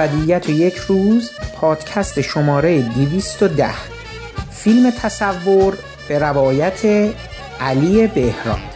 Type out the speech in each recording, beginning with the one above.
ابدیت یک روز پادکست شماره 210 فیلم تصور به روایت علی بهراد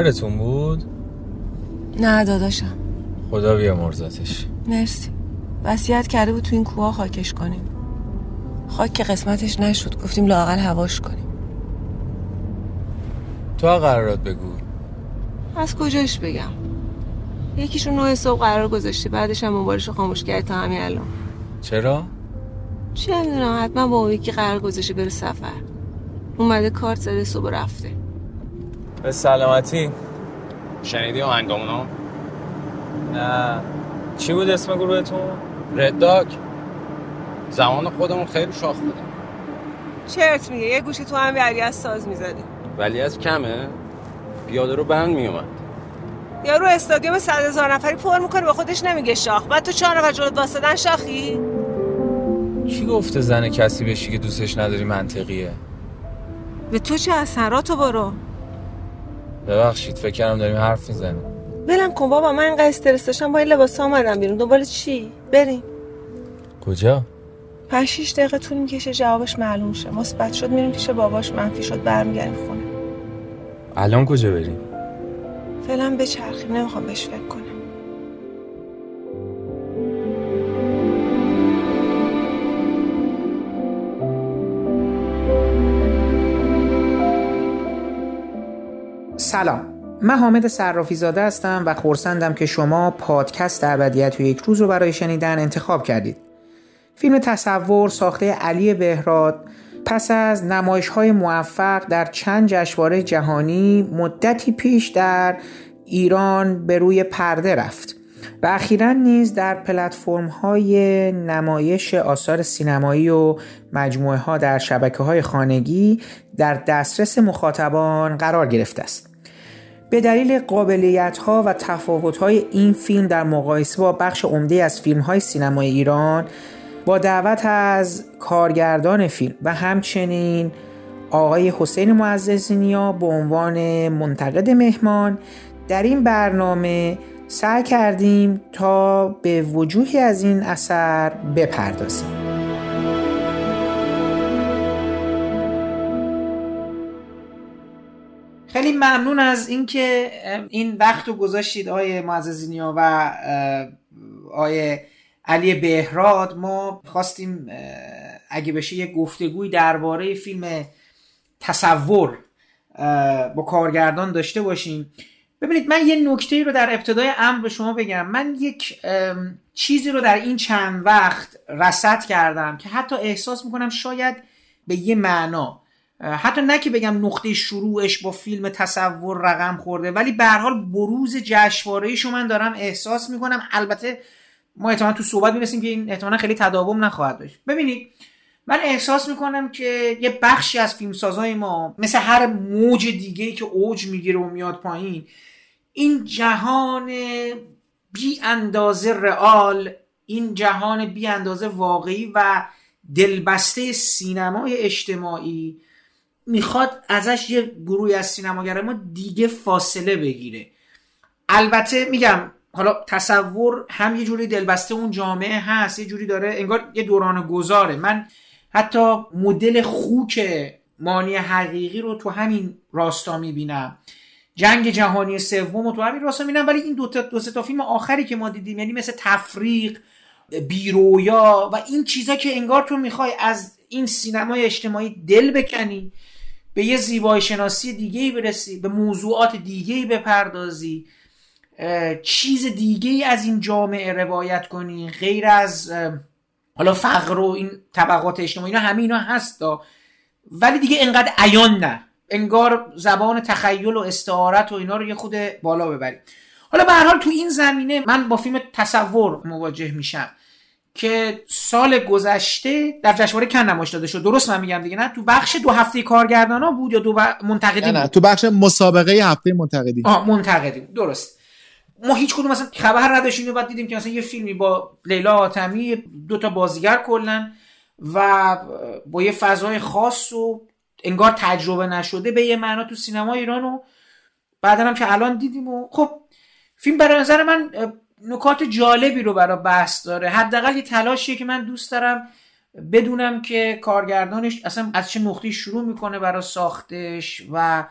شوهرتون بود؟ نه داداشم. خدا بیامرزتش مرسی. وصیت کرده بود تو این کوه خاکش کنیم. خاک که قسمتش نشد. گفتیم لاقل هواش کنیم. تو قرارات بگو. از کجاش بگم؟ یکیشون نوع صبح قرار گذاشته بعدش هم موبایلش خاموش کرد تا همین الان. چرا؟ چه می‌دونم حتما با اون یکی قرار گذاشته بره سفر. اومده کارت زده صبح رفته. به سلامتی. شنیدی آهنگامونو؟ نه. چی بود اسم گروهتون؟ رداک زمان خودمون خیلی شاخ بودیم چرت میگه؟ یه گوشی تو هم ولی از ساز می‌زدی. ولی از کمه. پیاده رو بند میومد یا رو استادیوم صد هزار نفری پر می‌کنه به خودش نمیگه شاخ. بعد تو چهار نفر جلوت واسدن شاخی؟ کی گفته زن کسی بشی که دوستش نداری منطقیه؟ به تو چه اثرات تو برو. ببخشید فکر کردم داریم حرف می‌زنیم. ولم کن بابا من اینقدر استرس داشتم با این لباس آمدم بیرون. دنبال چی؟ بریم. کجا؟ پنج شیش دقیقه طول می‌کشه جوابش معلوم شه. مثبت شد میریم پیش باباش منفی شد برمیگردیم خونه. الان کجا بریم؟ فعلا بچرخیم نمی‌خوام بهش فکر کنم. سلام. من حامد صرافی زاده هستم و خورسندم که شما پادکست ابدیت و یک روز رو برای شنیدن انتخاب کردید. فیلم تصور ساخته علی بهراد پس از نمایش های موفق در چند جشنواره جهانی مدتی پیش در ایران به روی پرده رفت و اخیرا نیز در پلتفرم های نمایش آثار سینمایی و مجموعه ها در شبکه های خانگی در دسترس مخاطبان قرار گرفته است. به دلیل قابلیت ها و تفاوت های این فیلم در مقایسه با بخش عمده از فیلم های سینمای ایران با دعوت از کارگردان فیلم و همچنین آقای حسین معززینیا به عنوان منتقد مهمان در این برنامه سعی کردیم تا به وجوهی از این اثر بپردازیم. خیلی ممنون از اینکه این وقت رو گذاشتید آقای معززینیا و آقای علی بهراد. ما خواستیم اگه بشه یک گفتگوی درباره فیلم تصور با کارگردان داشته باشیم. ببینید من یه نکته رو در ابتدای امر به شما بگم. من یک چیزی رو در این چند وقت رسد کردم که حتی احساس می‌کنم شاید به یه معنا حتی نه که بگم نقطه شروعش با فیلم تصور رقم خورده ولی به هر حال بروز جشنواره‌ایشو من دارم احساس می‌کنم. البته ما احتمالا تو صحبت می‌رسیم که این احتمالا خیلی تداوم نخواهد داشت. ببینید من احساس می‌کنم که یه بخشی از فیلمسازای ما مثل هر موج دیگه که اوج می‌گیره و میاد پایین این جهان بی اندازه رئال این جهان بی اندازه واقعی و دلبسته سینمای اجتماعی می‌خواد ازش یه گروهی از سینماگر ما دیگه فاصله بگیره. البته میگم حالا تصور هم یه جوری دلبسته اون جامعه هست یه جوری داره انگار یه دوران گذاره. من حتی مدل خوک مانی حقیقی رو تو همین راستا می‌بینم. جنگ جهانی سوم رو تو همین راستا می‌بینم ولی این دو تا دو تا فیلم آخری که ما دیدیم یعنی مثل تفریق بیرویا و این چیزا که انگار تو می‌خوای از این سینمای اجتماعی دل بکنی به یه زیبایی شناسی دیگه ای برسی به موضوعات دیگه ای بپردازی چیز دیگه ای از این جامعه روایت کنی غیر از حالا فقر و این طبقات اجتماعی اینا همه اینا هست ولی دیگه انقدر عیان نه. انگار زبان تخیل و استعارت و اینا رو یه خود بالا ببریم. حالا به حال تو این زمینه من با فیلم تصور مواجه میشم. که سال گذشته در جشنواره کن نمایش داده شد. درست من میگم دیگه نه؟ تو بخش دو هفته کارگردان ها بود یا دو منتقدی نه, نه تو بخش مسابقه هفته منتقدی. آه منتقدی. درست. ما هیچ کدوم مثلا خبر نداشتیم و بعد دیدیم که مثلا یه فیلمی با لیلا آتمی دو تا بازیگر کلن و با یه فضای خاص و انگار تجربه نشده به یه معنا تو سینما ایران و بعدا هم که الان دیدیم و خب فیلم برای نظر من نکات جالبی رو برای بحث داره. حداقل یه تلاشیه که من دوست دارم بدونم که کارگردانش اصلا از چه نقطه‌ای شروع می‌کنه برای ساختش و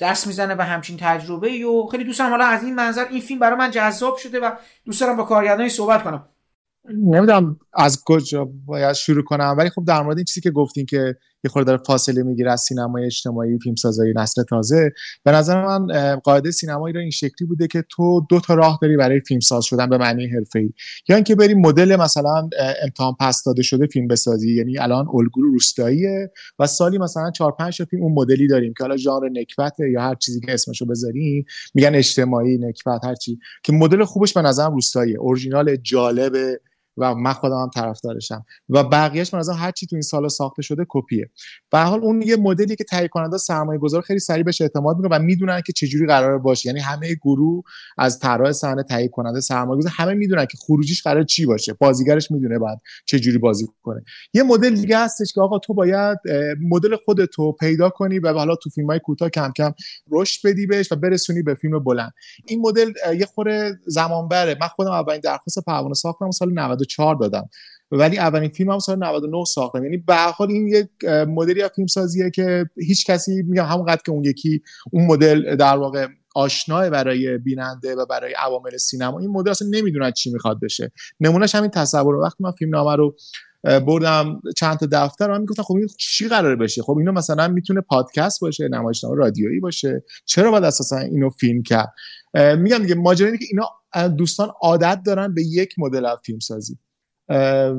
دست می‌زنه به همچین تجربه و خیلی دوست دارم. حالا از این منظر این فیلم برای من جذاب شده و دوست دارم با کارگردانی صحبت کنم. نمی‌دونم از کجا باید شروع کنم ولی خب در مورد این چیزی که گفتین که یه خورده فاصله می‌گیره از سینمای اجتماعی فیلمسازی نسل تازه. به نظر من قاعده سینمایی رو این شکلی بوده که تو دو تا راه داری برای فیلمساز شدن به معنی حرفه‌ای. یا اینکه بری مدل مثلا امتحان پس داده شده فیلم بسازی یعنی الان الگو روستاییه و سالی مثلا 4 5 تا فیلم اون مدلی داریم که حالا ژانر نکبت یا هر چیزی که اسمشو بذاریم میگن اجتماعی نکبت هر چی. که مدل خوبش به نظرم روستاییه. اورجینال جالب و من خودم هم طرفدارشم. و بقیهش من از هر چی تو این سال ساخته شده کپیه. به حال اون یه مدلی که تهیه کننده سرمایه گذار خیلی سریع بهش اعتماد می‌کنه و می‌دونن که چجوری قرار باشه. یعنی همه گروه از طراح صحنه تهیه کننده سرمایه گذار همه می‌دونن که خروجیش قرار چی باشه. بازیگرش می‌دونه بعد چجوری بازی کنه. یه مدل دیگه هستش که آقا تو باید مدل خودتو پیدا کنی و حالا تو فیلمای کوتاه کم کم رشد بدی بهش و برسونی به فیلم بلند. این مدل یه خوره زمان بره من خودم اولین درخواست پروانه ساختم سال 94 دادم. ولی اولین فیلم هم سال 99 ساختم. یعنی به حال این یک مدلی از فیلم سازیه که هیچ کسی میگم همونقدر که اون یکی اون مدل در واقع آشناه برای بیننده و برای عوامل سینما این مدل اصلا نمی‌دونن چی می‌خواد بشه. نمونهش همین تصور. وقتی من فیلم نامه رو بردم چند تا دفتر من می‌گفتم خب این چی قراره بشه؟ خب اینو مثلا می‌تونه پادکست باشه نمایشنامه رادیویی باشه. چرا باید اساسا اینو فیلم کرد؟ میگم دیگه ماجرا که اینا دوستان عادت دارن به یک مدل از فیلم سازی.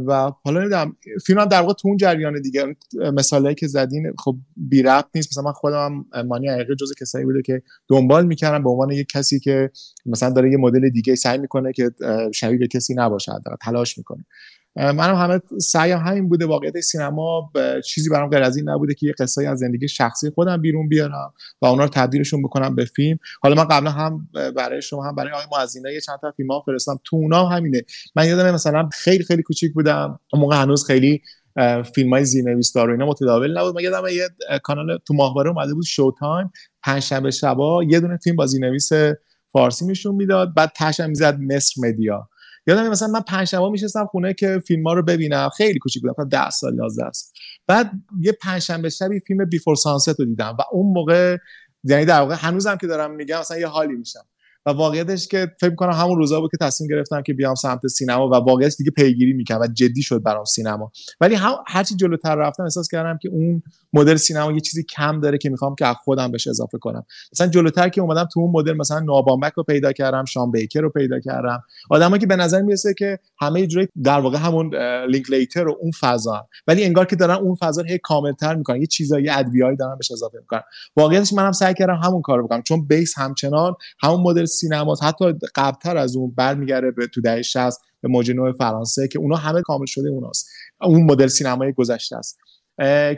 و حالا نمی‌دونم فیلم هم در واقع تو اون جریان دیگه. مثالایی که زدین خب بی ربط نیست. مثلا من خودم هم مانی حقیقی جز کسایی بوده که دنبال می‌کردم به عنوان یک کسی که مثلا داره یه مدل دیگه سعی می‌کنه که شبیه به کسی نباشه تلاش می‌کنه. منم همه سعیم همین بوده واقعیت سینما چیزی برام غیر از این نبوده که یه قصه از زندگی شخصی خودم بیرون بیارم و اونا رو تبدیلشون بکنم به فیلم. حالا من قبلا هم برای شما هم برای آقای معزینه یه چند تا فیلم ها فرستم تو اونا همینه. من یادم مثلا خیلی خیلی کوچیک بودم. اون موقع هنوز خیلی فیلم های زیرنویس دار و اینا متداول نبود. من یادم یه کانال تو ماهواره اومده بود شو تایم پنجشنبه شبا یه دونه فیلم با زیرنویس فارسی میشون می‌داد. بعد تاشم می‌زد مصر مدیا. یادم مثلا من پنج شنبه میشستم خونه که فیلم ها رو ببینم. خیلی کوچیک بودم 10 سال 11 سال. بعد یه پنج شنبه شبی فیلم بیفور سانست رو دیدم و اون موقع یعنی در واقع هنوزم که دارم میگم مثلا یه حالی میشم. و واقعیتش که فکر کنم همون روزا بود که تصمیم گرفتم که بیام سمت سینما و واقعیتش دیگه پیگیری می‌کنم و جدی شد برام سینما. ولی هم هرچی جلوتر رفتم احساس کردم که اون مدل سینما یه چیزی کم داره که می‌خوام که از خودم بهش اضافه کنم. مثلا جلوتر که اومدم تو اون مدل مثلا نوابامبک رو پیدا کردم شام بیکر رو پیدا کردم. آدمایی که به نظر می‌رسه که همه جوری در واقع همون لینکلیتر و اون فضا ولی انگار که دارن اون فضا رو کاملتر می‌کنن یه چیزایی ادویایی دارن بهش اضافه می‌کنن. واقعیتش منم سعی کردم همون کارو بکنم. چون بیس همچنان همون مدل سینما حتی قبلتر از اون برمیگره به تو دهه 60 به موج نو فرانسه که اونا همه کامل شده اوناست. اون مدل سینمای گذشته است.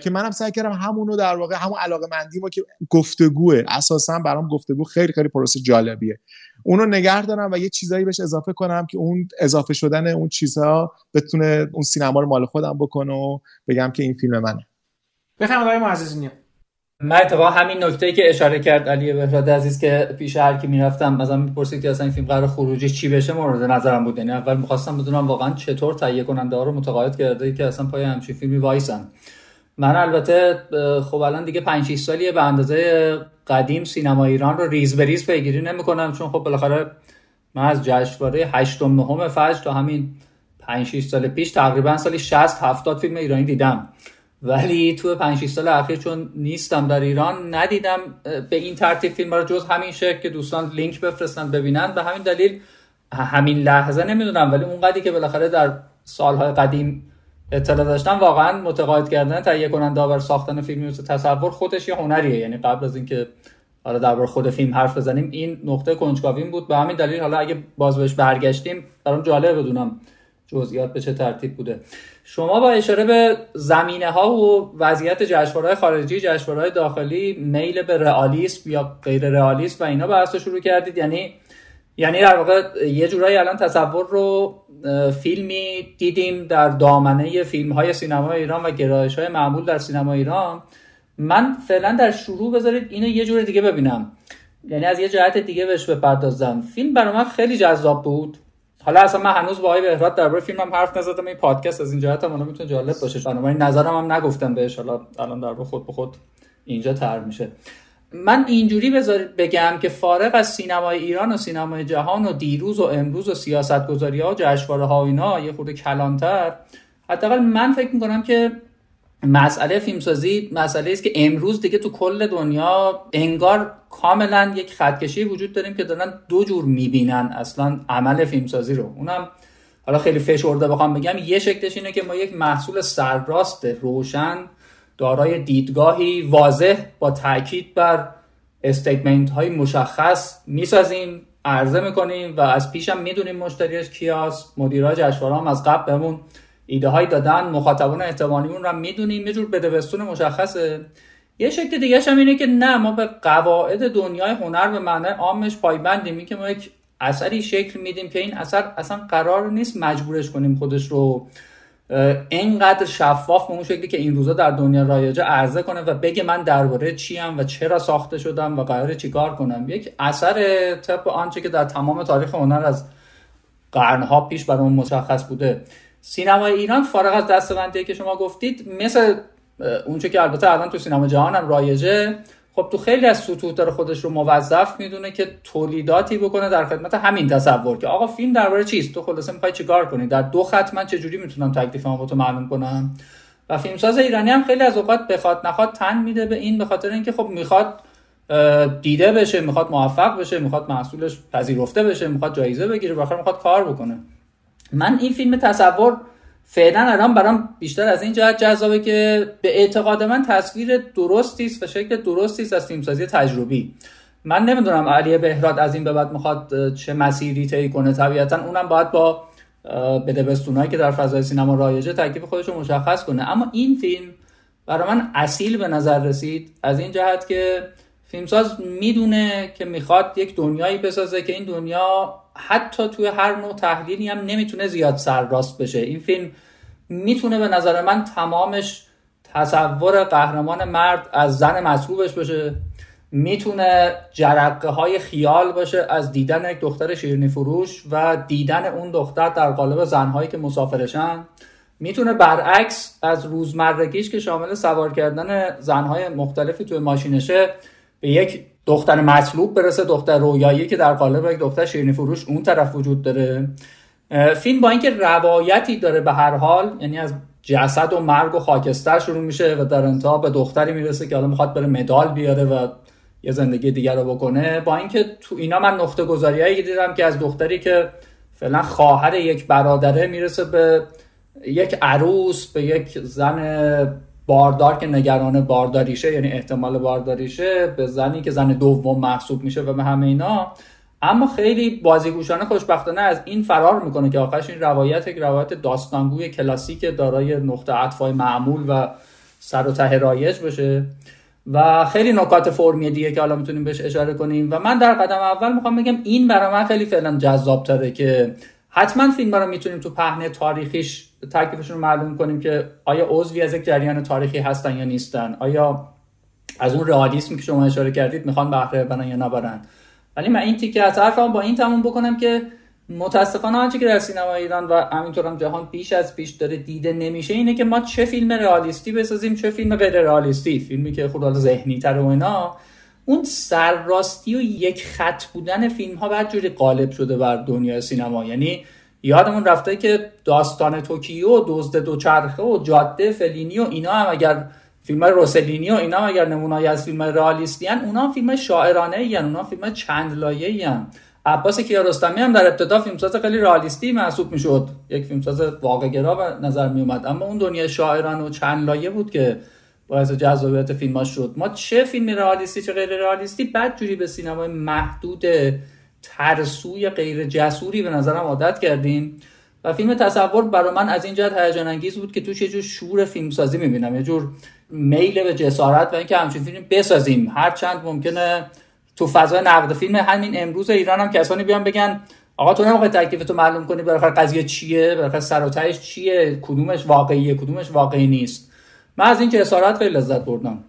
که منم سعی کردم همونو در واقع همون علاقه مندی ما که گفتگوه اساسا برام گفتگو خیلی خیلی پروسه جالبیه. اونو نگه دارم و یه چیزایی بهش اضافه کنم که اون اضافه شدن اون چیزها بتونه اون سینما رو مال خودم بکنه و بگم که این فیلم منه. بفرمایید آقای معززینی من اتفاقا همین نکته که اشاره کرد علی بهراد عزیز که پیش هر کی می‌رفتم مثلا می‌پرسید که اصلا این فیلم قرار خروجی چی بشه؟ مورد نظرم بود. یعنی اول می‌خواستم بدونم واقعا چطور تهیه کننده ها رو متقاعد کرده که اصلا پای همچین فیلمی وایسن. من البته خب الان دیگه 5 6 سالیه به اندازه قدیم سینما ایران رو ریز به ریز پیگیری نمی‌کنم چون خب بالاخره من از جشنواره 8 9 فجر تا همین 5 6 سال پیش تقریبا سالی 60 70 فیلم ایرانی دیدم. ولی تو 5 6 سال اخیر چون نیستم در ایران ندیدم به این ترتیب فیلم رو جز همین شکل که دوستان لینک بفرستن ببینن. به همین دلیل همین لحظه نمی‌دونم ولی اونقدری که بالاخره در سالهای قدیم اطلاع داشتم واقعا متقاعد کردن تهیه کننده بر ساختن فیلمی مثل تصور خودش یه هنریه. یعنی قبل از اینکه حالا درباره خود فیلم حرف بزنیم این نقطه کنجکاویم بود. به همین دلیل حالا اگه باز بهش برگشتیم برام جالب بدونم جزئیات به چه ترتیب بوده. شما با اشاره به زمینه ها و وضعیت جشنواره‌های خارجی جشنواره‌های داخلی میل به رئالیسم یا غیر رئالیسم و اینا بحث شروع کردید. یعنی یعنی در واقع یه جورایی الان تصور رو فیلمی دیدیم در دامنه فیلم های سینما ایران و گرایش های معمول در سینما ایران. من فعلا در شروع بذارید اینو یه جور دیگه ببینم. یعنی از یه جهت دیگه بهش بپردازم. فیلم برای من خیلی جذاب بود. حالا اصلا من هنوز با آقای بهراد درباره فیلمم حرف نزدم این پادکست از این جهت هم می‌تونه جالب باشه. بنابراین نظرم هم نگفتم بهش. حالا الان درباره خود به خود اینجا تر میشه. من اینجوری بگم که فارغ از سینمای ایران و سینمای جهان و دیروز و امروز و سیاست گذاری ها و جشنواره ها و اینا یه خورده کلانتر حداقل من فکر می‌کنم که مسئله فیلمسازی مسئله است که امروز دیگه تو کل دنیا انگار کاملا یک خطکشی وجود داریم که دارن دو جور می‌بینن اصلا عمل فیلمسازی رو. اونم حالا خیلی فشرده بخوام بگم یه شکلش اینه که ما یک محصول سرراست روشن دارای دیدگاهی واضح با تاکید بر استیتمنت های مشخص می‌سازیم عرضه می‌کنیم و از پیشم می‌دونیم مشتریش کیاست مدیرای جشنواره هم از قبل بهمون ایده هایی دادن مخاطبان احتمالیمون رو می‌دونیم یه جور بدبستون مشخصه. یه شکل دیگه هم اینه که نه ما به قواعد دنیای هنر به معنی عامش پایبندیم. که ما یک اثری شکل میدیم که این اثر اصلا قرار نیست مجبورش کنیم خودش رو اینقدر شفاف به اون شکلی که این روزا در دنیا رایجه عرضه کنه و بگه من درباره چیم و چرا ساخته شدم و قراره چیکار کنم. یک اثر طبق آنچه که در تمام تاریخ هنر از قرنها پیش برای اون مشخص بوده. سینمای ایران فارغ از دستبندی که شما گفتید. مثل اونچه که البته الان تو سینما جهان هم رایجه. خب تو خیلی از سطوح داره خودش رو موظف می‌دونه که تولیداتی بکنه در خدمت همین تصور که آقا فیلم درباره چیست؟ تو خلاصه می‌خوای چیکار کنی؟ در دو خط من چجوری می‌تونم تکلیفمو با تو معلوم کنم؟ و فیلمساز ایرانی هم خیلی از اوقات بخواد نخواد تن میده به این به خاطر اینکه خب می‌خواد دیده بشه می‌خواد موفق بشه می‌خواد محصولش پذیرفته بشه می‌خواد جایزه بگیره بخاطر می‌خواد کار بکنه. من این فیلم تصور فعلا الان برام بیشتر از این جهت جذابه که به اعتقاد من تصویر درستی است و شکل درستی است از فیلمسازی تجربی. من نمی‌دونم علی بهراد از این به بعد می‌خواد چه مسیری طی کنه. طبیعتا اونم باید با بدبستونایی که در فضای سینما رایجه تکلیف خودش رو مشخص کنه. اما این فیلم برای من اصیل به نظر رسید از این جهت که فیلمساز می‌دونه که می‌خواد یک دنیایی بسازه که این دنیا حتی توی هر نوع تحلیلی هم نمی‌تونه زیاد سرراست بشه. این فیلم می‌تونه به نظر من تمامش تصور قهرمان مرد از زن مصلوبش باشه می‌تونه جرقه های خیال باشه از دیدن یک دختر شیرینی فروش و دیدن اون دختر در قالب زنهایی که مسافرشن. می‌تونه برعکس از روزمرگیش که شامل سوار کردن زنهای مختلفی توی ماشینشه به یک دختر مطلوب برسه دختر رویایی که در قالب یک دختر شیرینی فروش اون طرف وجود داره. فیلم با اینکه روایتی داره به هر حال یعنی از جسد و مرگ و خاکستر شروع میشه و در انتها به دختری می‌رسه که حالا می‌خواد بره مدال بیاره و یه زندگی دیگر رو بکنه. با اینکه تو اینا من نقطه گذاریایی دیدم که از دختری که فعلا خواهر یک برادره می‌رسه به یک عروس به یک زن باردار که نگران بارداریشه یعنی احتمال بارداریشه به زنی که زن دوم محسوب میشه و به همه اینا. اما خیلی بازیگوشانه خوشبختانه از این فرار می‌کنه که آخرش این روایت یک روایت داستانگوی کلاسیک دارای نقطه عطفای معمول و سر و ته رایج باشه. و خیلی نکات فرمی دیگه که حالا می‌تونیم بهش اشاره کنیم. و من در قدم اول می‌خوام بگم این برای من خیلی فعلا جذاب تره که حتما فیلم رو می‌تونیم تو پهنه تاریخیش تکلیفشون رو معلوم کنیم که آیا عضوی از یک جریان تاریخی هستن یا نیستن؟ آیا از اون رئالیسم که شما اشاره کردید می‌خوان بهره ببرن یا نبرن؟ ولی من این تیکه از حرفم با این تموم بکنم که متاسفانه آنچه که در سینما ایران و همینطور هم جهان بیش از پیش داره دیده نمیشه اینه که ما چه فیلم رئالیستی بسازیم چه فیلم غیر رئالیستی فیلمی که خود ذهنی تر و اینا اون سرراستی و یک خط بودن فیلم ها بعد جوری غالب شده بر دنیای سینما. یعنی یادمون رفته که داستان توکیو دزد دوچرخه و جاده فلینی و اینا هم اگر فیلم روسلینی و اینا هم اگر نمونایی از فیلم رئالیستی ان اونا فیلم شاعرانه ای اونا فیلم چند لایه ای عباس کیارستمی هم در ابتدا فیلمساز خیلی رئالیستی محسوب می‌شد. یک فیلمساز واقع گرا به نظر می اومد اما اون دنیا شاعران و چند لایه بود که باعث جذابیت فیلم شد. ما چه فیلم رئالیستی چه غیر رئالیستی بعد جوری به سینمای محدود ترسوی غیر جسوری به نظرم عادت کردیم. و فیلم تصور برای من از این جهت هیجان انگیز بود که توش یه جور شور فیلمسازی می‌بینم یه جور میل به جسارت و اینکه همچین فیلم بسازیم. هر چند ممکنه تو فضای نقد فیلم همین امروز ایران هم کسانی بیان بگن آقا تو نمی‌خوای تکلیف تو معلوم کنی بالاخره قضیه چیه بالاخره سر و چیه کدومش واقعیه کدومش واقعی نیست. من از این جسارت خیلی لذت بردم.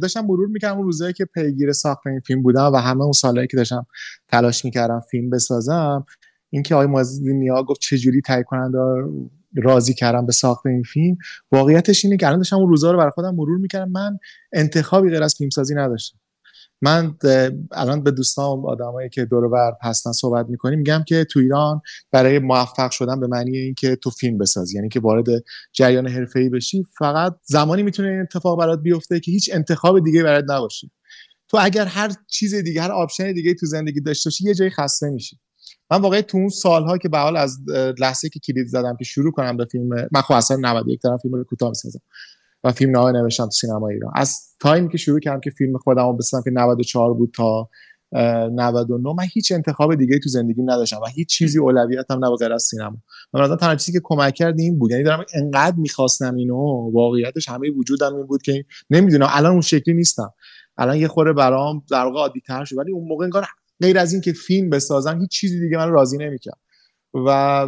داشتم مرور می‌کردم اون روزایی که پیگیر ساخت این فیلم بودم و همه اون سالهایی که داشتم تلاش می‌کردم فیلم بسازم اینکه آقای مازدی نیا گفت چجوری تهیه کننده راضی کردم به ساخت این فیلم واقعیتش اینه که الان داشتم اون روزا رو برای خودم مرور می‌کردم. من انتخابی غیر از فیلمسازی نداشتم. من الان به دوستان آدمایی که دور بر هستن صحبت می‌کنیم میگم که تو ایران برای موفق شدن به معنی اینکه تو فیلم بسازی یعنی که وارد جریان حرفه‌ای بشی فقط زمانی می‌تونه این اتفاق برات بیفته که هیچ انتخاب دیگه برات نباشه. تو اگر هر چیز دیگه هر option دیگه تو زندگی داشته باشی یه جایی خسته میشی. من واقعا تو اون سالها که به حال از لحظه که کلید زدم که شروع کنم به فیلم من خب اصلا 91 دارم فیلم کوتاه می‌سازم. و فیلم نامه نوشتم تو سینما ایران. از تایمی که شروع کردم که فیلم خودم بسازم که 94 بود تا 99 من هیچ انتخاب دیگه تو زندگی نداشتم و هیچ چیزی اولویتم نبود غیر از سینما. من مثلا تنها چیزی که کمک کرد این بود یعنی دارم انقدر می‌خواستم اینو واقعیتش همه وجودم این بود که نمی‌دونم الان اون شکلی نیستم. الان یه خوره برام در واقع عادی تر شد ولی اون موقع انگار غیر از این که فیلم بسازم هیچ چیزی دیگه من راضی نمی‌کرد. و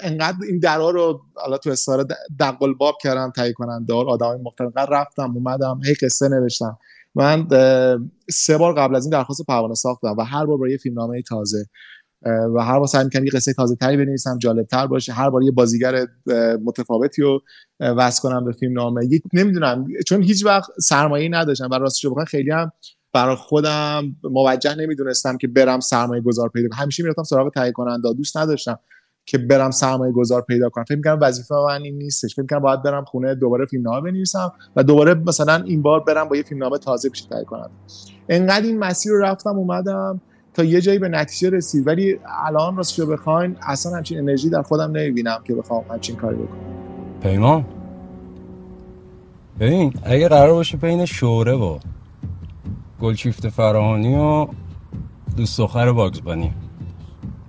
انقدر این درها رو حالا تو استاره دقل باب کردم تهیه کننده آدمای مختلف. رفتم اومدم هی قصه نوشتم. من سه بار قبل از این درخواست پروانه ساختم و هر بار برای یه فیلمنامه تازه و هر بار سعی می‌کردم یه قصه تازه تری بنویسم جالب تر باشه. هر بار یه بازیگر متفاوتی رو وصل کنم به فیلم نامه نمی‌دونم چون هیچ وقت سرمایه نداشتم. و راستش بخوام خیلی هم برای خودم موجه نمی‌دونستم که برم سرمایه گذار پیدا همیشه می‌رفتم سراغ تهیه کننده دوست نداشتم. که برم سرمایه گذار پیدا کنم. فکر می‌کنم وظیفه من این نیستش. فکر می‌کنم باید برم خونه دوباره فیلمنامه بنویسم و دوباره مثلا این بار برم با یه فیلمنامه تازه پیش کنم. انقدر این مسیر رو رفتم اومدم تا یه جایی به نتیجه رسید. ولی الان راستش رو بخواین اصلا همچین انرژی در خودم نمی‌بینم که بخوام همچین کاری بکنم. پیمان. ببین اگه قرار باشه بین شوره و گلچیفت فراهانی و دوست دختر باگز بانی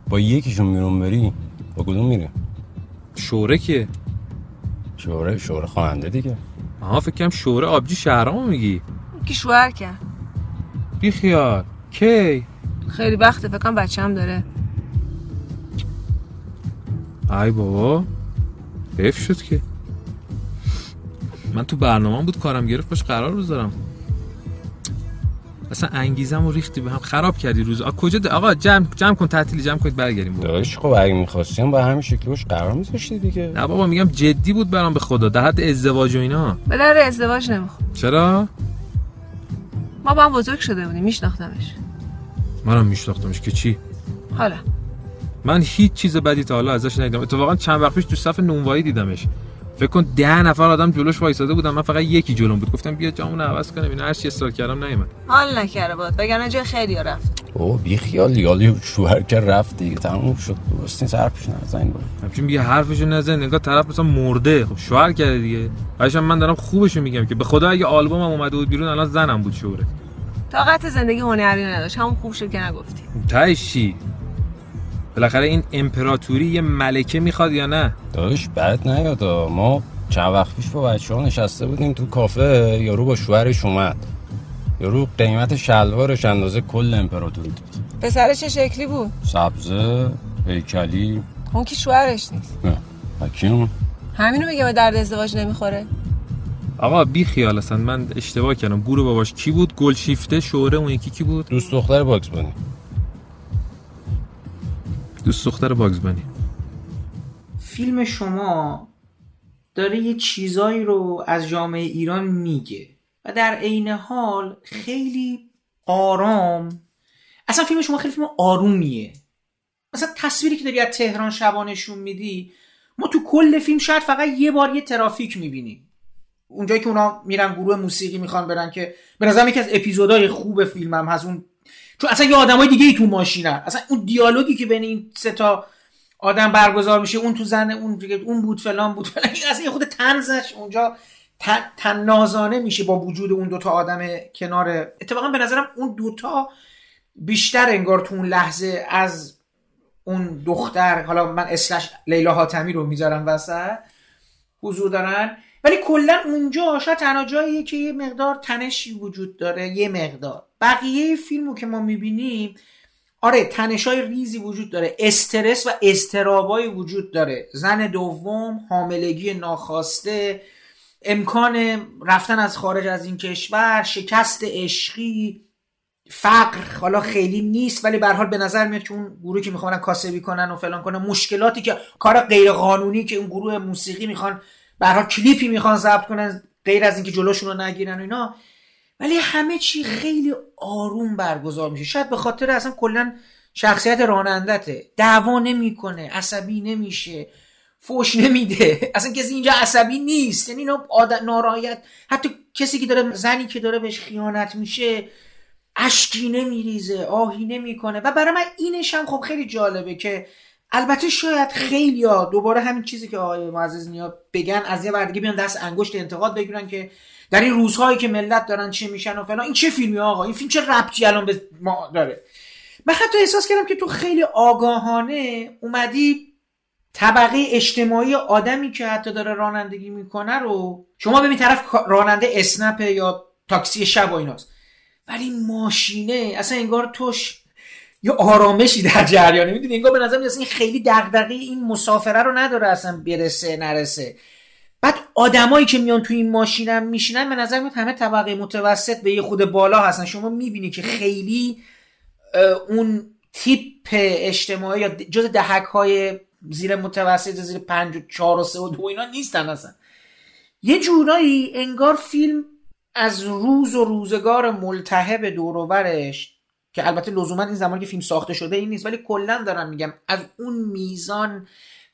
با یکیشون میرون بری با کدوم میره؟ شوره کیه؟ شوره شوره خواننده دیگه. آها فکر کنم شوره آبجی شهرامو میگی. کی شوهر کرد بی خیال. کی؟ خیلی وقته فکر کنم بچه‌م داره. ای بابا حیف شد که. من تو برنامه بود کارم گرفت باش قرار بذارم. اصلا انگیزم و ریختی به هم خراب کردی روز. آ کجا ده؟ آقا جمع جمع کن تعطیلی جمع کنید برگردیم. داش خب اگه می‌خواستیم با همین شکلی باش قرار می‌ذاشتی دیگه. نه بابا میگم جدی بود برام به خدا در حد ازدواج و اینا. به در ازدواج نمی‌خوام. چرا؟ ما با هم بزرگ شده بودیم میشناختمش. منم میشناختمش که چی؟ حالا. من هیچ چیز بدی تا حالا ازش ندیدم. اتفاقا چند وقت پیش تو صف نونوایی دیدمش. فکر کن ده نفر آدم جلوش وایساده بودم من فقط یکی جلوم بود. گفتم بیا جامون عوض کنم اینا هر چی استار کردم نیومد. حال نکرده بود. وگرنه جای خیلی رفت. او بی خیال یالی شوهر که رفت دیگه. تموم شد. درستی سرپش نزن. بود همچین بیا حرفشو نزن. نگاه طرف مثلا مرده. خب شوهر کرده دیگه. قشنگ من دارم خوبشو میگم که به خدا اگه آلبومم اومده بود بیرون الان زنم بود شوره طاقت زندگی هنری نداشت. همون خوب شد که نگفتی. چی؟ بالاخره این امپراتوری یه ملکه می‌خواد یا نه؟ داش بعد نیاد ما چند وقت پیش با بچه ها نشسته بودیم تو کافه یارو با شوهرش اومد. یارو قیمت شلوارش اندازه کل امپراتوری داد. پسر چه شکلی بود؟ سبزه هیکلی. اون که شوهرش نیست؟ نه حکیم همینو میگه به درد ازدواج نمی‌خوره؟ آقا بی خیال اصلا. من اشتباه کردم. گور باباش کی بود؟ گلشیفته شوره اون یکی کی بود؟ دوست دختر باگز بانی. دوست دختر باگز بانی فیلم شما داره یه چیزایی رو از جامعه ایران میگه و در عین حال خیلی آرام. اصلا فیلم شما خیلی فیلم آرومیه. مثلا تصویری که داری از تهران شبانشون میدی ما تو کل فیلم شاید فقط یه بار یه ترافیک می‌بینیم. اونجایی که اونا میرن گروه موسیقی می‌خوان برن که به نظرم یکی از اپیزودهای خوب فیلمم هست اون چون اصلا یه آدمای دیگه ای تو ماشینن. اصلا اون دیالوگی که بین این سه تا آدم برگزار میشه اون تو زن اون اون بود فلان بود فلان اصلا خود تنزش اونجا تن- تنازانه میشه با وجود اون دوتا آدم کنار. اتفاقا به نظرم اون دوتا بیشتر انگار تو اون لحظه از اون دختر حالا من اسلش لیلا حاتمی رو می‌ذارم وسط حضور دارن. ولی کلا اونجا شاید تنها جاییه که یه مقدار تنشی وجود داره یه مقدار. بقیه فیلمو که ما می‌بینیم آره تنشای ریزی وجود داره. استرس و استرابایی وجود داره. زن دوم حاملگی ناخواسته امکان رفتن از خارج از این کشور شکست عشقی فقر حالا خیلی نیست ولی به حال به نظر میاد که اون گروهی که می‌خوان کاسبی کنن و فلان کنن مشکلاتی که کار غیر قانونی که اون گروه موسیقی می‌خوان به حال کلیپی می‌خوان ضبط کنن غیر از اینکه جلوشون رو نگیرن و اینا ولی همه چی خیلی آروم برگزار میشه. شاید به خاطر اصلا کلا شخصیت رانندته دعوا نمی‌کنه عصبی نمیشه فوش نمیده. اصلا کسی اینجا عصبی نیست. یعنی آد... نارایت. حتی کسی که داره زنی که داره بهش خیانت میشه اشکی نمیریزه آهی نمی‌کنه. و برای من اینش هم خب خیلی جالبه که البته شاید خیلی ها دوباره همین چیزی که آقای معزز نیا بگن از یه ور دیگه بیان دست انگشت انتقاد بگیرن که در این روزهایی که ملت دارن چه میشن و فلان این چه فیلمی آقا؟ این فیلم چه ربطی الان به ما داره؟ من حتی احساس کردم که تو خیلی آگاهانه اومدی طبقه اجتماعی آدمی که حتی داره رانندگی می‌کنه رو شما ببین طرف راننده اسنپ یا تاکسی شب و ایناست ولی ماشینه اصلا انگار توش یه آرامشی در جریانه می‌دونی انگار به نظر میاد این خیلی دغدغه این مسافره رو نداره اصلا برسه نرسه. بعد آدمایی که میان تو این ماشینم میشینن به نظر میاد همه طبقه متوسط به یه خود بالا هستن. شما می‌بینی که خیلی اون تیپ اجتماعی یا جز دهک های زیر متوسط زیر پنج و چهار و سه و دو اینا نیستن اصلا. یه جورایی انگار فیلم از روز و روزگار ملتهب دوروبرش که البته لزوما این زمانی که فیلم ساخته شده این نیست ولی کلا دارم میگم از اون میزان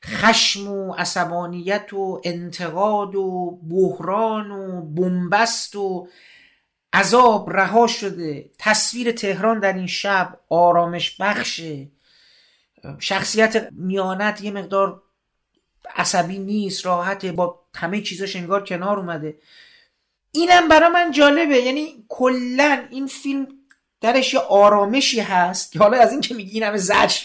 خشم و عصبانیت و انتقاد و بحران و بنبست و عذاب رها شده. تصویر تهران در این شب آرامش بخشه. شخصیت میانت یه مقدار عصبی نیست راحته با همه چیزاش انگار کنار اومده. اینم برای من جالبه. یعنی کلا این فیلم درش یه آرامشی هست که حالا از این که میگی این همه زجر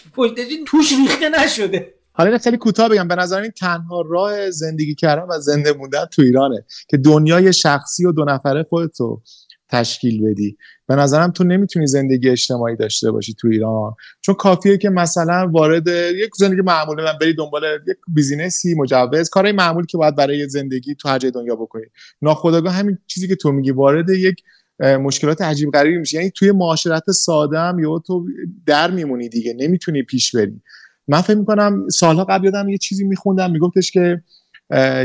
توش ریخته نشده. حالا این خیلی کوتاه بگم. به نظر این تنها راه زندگی کردن و زنده موندن تو ایرانه که دنیای شخصی و دو نفره خودتو تشکیل بدی. به نظرم تو نمی‌تونی زندگی اجتماعی داشته باشی تو ایران. چون کافیه که مثلا وارد یک زندگی معمولی من بری دنبال یک بیزینسی مجوز کارهای معمولی که باید برای زندگی تو هر جای دنیا بکنی. ناخودآگاه همین چیزی که تو میگی وارد یک مشکلات عجیب غریبی میشه یعنی توی معاشرت ساده هم یا تو در میمونی دیگه. نمی‌تونی پیش بری. من فکر می‌کنم سالها قبل یادم یه چیزی میخوندم میگفتش که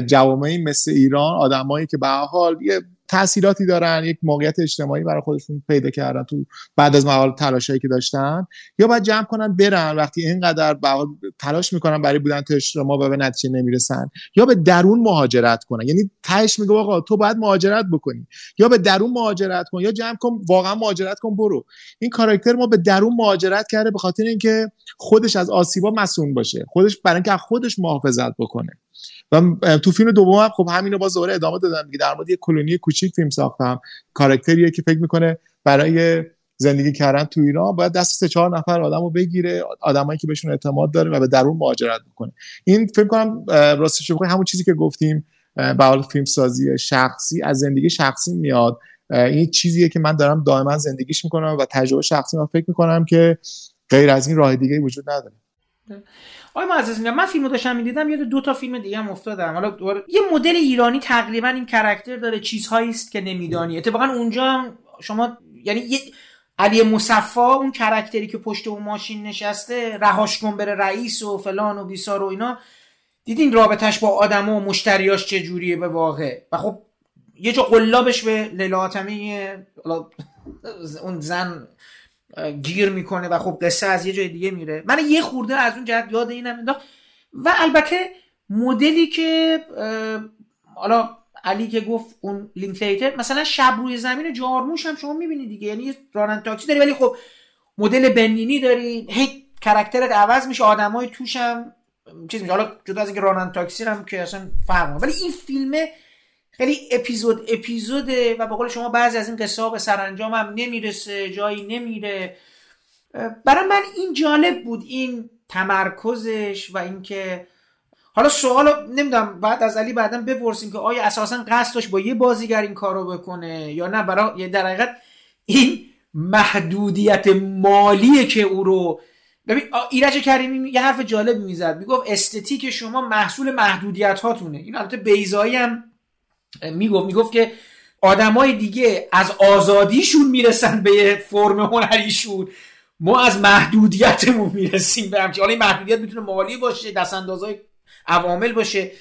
جوامعی مثل ایران آدمایی که به حال یه تاثیراتی دارن یک موقعیت اجتماعی برای خودشون پیدا کردن تو بعد از مقال تلاشایی که داشتن. یا باید جمع کنن برن وقتی اینقدر تلاش می‌کنن برای بودن تو اجتماع و به نتیجه نمی‌رسن. یا به درون مهاجرت کنن. یعنی تهش میگه آقا تو باید مهاجرت بکنی. یا به درون مهاجرت کن. یا جمع کن واقعا مهاجرت کن برو. این کاراکتر ما به درون مهاجرت کرده به خاطر اینکه خودش از آسیبا مسئول باشه. خودش برای اینکه خودش محافظت بکنه. و تو فیلم دوم خب همینو باز دوباره ادامه دادم دیگه. در مورد یه کلونی کوچیک فیلم ساختم. کاراکتریه که فکر می‌کنه برای زندگی کردن تو ایران باید دست سه چهار نفر آدم رو بگیره آدمایی که بهشون اعتماد داره و به درون مهاجرت بکنه. این فکر کنم راستش بخوای همون چیزی که گفتیم به حال فیلم سازی شخصی از زندگی شخصی میاد. این چیزیه که من دارم دائما زندگیش می‌کنم و تجربه شخصی من فکر می‌کنم که غیر از این راه دیگه وجود نداره. آقای معزز من فیلمو داشتم می‌دیدم یاد دو تا فیلم دیگه هم افتادم. حالا یه مدل ایرانی تقریبا این کرکتر داره چیزهایی است که نمیدانی. اتفاقا اونجا شما یعنی یه علی مصفا اون کرکتری که پشت اون ماشین نشسته رهاش کن بره رئیس و فلان و بیسار و اینا دیدین رابطش با آدم و مشتریاش چجوریه به واقع؟ و خب یه جا قلابش به لیلا اون زن گیر می‌کنه و خب قصه از یه جای دیگه میره. من یه خورده از اون جهت یاد اینم انداخت. و البته مدلی که حالا علی که گفت اون لینکلیتر مثلا شب روی زمین جارموش هم شما می‌بینید دیگه. یعنی رانن تاکسی داری ولی خب مدل بنینی داری. هی کرکترت عوض میشه آدمای توش هم چیز میشه. حالا جدا از اینکه رانن تاکسی هم که اصلا فرق ولی این فیلمه خیلی اپیزود اپیزوده و به قول شما بعضی از این قصه به سرانجام هم نمی‌رسه جایی نمیره. برای من این جالب بود این تمرکزش و اینکه حالا سوال نمی‌دونم بعد از علی بعدا بپرسیم که آیا اساسا قصد داشت با یه بازیگر این کارو بکنه یا نه؟ برای در حقیقت این محدودیت مالیه که او رو ببین ایرج کریمی یه حرف جالب می‌زد می‌گفت استتیک شما محصول محدودیت هاتونه این البته بیزایی هم می‌گفت می‌گفت که آدمای دیگه از آزادیشون می‌رسن به فرم هنریشون. ما از محدودیتمون می‌رسیم به همچین. حالا این محدودیت می‌تونه مالی باشه دست اندازهای عوامل باشه.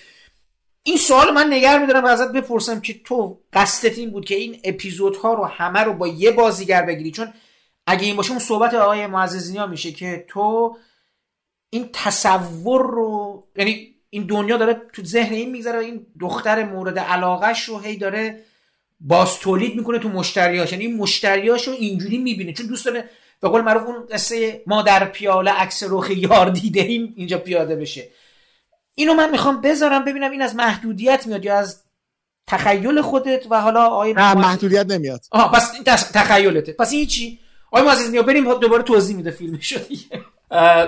این سوال من نگر میدارم ازت بپرسم که تو قصدت این بود که این اپیزودها رو همه رو با یه بازیگر بگیری. چون اگه این باشه اون صحبت آقای معززینی میشه که تو این تصور رو یعنی این دنیا داره تو ذهن این میگذره این دختر مورد علاقهش رو هی داره باز تولید می‌کنه تو مشتریاش. یعنی این مشتریاش رو اینجوری می‌بینه. چون دوست داره به قول معروف اون قصه ما در پیاله عکس رخ یار دیده ایم اینجا پیاده بشه. اینو من می‌خوام بذارم ببینم این از محدودیت میاد یا از تخیل خودت و حالا آقای نه محدودیت نمیاد. آها پس تخیلته. پس این چی؟ آقای معزز میاد بریم دوباره توضیح میده فیلمش دیگه.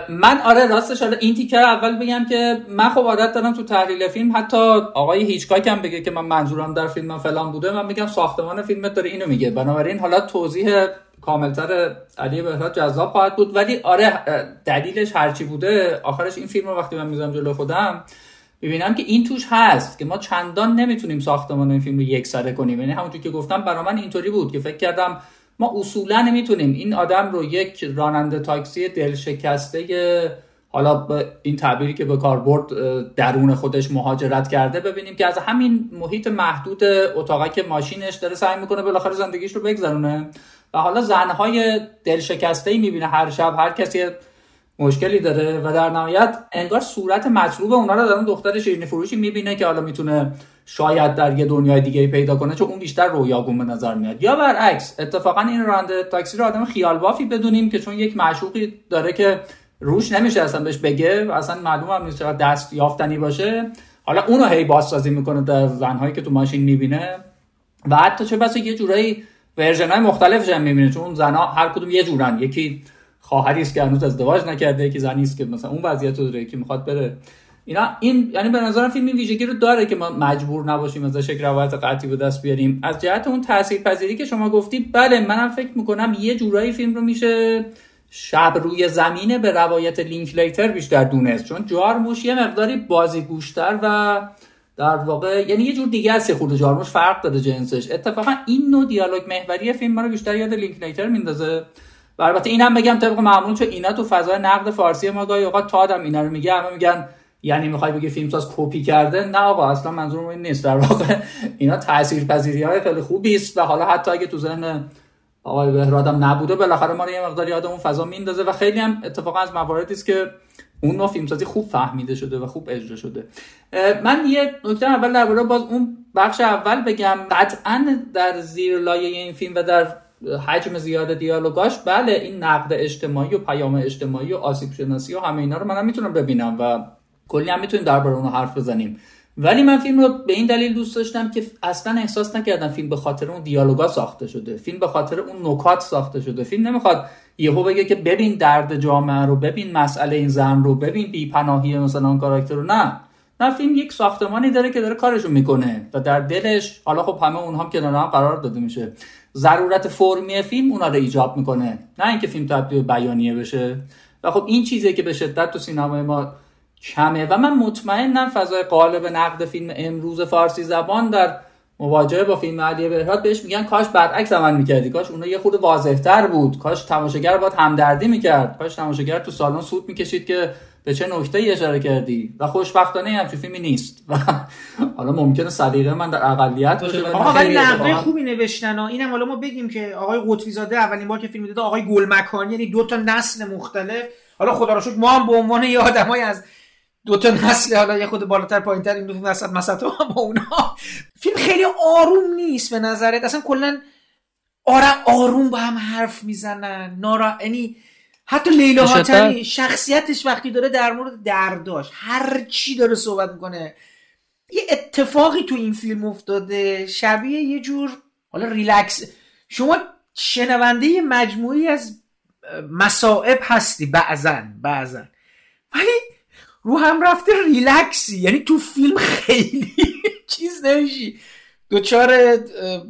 من آره راستش حالا این تیکر اول بگم که من خب عادت دارم تو تحلیل فیلم حتی آقای هیچکاک هم بگه که من منظورم در فیلم فلان بوده من میگم ساختمان فیلمت داره اینو میگه. بنابراین حالا توضیح کاملتر علی بهراد جذاب خواهد بود. ولی آره دلیلش هرچی بوده آخرش این فیلم رو وقتی من می‌ذارم جلو خودم ببینم که این توش هست که ما چندان نمی‌تونیم ساختمان این فیلم رو یک سره کنیم. یعنی همونجور که گفتم برا من اینطوری بود که فکر کردم ما اصولا نمی‌تونیم. این آدم رو یک راننده تاکسی دل شکسته حالا این تعبیری که به کار برد درون خودش مهاجرت کرده ببینیم که از همین محیط محدود اتاقک ماشینش داره سعی می‌کنه بالاخره زندگیش رو بگذرونه. و حالا زنهای دل شکسته ای می‌بینه هر شب هر کسی مشکلی داره. و در نهایت انگار صورت مطلوب اونا رو در اون دختر شیرینی فروشی می‌بینه که حالا می‌تونه شاید در یه دنیای دیگه پیدا کنه چون اون بیشتر رویاگون به نظر میاد. یا برعکس اتفاقا این راننده تاکسی رو آدم خیال بافی بدونیم که چون یک معشوقی داره که روش نمیشه اصلا بهش بگه و اصلا معلوم هم نیست دست یافتنی باشه. حالا اونو هی بازسازی می‌کنه در زنهایی که تو ماشین می‌بینه. و حتی چه بسا یه جورایی ورژن های مختلفش هم می‌بینه چون اون زنها هر کدوم یه جورن. یکی خواهری است که هنوز ازدواج نکرده یکی زنی است که مثلا اون وضعیت رو داره که می‌خواد بره. اینا این یعنی به نظرم فیلم این ویژگی رو داره که ما مجبور نباشیم ازش یک روایت قطعی به دست بیاریم. از جهت اون تاثیرپذیری که شما گفتید بله منم فکر می‌کنم یه جورایی فیلم رو میشه شب روی زمینه به روایت لینکلیتر بیشتر دونست. چون جارموش یه مقداری بازیگوشتر و در واقع یعنی یه جور دیگه است خورده جارموش فرق داره جنسش. اتفاقا این نوع دیالوگ محوری فیلم رو بیشتر یاد لینکلیتر میندازه. و البته اینم بگم طبق معمول چون اینا تو فضای نقد فارسی ما گاهی اوقات تادم اینا رو میگه همه میگن یعنی می‌خوای بگی فیلمساز کپی کرده؟ نه آقا اصلا منظورم این نیست. در واقع اینا تاثیرپذیری های خیلی خوبی است و حالا حتی اگه تو ذهن آقای بهرادم نبوده بالاخره ما رو یه مقدار یاد اون فضا میندازه و خیلی هم اتفاقا از مواردی است که اون نوع فیلمسازی خوب فهمیده شده و خوب اجرا شده. من یه نکته اول درباره باز اون بخش اول بگم. قطعا در زیر لایه این فیلم و در حجم زیاد دیالوگاش بله این نقد اجتماعی و پیام اجتماعی و آسیب شناسی و همه اینا رو منم می‌تونم ببینم و کلی هم می‌تونیم درباره اون حرف بزنیم. ولی من فیلم رو به این دلیل دوست داشتم که اصلا احساس نکردم فیلم به خاطر اون دیالوگا ساخته شده. فیلم به خاطر اون نکات ساخته شده. فیلم نمی‌خواد یهو بگه که ببین درد جامعه رو ببین مسئله این زن رو ببین بیپناهی مثلا اون کاراکتر رو. نه. نه فیلم یک ساختمانی داره که داره کارشو می‌کنه و در دلش حالا خب همه اونها هم کنار هم قرار داده میشه. ضرورت فرمی فیلم اونا رو ایجاب می‌کنه. نه اینکه فیلم تبدیل بیانیه بشه. و خب این چیزی که به شدت تو سینمای ما کمه. و من مطمئنم فضای قالب نقد فیلم امروز فارسی زبان در مواجهه با فیلم علی بهراد بهش میگن کاش برعکس عمل می‌کردی. کاش اونها یه خود واضحتر بود. کاش تماشاگر باید همدردی می‌کرد. کاش تماشاگر تو سالن سود می‌کشید که به چه نکته ای اشاره کردی. و خوشبختانه همچین فیلمی نیست. و حالا ممکنه سلیقه من در اقلیت باشه آقا ولی نقده خوبی نوشتن ها. اینم حالا ما بگیم که آقای قطبی زاده اولین بار که فیلم دیده آقای گلمکانی یعنی دو تا نسل مختلف. حالا خدا رو شکر ما هم به عنوان یه آدمای از دو تا نسل حالا یه خود بالاتر پایینتر این دو نسل مثلا با اونها فیلم خیلی آروم نیست به نظرت؟ اصلا کلا آرام آروم با هم حرف می‌زنن. نارا یعنی حتی لیلا حاتمی شخصیتش وقتی داره در مورد درداش هر چی داره صحبت می‌کنه. یه اتفاقی تو این فیلم افتاده. شبیه یه جور حالا ریلکس. شما شنونده مجموعی از مسائب هستی بعضا بعضا. ولی رو هم رفته ریلکسی. یعنی تو فیلم خیلی چیز نمیشی. دوچار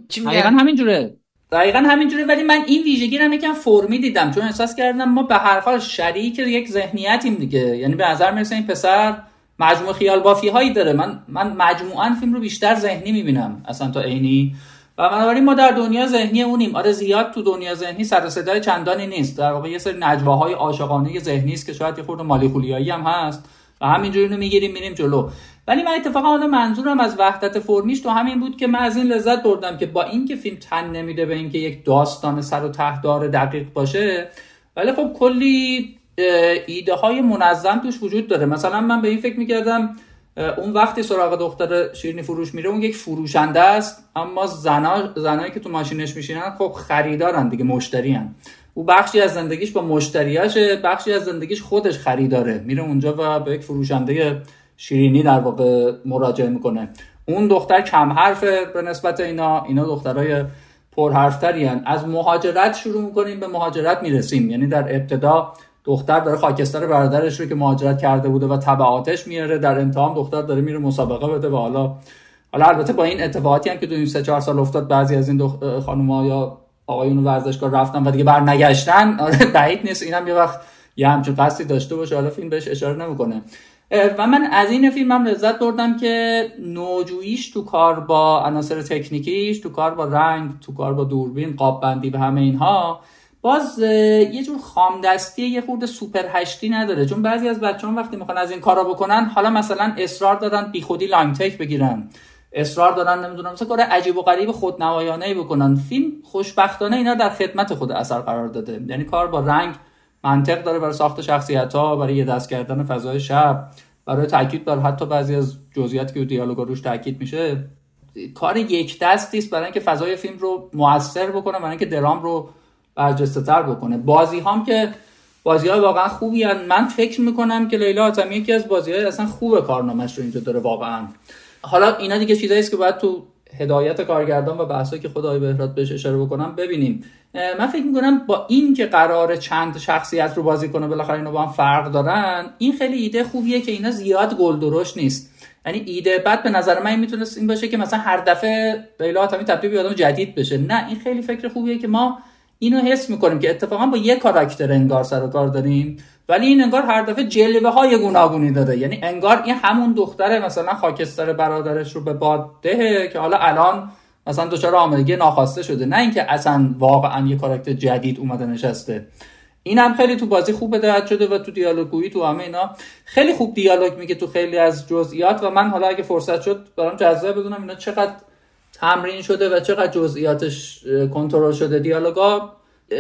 چی میگن؟ همینجوره. دقیقا همینجوره ولی من این ویژگی رو یکم فرمی دیدم. چون احساس کردم ما به هر حال شریک یک ذهنیتیم دیگه. یعنی به نظر می‌رسه این پسر مجموع خیال بافی هایی داره. من من مجموعا فیلم رو بیشتر ذهنی می‌بینم اصلا تا عینی. و بنابراین ما در دنیا ذهنی اونیم. آره زیاد تو دنیا ذهنی سر صدای چندانی نیست. در واقع یه سری نجواهای عاشقانه ذهنی است که شاید یه خورده مالی خولیایی هم هست. و همینجوری رو می‌گیریم میریم جلو. ولی من اتفاقا حالا منظورم از وحدت فرمیش تو همین بود که من از این لذت بردم که با اینکه فیلم تن نمیده به اینکه یک داستان سر و تهدار دقیق باشه ولی خب کلی ایده های منظم توش وجود داره. مثلا من به این فکر می‌کردم اون وقتی سراغ دختر شیرینی فروش میره اون یک فروشنده است اما زنا زنایی که تو ماشینش میشینن خب خریدارن دیگه مشتری او بخشی از زندگیش با مشتریاشه بخشی از زندگیش خودش خریداره میره اونجا و به یک فروشنده شیرینی در واقع مراجعه می‌کنه. اون دختر کم حرفه به نسبت اینا. اینا دخترای پرحرفتری از مهاجرت شروع می‌کنیم به مهاجرت می‌رسیم. یعنی در ابتدا دختر داره خاکستر برادرش رو که مهاجرت کرده بوده و تبعاتش میاره. در انتهام دختر داره میره مسابقه بده و حالا حالا البته با این اتفاقاتی هم که تو این سه چهار سال افتاد بعضی از این دخ... خانوما یا آقایون ورزشگاه رفتن و دیگه بر نگشتن آره بعید نیست. اینم یه وقت یه همچون قصدی داشته باشه. حالا فیلم بهش اشاره نمی‌کنه. و من از این فیلم هم لذت بردم که نوجوییش تو کار با عناصر تکنیکیش تو کار با رنگ تو کار با دوربین قاب بندی و همه اینها باز یه جور خامدستی یه خورده سوپر هشتی نداره. چون بعضی از بچه هم وقتی می‌خوان از این کارا بکنن حالا مثلا اصرار دادن بیخودی لانگ تیک بگیرن. اصرار دارن نمی‌دونم. مثلا کار عجیب و غریب خودنمایانه بکنن. فیلم خوشبختانه اینا در خدمت خود اثر قرار داده. یعنی کار با رنگ منطق داره برای ساخت شخصیت ها برای یه دست کردن فضای شب برای تاکید بر حتی بعضی از جزئیاتی که دیالوگ روش تاکید میشه. کار یک دستی است برای اینکه فضای فیلم رو موثر بکنه برای اینکه درام رو برجسته تر بکنه. بازی هم که بازی های واقعا خوبی هن. من فکر می‌کنم که لیلا آتمی یکی از بازی های اصلا خوب کارنامش رو اینجا داره واقعا. حالا اینا دیگه چیزایی است که باید تو هدایت کارگردان و بحثایی که خدای بهراد بهش اشاره بکنم ببینیم. من فکر می‌کنم با این که قرار چند شخصیت رو بازی کنه بالاخره اینا با هم فرق دارن این خیلی ایده خوبیه که اینا زیاد گل درشت نیست. یعنی ایده بعد به نظر من می‌تونست این باشه که مثلا هر دفعه لیلا آتمی تبدیل به آدم جدید بشه. نه این خیلی فکر خوبیه که ما اینو حس می‌کنیم که اتفاقا با یه کاراکتر انگار سر و کار داریم. ولی این انگار هر دفعه جلوه های گوناگونی داده. یعنی انگار این همون دختره مثلا خاکستر برادرش رو به باد دهه که حالا الان مثلا دچار آمدگی ناخواسته شده. نه اینکه اصلا واقعا یه کاراکتر جدید اومده نشسته. این هم خیلی تو بازی خوب هدایت شده و تو دیالوگویی تو همه اینا خیلی خوب دیالوگ میگه تو خیلی از جزئیات و من حالا اگه فرصت شد برام جذاب بدونم اینا چقدر تمرین شده و چقدر جزئیاتش کنترل شده. دیالوگا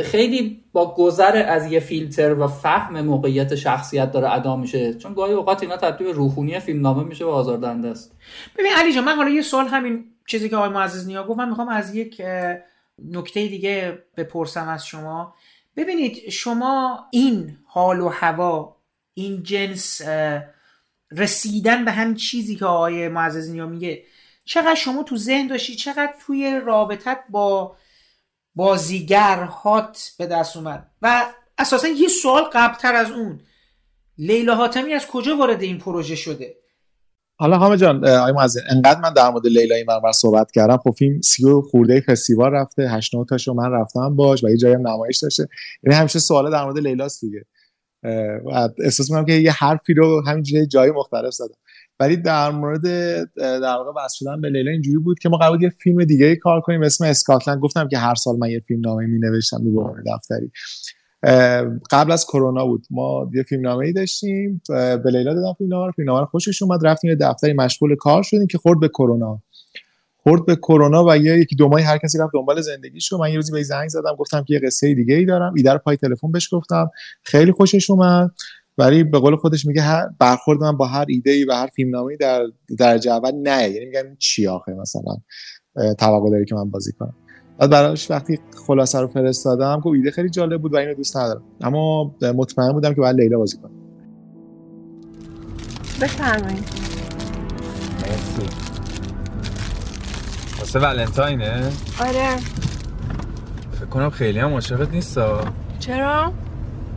خیلی با گذر از یه فیلتر و فهم موقعیت شخصیت داره ادا میشه. چون گاهی اوقات اینا تبدیل روحونی فیلمنامه میشه و آزاردهنده است. ببین علی جان من حالا یه سوال همین چیزی که آقای معزز نیا گفت من می‌خوام از یک نکته دیگه بپرسم از شما. ببینید شما این حال و هوا این جنس رسیدن به هم چیزی که آقای معزز نیا میگه چقدر شما تو ذهن داشتی چقدر توی رابطت با بازیگر هات به دست اومد. و اساسا یه سوال قبلتر از اون. لیلا حاتمی از کجا وارد این پروژه شده؟ حالا همه جان معزین انقدر من در مورد لیلا این منور صحبت کردم. خب فیلم سی و خورده فستیوال رفته هشت تاشو من رفتم باش و یه جایی هم نمایش داشته. یعنی همیشه سوال در مورد لیلاست دیگه. و احساس می‌کنم که یه حرفی رو همینجوری جای مختلف زدم. ولی در مورد در واقع به لیلا اینجوری بود که ما قرار یه فیلم دیگه کار کنیم اسم اسکاتلند. گفتم که هر سال من یه فیلم نامه می نوشتم به دفتری. قبل از کرونا بود. ما یه فیلم نامه ای داشتیم به لیلا دادم فیلم نامه فیلم نامه خوشش اومد. رفتیم یه دفتری مشغول کار شدیم که خورد به کرونا. خورد به کرونا و یه یکی دو ماهی هر کسی رفت دنبال زندگیش رو من یه روزی به زنگ زدم گفتم که یه قصه دیگه ای دارم. ایده رو پای تلفن بهش گفتم. خیلی خوشش اومد. ولی به قول خودش میگه هر برخورد من با هر ایده ای و هر فیلمنامه‌ای در درجه اول نه. یعنی میگم چی آخه مثلا؟ توقع داری که من بازی کنم. بعد براش وقتی خلاصه رو فرستادم گفت ایده خیلی جالب بود و اینو دوست ندارم. اما مطمئن بودم که باید لیلا بازی کنم بفرمایید. واسه ولنتاینه؟ آره. فکر کنم خیلی هم عاشقت نیستا. چرا؟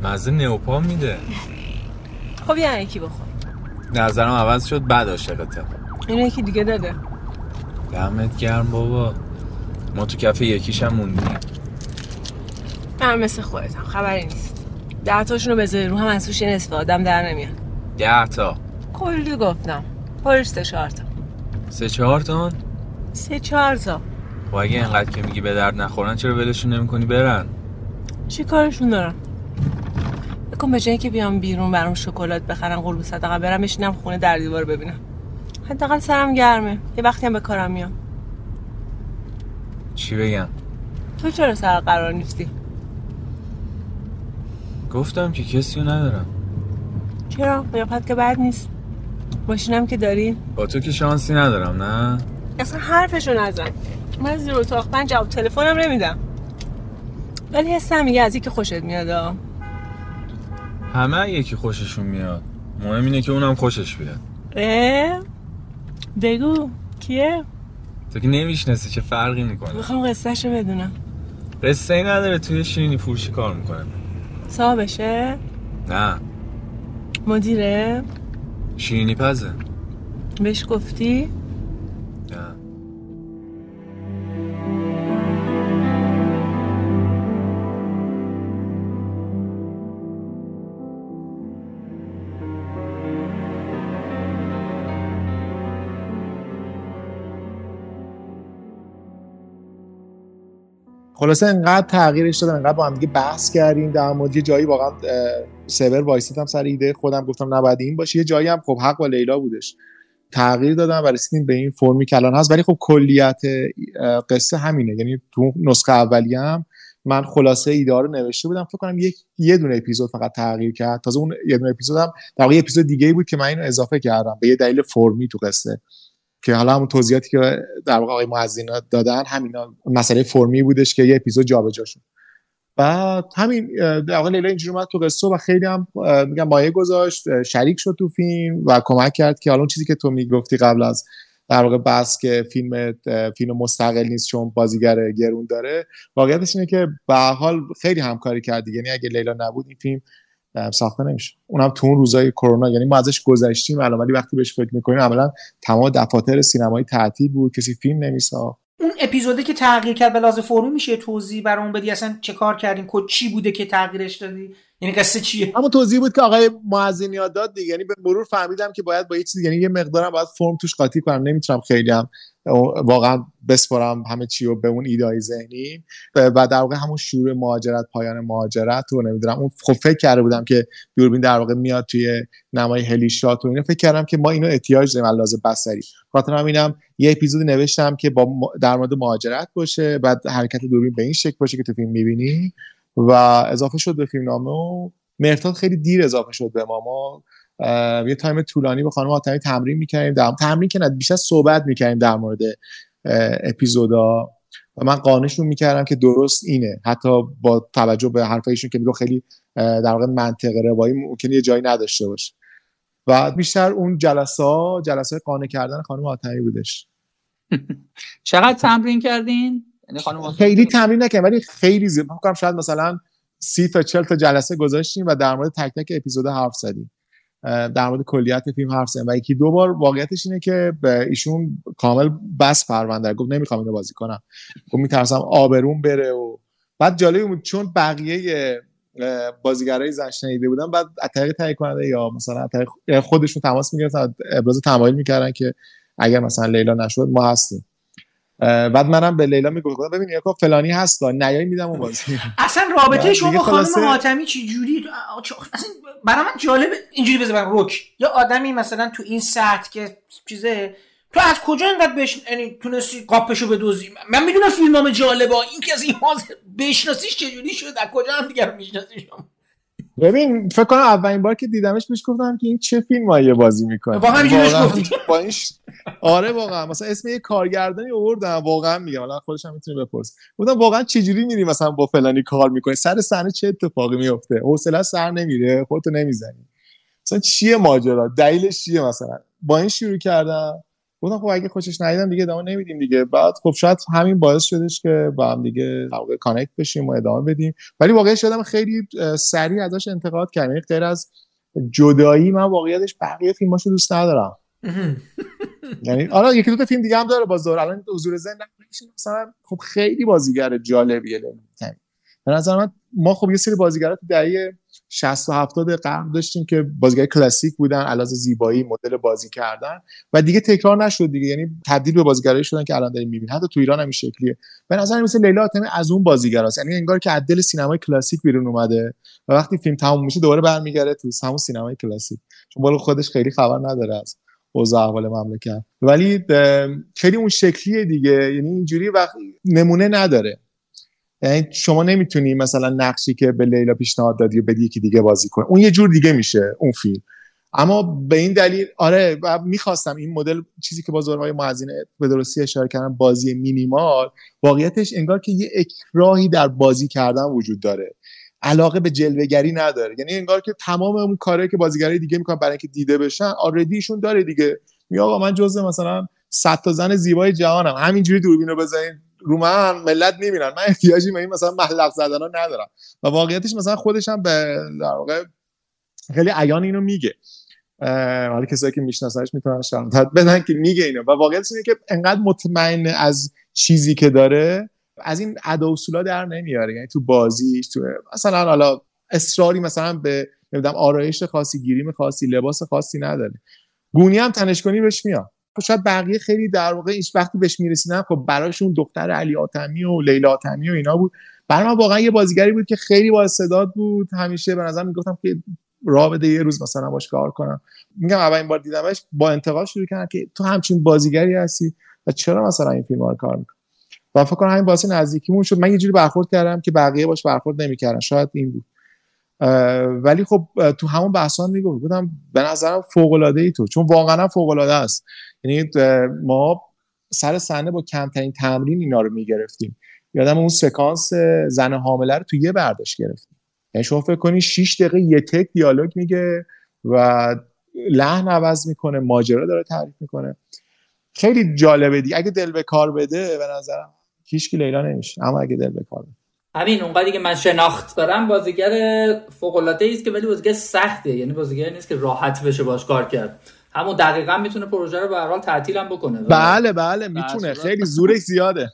مزه نئوپا میده. خب یه یکی بخور. نظرم عوض شد بعد عاشقته. اینو یکی دیگه داده. دمت گرم بابا. ما تو کف یکیش هم موندیم. من مثل خودتم خبری نیست. ده تاشون رو بذاری رو هم از توش نصف آدم در نمیاد. ده تا. کلی گفتم. پرش سه چهار تا. سه چهار تان سه چهار تا. خب اگه اینقدر که میگی به درد نخورن چرا ولشون نمی‌کنی برن؟ چی کارشون دارم بکن به جایی که بیام بیرون برام شکلات بخرن قلبو صدقه برم بشینم خونه در دیوار ببینم. حداقل سرم گرمه. یه وقتی هم به کارم میام. چی بگم؟ تو چرا سر قرار نیستی؟ گفتم که کسی ندارم. چرا؟ قیافت که بد نیست. ماشینم که داری؟ با تو که شانسی ندارم نه؟ اصلا حرفشو نزن. من زیر اتاق من جواب تلفنم نمیدم. ولی حسم میگه از که خوشت میاد همه یکی خوششون میاد. مهم اینه که اونم خوشش بیاد. اه؟ بگو کیه؟ تو که نمی‌شناسی چه فرقی می‌کنه. می‌خوام قصهشو بدونم. قصه ای نداره توی شیرینی فروشی کار می‌کنه. صاحبشه؟ نه. مدیره؟ شیرینی پزه. بهش گفتی؟ خلاصه انقدر تغییرش دادم انقدر با هم دیگه بحث کردیم در مورد یه جایی واقعا سیور وایسیدم سر ایده خودم گفتم نباید این باشه. یه جایی هم خب حق با لیلا بودش. تغییر دادم و رسیدیم به این فرمی که الان هست. ولی خب کلیت قصه همینه. یعنی تو نسخه اولی هم من خلاصه ایده رو نوشته بودم. فکر کنم یک یه دونه اپیزود فقط تغییر کرد. تازه اون یه دونه اپیزود هم در واقع اپیزود دیگه بود که من اینو اضافه کردم. به یه دلیل فرمی تو قصه. که حالا همون توضیحاتی که در واقع آقای معزینا دادن همینا مسئله فرمی بودش که یه اپیزود جابجا شد. بعد همین در واقع لیلا اینجوری اومد تو قصه و خیلی هم میگم مایه گذاشت شریک شد تو فیلم و کمک کرد که حالا چیزی که تو می‌گفتی قبل از در واقع بس که فیلم فیلم مستقل نیست چون بازیگر گرون داره واقعیتش اینه که به حال خیلی همکاری کرد یعنی اگه لیلا نبود این فیلم ساخته نمیشه. اونم تو اون روزای کرونا یعنی ما ازش گذشتیم الان ولی وقتی بهش فکر می‌کنیم عملا تمام دفاتر سینمایی تعطیل بود کسی فیلم نمیساخت. اون اپیزودی که تغییر کرد به لحاظ فرمی میشه توضیح برامون بدی؟ اصلا چه کار کردین؟ کد چی بوده که تغییرش دادی؟ یعنی قصه چیه؟ همون توضیح بود که آقای معزین یاد داد دیگه. یعنی به مرور فهمیدم که باید با یه چیز یعنی یه مقدارم باید فرم توش قاطی کنم. نمی‌تونم خیلی هم واقعا بسپرم همه چی رو به اون ایدای ذهنی. و در واقع همون شروع مهاجرت پایان مهاجرت رو نمی‌دونم. اون خب فکر کرده بودم که دوربین در واقع میاد توی نمای هلیشات و اینا. فکر کردم که ما اینو احتیاج داریم لازم بصری خاطر همینم یه اپیزود نوشتم که با در مورد مهاجرت باشه. بعد حرکت دوربین به این شکل باشه که تو فیلم می‌بینی. و اضافه شد به فیلمنامه و مرتاد خیلی دیر اضافه شد به ما. ما یه تایم طولانی با خانم آتمی تمرین می‌کردیم. در تمرین که بیشتر صحبت می‌کردیم در مورد اپیزودا. و من قانشون می‌کردم که درست اینه. حتی با توجه به حرفایشون که میگو خیلی در واقع منطقه روایی ممکنه یه جایی نداشته باشه. و بیشتر اون جلسه ها جلسه قانع کردن خانم آتمی بودش. چقدر تمرین کردین؟ یعنی خیلی تمرین نکردم ولی خیلی زیاد. شاید مثلا سی تا چل تا جلسه گذاشتیم و در مورد تک تک اپیزود حرف زدیم. در مورد کلیت فیلم حرف زدیم. و یکی دو بار واقعیتش اینه که به ایشون کامل بس پرونده گفت نمی‌خوام اینو بازی کنم. گفت میترسم آبرون بره و بعد جالب بود چون بقیه بازیگرای زن شنیده بودن بعد از طریق تهیه کننده یا مثلا خودشون تماس می‌گرفتن ابراز تمایل می‌کردن که اگر مثلا لیلا نشد ما هستیم. بعد منم به لیلا می‌گفتم ببین یکو فلانی هست نیای میدم اون بازی. اصلا رابطه شما با خانم حاتمی چی جوری؟ اصلا برای من جالب اینجوری بذار روک یا آدمی مثلا تو این سطح که چیزه تو از کجا اینقدر بش یعنی تونستی قاپشو بدوزی من می‌دونم فیلمنامه جالبه این که از این بشناسیش چجوری شد از کجا هم دیگه می‌شناسی ببین فکر کنم اولین بار که دیدمش بهش گفتم که این چه فیلمایی بازی می‌کنه. با گفتی با این آره واقعا. مثلا اسم یه کارگردانی آوردم واقعا میگم. الان خودش هم می‌تونه بپرس گفتم واقعا چه جوری میری مثلا با فلانی کار می‌کنی؟ سر صحنه چه اتفاقی میفته حوصله سر نمیره خودتو نمی‌زنی. مثلا چیه ماجرا؟ دلیلش چیه مثلا؟ با این شروع کردم. گفتم خب اگه خوشش ندیدم دیگه ادامه نمیدیم دیگه. بعد خب شاید همین باعث شدش که با هم دیگه کانکت بشیم و ادامه بدیم. ولی واقعا شدم خیلی سریع ازش انتقاد کردم. یعنی غیر از جدایی من واقعیتش بقیه فیلماشو دوست ندارم. یعنی حالا یکی دو تا فیلم دیگه هم داره باز الان حضور زن مثلا خب خیلی بازیگر جالبیه. به نظر من ما خب یه سری بازیگرا تو دهه 60 و 70 قرن داشتیم که بازیگر کلاسیک بودن علاوه زیبایی مدل بازی کردن و دیگه تکرار نشد دیگه. یعنی تبدیل به بازیگرایی شدن که الان داریم می‌بینیم. حتی تو ایران هم شکلیه. به نظر مثل لیلا آتمی از اون بازیگراست. یعنی انگار که از دل سینمای کلاسیک بیرون اومده و وقتی فیلم تموم میشه دوباره برمیگرده تو همون سینمای کلاسیک. چون بالا خودش خیلی خبر نداره از اوضاع احوال مملکت. ولی خیلی اون شکلیه دیگه. یعنی اینجوری وقت نمونه نداره. یعنی شما نمی‌تونی مثلا نقشی که به لیلا پیشنهاد دادی و بدی یکی دیگه بازی کنه اون یه جور دیگه میشه اون فیلم. اما به این دلیل آره و می‌خواستم این مدل چیزی که بازارهای معزینه به درستی اشاره کردن بازی مینیمال واقعیتش انگار که یه اکراهی در بازی کردن وجود داره. علاقه به جلوگری نداره. یعنی انگار که تمام اون کارهایی که بازیگرای دیگه می‌کنن برای اینکه دیده بشن آردیشون داره دیگه. می آقا من جزء مثلا صد تا زن زیبای جهانم. همینجوری دوربین رو بزنید رو من ملت می‌بینن. من احتیاجی به این مثلا محلق زدن ها ندارم. و واقعیتش مثلا خودش هم به در واقع خیلی عیان اینو میگه. حالا کسایی که میشناسنش می‌تونن شرمت بدن که میگه اینو. و واقعیتش اینه که انقدر مطمئن از چیزی که داره از این ادا اصولا در نمیاره. یعنی تو بازیش تو مثلا حالا اصراری مثلا به نمی‌دونم آرایش خاصی گیریم خاصی لباس خاصی نداره. گونی هم تنش کنی بهش میاد. شاید بقیه خیلی در واقع هیچ وقتی بهش می‌رسیدن خب برایشون دختر علی آتمی و لیلا آتمی و اینا بود. برای من واقعا یه بازیگری بود که خیلی با استعداد بود. همیشه به نظر می‌گفتم که راه بده یه روز مثلا باش کار کنم. میگم اولین بار دیدمش با انتقاد شروع کردن که تو همچین بازیگری هستی و چرا مثلا این فیلم رو کار می‌کنی؟ و فکر کنم همین باعث نزدیکیمون شد. من یه جوری برخورد کردم که بقیه باش برخورد نمی‌کردن. شاید این بود. ولی خب تو همون بحثان میگم بودم به نظرم فوق العاده ای تو. چون واقعا فوق العاده است. یعنی ما سر صحنه با کمترین تمرین اینا رو می‌گرفتیم. یادم اون سکانس زن حامله رو تو یه برداشت گرفتیم. یعنی شما فکر کنی 6 دقیقه یه تک دیالوگ میگه و لحن عوض می‌کنه ماجرا داره تعریف می‌کنه. خیلی جالبه دیگه اگه دل به کار بده به نظرم هیچ لیلا نمیشه. اما اگه دل به کار بده. همین اونقدری که من شناخت دارم بازیگر فوق العاده است که ولی بازیگر سخته. یعنی بازیگر نیست که راحت بشه باش کار کرد. همون دقیقا می‌تونه پروژه رو به هر حال تعطیل هم بکنه. بله بله می‌تونه. خیلی زورش زیاده.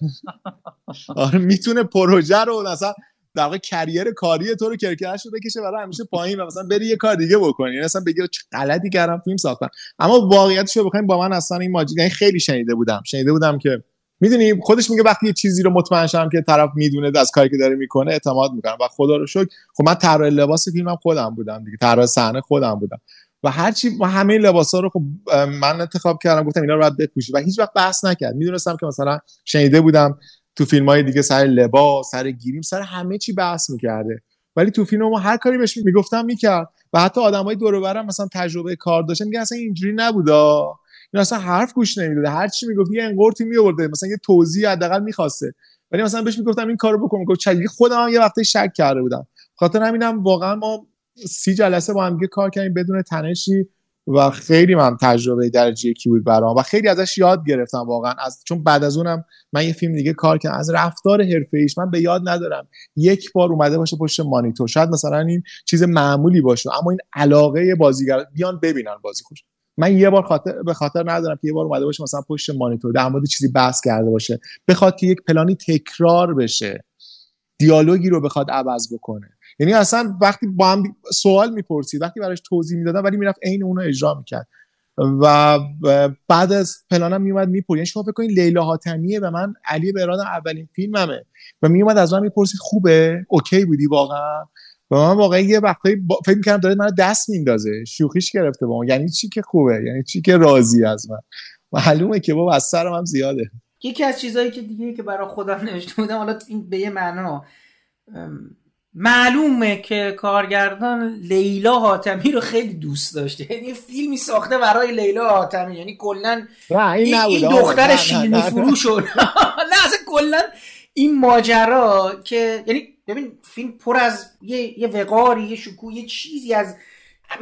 آره می‌تونه پروژه رو مثلا در واقع کریر کاری تو رو کرکرش رو بکشه برای همیشه پایین و مثلا بری یه کار دیگه بکنی. یعنی مثلا بگی چه غلطی کردم فیلم ساختم. اما واقعیتش رو بخوایم با من اصلا این ماجرا یعنی خیلی شنیده بودم. شنیده بودم که می‌دونی؟ خودش میگه وقتی یه چیزی رو مطمئن شدم که طرف می‌دونه از کاری که داره می‌کنه اعتماد می‌کنم. و خدا رو شکر خب من طراح لباس فیلمم خودم بودم دیگه. طراح صحنه خودم بودم. و هرچی و همه لباس ها رو خب من انتخاب کردم گفتم اینا رو باید بپوشی. و هیچ وقت بحث نکرد. می‌دونستم که مثلا شنیده بودم تو فیلم های دیگه سر لباس سر گیریم سر همه چی بحث می‌کرده. ولی تو فیلم ما هر کاری بهش می‌گفتم می‌کرد. و حتی آدمای دور و مثلا تجربه کار داشتن میگه اصلا اینجوری نبودا این اصلا حرف گوش نمی‌داده. هر چی می‌گفت یه انقورتی میآورده. مثلا یه توضیح حداقل می‌خواسته. ولی مثلا بهش می‌گفتم این کارو بکن گفت چلی خودم یه وقتی شک کرده بودم. خاطر همینم واقعا ما سی جلسه با هم کار کردیم بدون تنشی و خیلی من تجربه درجه یکی بود برام و خیلی ازش یاد گرفتم واقعا. از چون بعد از اونم من یه فیلم دیگه کار کردم. از رفتار حرفه ایش من به یاد ندارم. یک بار اومده باشه پشت مانیتور. شاید مثلا این چیز معمولی باشه اما این علاقه بازیگر بیان ببینن بازی خوش. من یه بار خاطر به خاطر ندارم که یه بار اومده باشه مثلا پشت مانیتور در مورد چیزی بحث کرده باشه. بخواد که یک پلانی تکرار بشه. دیالوگی رو بخواد عوض بکنه. یعنی اصلا وقتی با هم سوال می‌پرسید وقتی براش توضیح می‌دادم ولی می‌رفت عین اونو اجرا می‌کرد. و بعد از پلانم میومد می‌پرسید. یعنی شما فکر کنید لیلا حاتمیه و من علی برادم اولین فیلممه. و میومد از من می‌پرسید خوبه؟ اوکی بودی واقعا؟ و من واقعا یه وقتایی با... فکر می‌کردم داره من دست میندازه. شوخیش گرفته با من. یعنی چی که خوبه؟ یعنی چی که راضی از من؟ معلومه که بابا از سرم هم زیاده. یکی از چیزهایی که دیگه که برای خودم نوشته بودم حالا این به یه معنا معلومه که کارگردان لیلا حاتمی رو خیلی دوست داشته. یعنی فیلمی ساخته برای لیلا حاتمی. یعنی کلا این, این دختر شیرینی فروش نه اصلا کلا این ماجرا که یعنی ببین فیلم پر از یه, یه وقاری یه شکوه یه چیزی از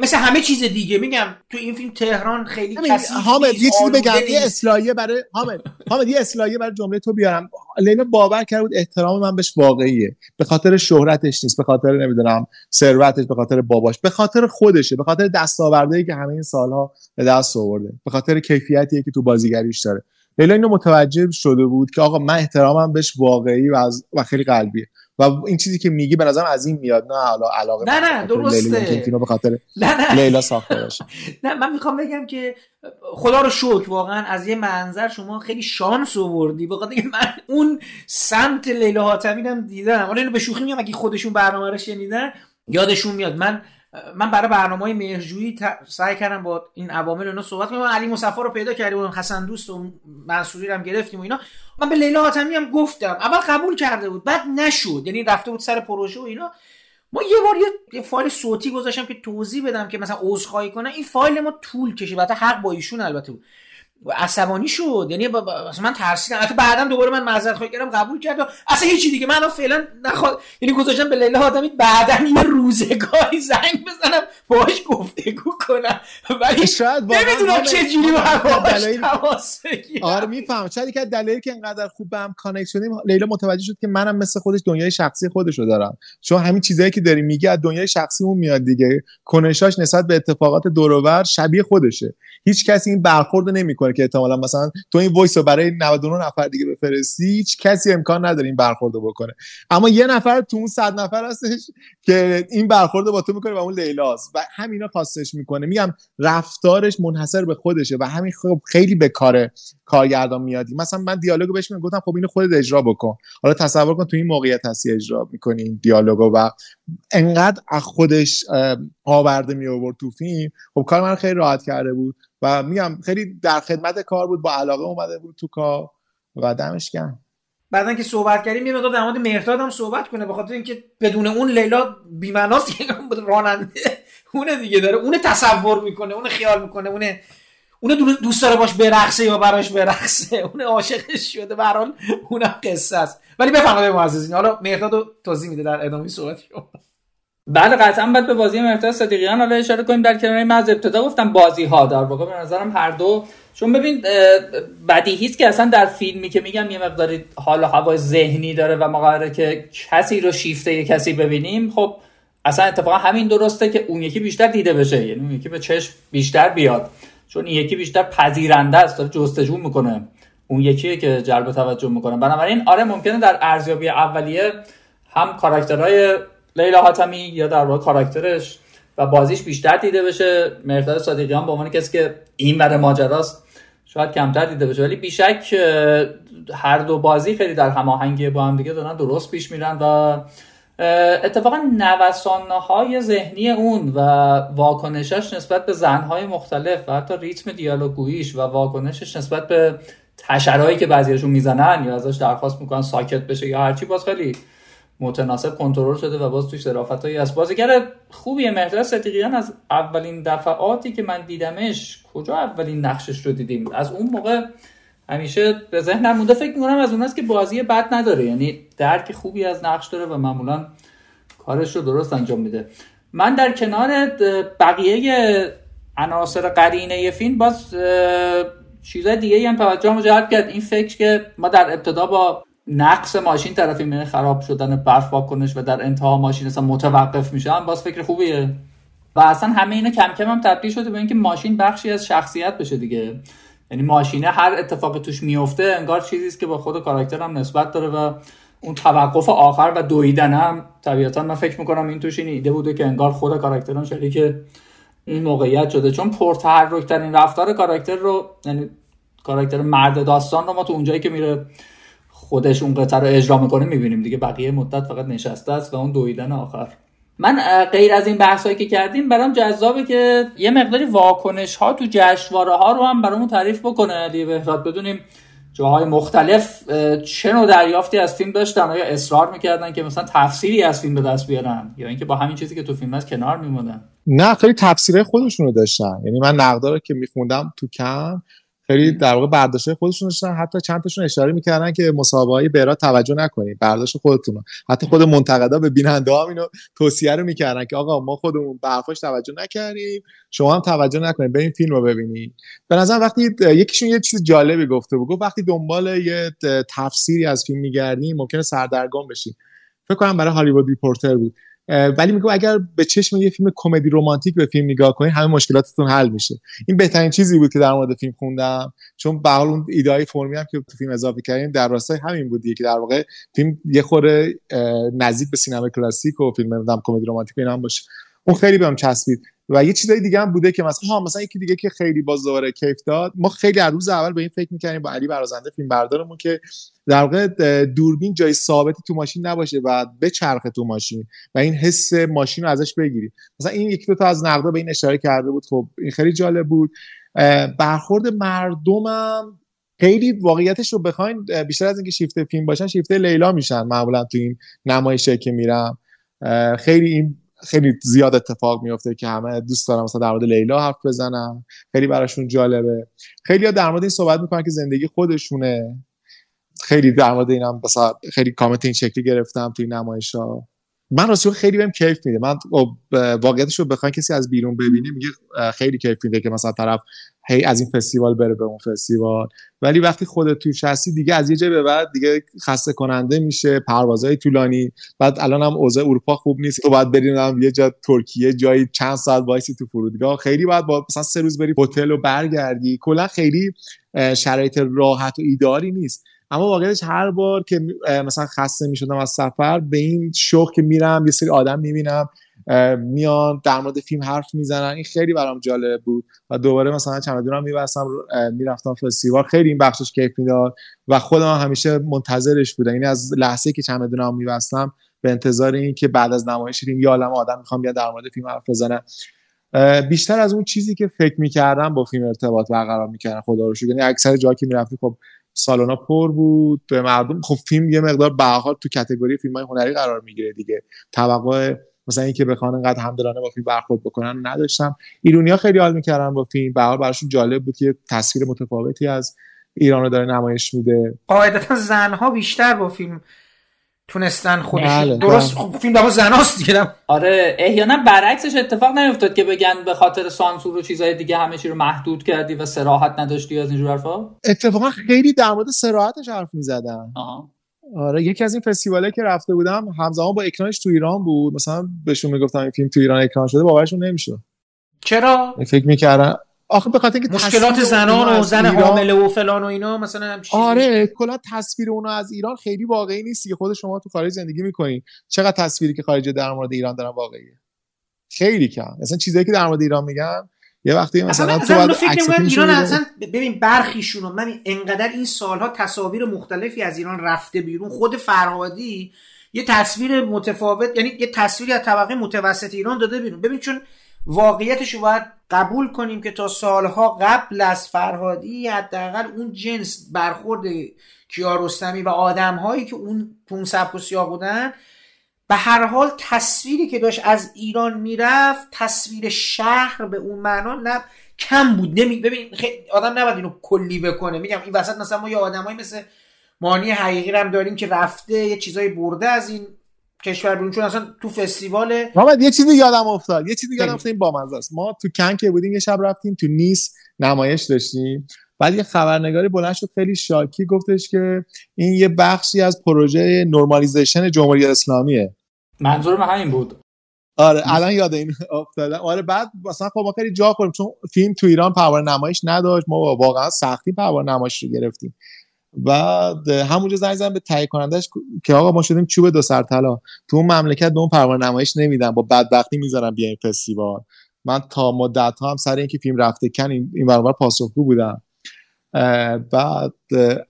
مثل همه چیز دیگه. میگم تو این فیلم تهران خیلی کسی حامد یه چیزی بگم یه اصلاحیه برای حامد. حامد یه اصلاحیه برای جمله تو بیارم. لیلا باور کرد بود احترام من بهش واقعیه. به خاطر شهرتش نیست به خاطر نمی‌دونم ثروتش به خاطر باباش به خاطر خودشه به خاطر دستاوردهایی که همه این سالها به دست آورده به خاطر کیفیتی که تو بازیگریش داره. لیلا اینو متوجه شده بود که آقا من احترامم بهش واقعی و, از و خیلی قلبیه. و این چیزی که میگی به نظرم از این میاد نه حالا علاقه نه نه درسته. به خاطر نه نه. لیلا ساخته باشه. نه من می‌خوام بگم که خدا رو شکر واقعا از یه منظر شما خیلی شانس آوردی. اینکه من اون سمت لیلا حاتمی هم دیدم. حالا اینو به شوخی میگم اگه خودشون برنامه رو شنیدن یادشون میاد. من من برای برنامه های مهرجویی سعی کردم با این عوامل اینا صحبت کنم. علی مصفا رو پیدا کردیم حسن دوست و منصوری هم گرفتیم و اینا. من به لیلا حاتمی هم گفتم. اول قبول کرده بود بعد نشد. یعنی رفته بود سر پروژه و اینا. ما یه بار یه فایل صوتی گذاشتم که توضیح بدم که مثلا عذرخواهی کنه. این فایل ما طول کشید. البته حق با ایشون البته بود. عصبانی شد. یعنی با با... من ترسیدم. البته بعدا دوباره من معذرت خواهی کردم قبول کرد و اصلا هیچی دیگه. من فعلا نخواد یعنی گذاشتم به لیلا آدمی بعدا یه روزگاری زنگ بزنم باهاش گفتگو کنم. ولی شاید نمی‌دونم چه جوری دلایل آره میفهم شاید که دلایلی که انقدر خوب به هم connect شدیم لیلا متوجه شد که منم مثل خودش دنیای شخصی خودش رو دارم. چون همین چیزایی که داری میگه از دنیای شخصی اون میاد دیگه. کنشاش نسبت به اتفاقات دور شبیه خودشه. هیچ کسی این برخورد نمی‌کنه. که احتمالا مثلا تو این voice رو برای 99 نفر دیگه بفرستی هیچ کسی امکان نداره این برخورد بکنه. اما یه نفر تو اون صد نفر هستش که این برخورد با تو می‌کنه و اون لیلاست و همینا خواستش می‌کنه. میگم رفتارش منحصر به خودشه و همین خب خیلی به کار کارگردان میادی. مثلا من دیالوگو بهش میگم گفتم خب اینو خودت اجرا بکن. حالا تصور کن تو این موقعیت هستی اجرا می‌کنی این دیالوگو و انقدر از خودش آورده می آورد تو فیلم. خب کار من خیلی راحت کرده بود. و میگم خیلی در خدمت کار بود با علاقه اومده بود تو کار و دمش گرم. بعدا که صحبت کردیم یه مقدار در مورد مهرداد هم صحبت کنه بخاطر اینکه بدون اون لیلا بی‌معناست که راننده اون دیگه داره اون تصور می‌کنه اون خیال می‌کنه اون اون دوست داره باش برقصه یا براش برقصه اون عاشقش شده به هر اونم قصه است. ولی بفرمایید معززین حالا مهرداد توضیح میده در ادامه صحبت شما. بله قطعا باید به بازی مهرداد صدیقیان حالا اشاره کنیم. در کنار من از ابتدا گفتم بازی ها در واقع به نظرم هر دو چون ببین بدیهی است که اصلا در فیلمی که میگم یه مقداری حال و هوای ذهنی داره و ما که کسی رو شیفته یه کسی ببینیم خب اصلا اتفاقا همین درسته که اون یکی بیشتر دیده بشه. یعنی اون یکی به چشم بیشتر بیاد. چون این یکی بیشتر پذیرنده است داره جستجو می‌کنه. اون یکیه که جلب توجه می‌کنه. بنابراین آره ممکنه در ارزیابی اولیه هم کاراکترهای لیلا حاتمی یا در واقع کاراکترش و بازیش بیشتر دیده بشه. مرداد صادقیان به عنوان کسی که این بر ماجراست شاید کمتر دیده بشه. ولی بیشک هر دو بازی خیلی در هماهنگی با هم دیگه دارن درست پیش میرن و اتفاقا نوسانه های ذهنی اون و واکنشش نسبت به زنهای مختلف و حتی ریتم دیالوگویش و واکنشش نسبت به تشرهایی که بعضیشون می‌زنن یا ازش درخواست می‌کنن ساکت بشه یا هرچی باز خیلی متناسب کنترل شده و باز توش هایی از بازیگر خوبیه مهداد صدیقیان از اولین دفعاتی که من دیدمش کجا اولین نقشش رو دیدیم؟ از اون موقع همیشه به ذهنم مونده فکر می‌کنم از اوناست که بازی بد نداره. یعنی درک خوبی از نقش داره و معمولا کارش رو درست انجام میده. من در کنار بقیه عناصر قرینه فیلم باز چیزای دیگه هم توجه جلب کرد. این فکر که ما در ابتدا با نقص ماشین طرفی یعنی خراب شدن برف واکنش و در انتها ماشین اصلا متوقف میشه. باز فکر خوبیه. و اصلا همه اینا کم کم هم تبدیل شده به اینکه ماشین بخشی از شخصیت بشه دیگه. یعنی ماشینه هر اتفاقی توش میفته انگار چیزی است که با خود کاراکتر هم نسبت داره و اون توقف آخر و دویدن هم طبیعتا من فکر می‌کنم این توش این ایده بوده که انگار خود کاراکتر هم شریک این موقعیت شده. چون پرتحرک ترین رفتار کاراکتر رو یعنی کاراکتر مرد داستان رو ما تو اونجایی که میره خودش اون قطعه رو اجرا می‌کنه می‌بینیم دیگه بقیه مدت فقط نشسته است و اون دویدن آخر. من غیر از این بحثایی که کردیم برام جذابه که یه مقداری واکنش ها تو جشنواره ها رو هم برامون تعریف بکنه علی بهراد بدونیم جاهای مختلف چه نوع دریافتی از فیلم داشتن آیا اصرار می‌کردن که مثلا تفسیری از فیلم به دست بیارن یا اینکه با همین چیزی که تو فیلم هست کنار میموندن نه خیلی تفسیرهای خودشون رو داشتن. یعنی من نقدار که میخوندم تو کم خیلی در واقع برداشت خودشون داشتن. حتی چند تاشون اشاره می‌کردن که مسابقه های برا توجه نکنید برداشت خودتون حتی خود منتقدا به بیننده ها اینو توصیه رو می‌کردن که آقا ما خودمون به توجه نکردیم شما هم توجه نکنید بریم فیلم رو ببینید به نظر وقتی یکیشون یه چیز جالبی گفته بود گفت وقتی دنبال یه تفسیری از فیلم میگردیم ممکنه سردرگم بشیم فکر کنم برای هالیوود ریپورتر بود. ولی میگم اگر به چشم یه فیلم کمدی رمانتیک به فیلم نگاه کنید همه مشکلاتتون حل میشه. این بهترین چیزی بود که در مورد فیلم خوندم. چون به اون ایده فرمی هم که تو فیلم اضافه کردیم در راستای همین بود که در واقع فیلم یه خوره نزدیک به سینما کلاسیک و فیلم نمی‌دونم کمدی رمانتیک اینا هم باشه. اون خیلی بهم چسبید. و یه چیزای دیگه هم بوده که مثلا ها مثلا یکی دیگه که خیلی باز دوباره کیف داد ما خیلی از روز اول به این فکر می‌کنیم با علی برازنده فیلم بردارمون که در واقع دوربین جای ثابتی تو ماشین نباشه و بچرخه تو ماشین و این حس ماشین رو ازش بگیریم مثلا این یکی دو تا از نقدا به این اشاره کرده بود. خب این خیلی جالب بود. برخورد مردمم خیلی واقعیتش رو بخواین بیشتر از اینکه شیفت فیلم باشن شیفت لیلا میشن معمولا تو این نمایشه که میرم. خیلی این خیلی زیاد اتفاق میفته که همه دوست دارن مثلا در مورد لیلا حرف بزنن. خیلی براشون جالبه. خیلی در مورد این صحبت می‌کنن که زندگی خودشونه. خیلی در مورد اینم مثلا خیلی کامنت این شکلی گرفتم توی نمایش ها من راستش خیلی بهم کیف میده. من خب، واقعیتش رو بخوام کسی از بیرون ببینه میگه خیلی کیف میده که مثلا طرف هی از این فستیوال بره به اون فستیوال. ولی وقتی خودت توش هستی دیگه از یه جای به بعد دیگه خسته کننده میشه پروازهای طولانی. بعد الان هم اوضاع اروپا خوب نیست. تو باید بریم یه جا ترکیه جایی چند ساعت وایسی تو فرودگاه. خیلی باید با مثلا سه روز بری هتل و برگردی. کلا خیلی شرایط راحت و ایداری نیست. اما واقعیتش هر بار که مثلا خسته می‌شدم از سفر به این شوق که میرم یه سری آدم می‌بینم. میان در مورد فیلم حرف می‌زنن. این خیلی برام جالب بود و دوباره مثلا چمدونم میبستم می‌رفتم فستیوال. خیلی این بخشش کیف می‌داد و خودم همیشه منتظرش بودم. یعنی از لحظه که چمدونم میبستم به انتظار این که بعد از نمایش فیلم یا عالم آدم می‌خوام بیاد در مورد فیلم حرف بزنن بیشتر از اون چیزی که فکر می‌کردم با فیلم ارتباط برقرار می‌کردن خدا رو شکر. یعنی اکثر جایی که می‌رفتی خب سالونا پر بود به مردم خب فیلم یه مقدار به تو کاتگوری فیلم های هنری قرار می‌گیره دیگه. توقع مثلا اینکه بخوان انقدر همدلانه با فیلم برخورد بکنن نداشتم. ایرونیا خیلی حال می‌کردن با فیلم. به حال براشون جالب بود که تصویر متفاوتی از ایران رو داره نمایش میده. قاعدتا زنها بیشتر با فیلم تونستن خودش بله، درست؟ بله. خب فیلم دما زناست دیگه آره احیانا برعکسش اتفاق نیفتاد که بگن به خاطر سانسور و چیزهای دیگه همه چی رو محدود کردی و سراحت نداشتی از اینجور حرفا؟ اتفاقا خیلی در مورد سراحتش حرف می‌زدن. آره یکی از این فستیواله که رفته بودم همزمان با اکرانش تو ایران بود. مثلا بهشون می‌گفتم این فیلم تو ایران اکران شده باورشون نمیشه چرا؟ فکر می‌کردن آخه به خاطر اینکه مشکلات زنان و زن حامله و فلان و اینا مثلا هم چیزی؟ آره کلا تصویر اونو از ایران خیلی واقعی نیست که خود شما تو خارج زندگی می‌کنین. چقدر تصویری که خارج در مورد ایران دارن واقعیه؟ خیلی کم. مثلا چیزایی که در مورد ایران میگن یه وقتی مثلا تو باید فکر ایران. اصلا ببین برخیشون من انقدر این سالها تصاویر مختلفی از ایران رفته بیرون خود فرهادی یه تصویر متفاوت یعنی یه تصویری از طبقه متوسط ایران داده بیرون ببین چون واقعیتش رو باید قبول کنیم که تا سالها قبل از فرهادی حداقل اون جنس برخورد کیارستمی و آدمهایی که اون تو اون سبک و سیاق بودن به هر حال تصویری که داشت از ایران می‌رفت تصویر شهر به اون معنا نه کم بود. نمی ببین خیلی آدم نباید اینو کلی بکنه. میگم این وسط مثلا ما یه آدمایی مثل مانی حقیقی هم داریم که رفته یه چیزایی برده از این کشور بیرون. چون اصلا تو فستیوال محمد یه چیزی یادم افتاد. یه چیزی یادم افتاد. این بامزه است. ما تو کنک بودیم یه شب رفتیم تو نیس نمایش داشتیم. بعد یه خبرنگاری بلند شد خیلی شاکی گفتش که این یه بخشی از پروژه نرمالیزیشن جمهوری اسلامیه. منظور من همین بود. آره الان یاد این افتادم. آره بعد مثلا خب ما خیلی جا خوردیم چون فیلم تو ایران پروانه نمایش نداشت. ما واقعا سختی پروانه نمایش رو گرفتیم. بعد همونجا زنگ زدم به تهیه کنندش که آقا ما شدیم چوب دو سر طلا تو اون مملکت به اون پروانه نمایش نمیدن. با بدبختی می‌ذارم بیا این فستیوال. من تا مدت ها هم سر اینکه فیلم رفته کن این برابر پاسخگو بودم. بعد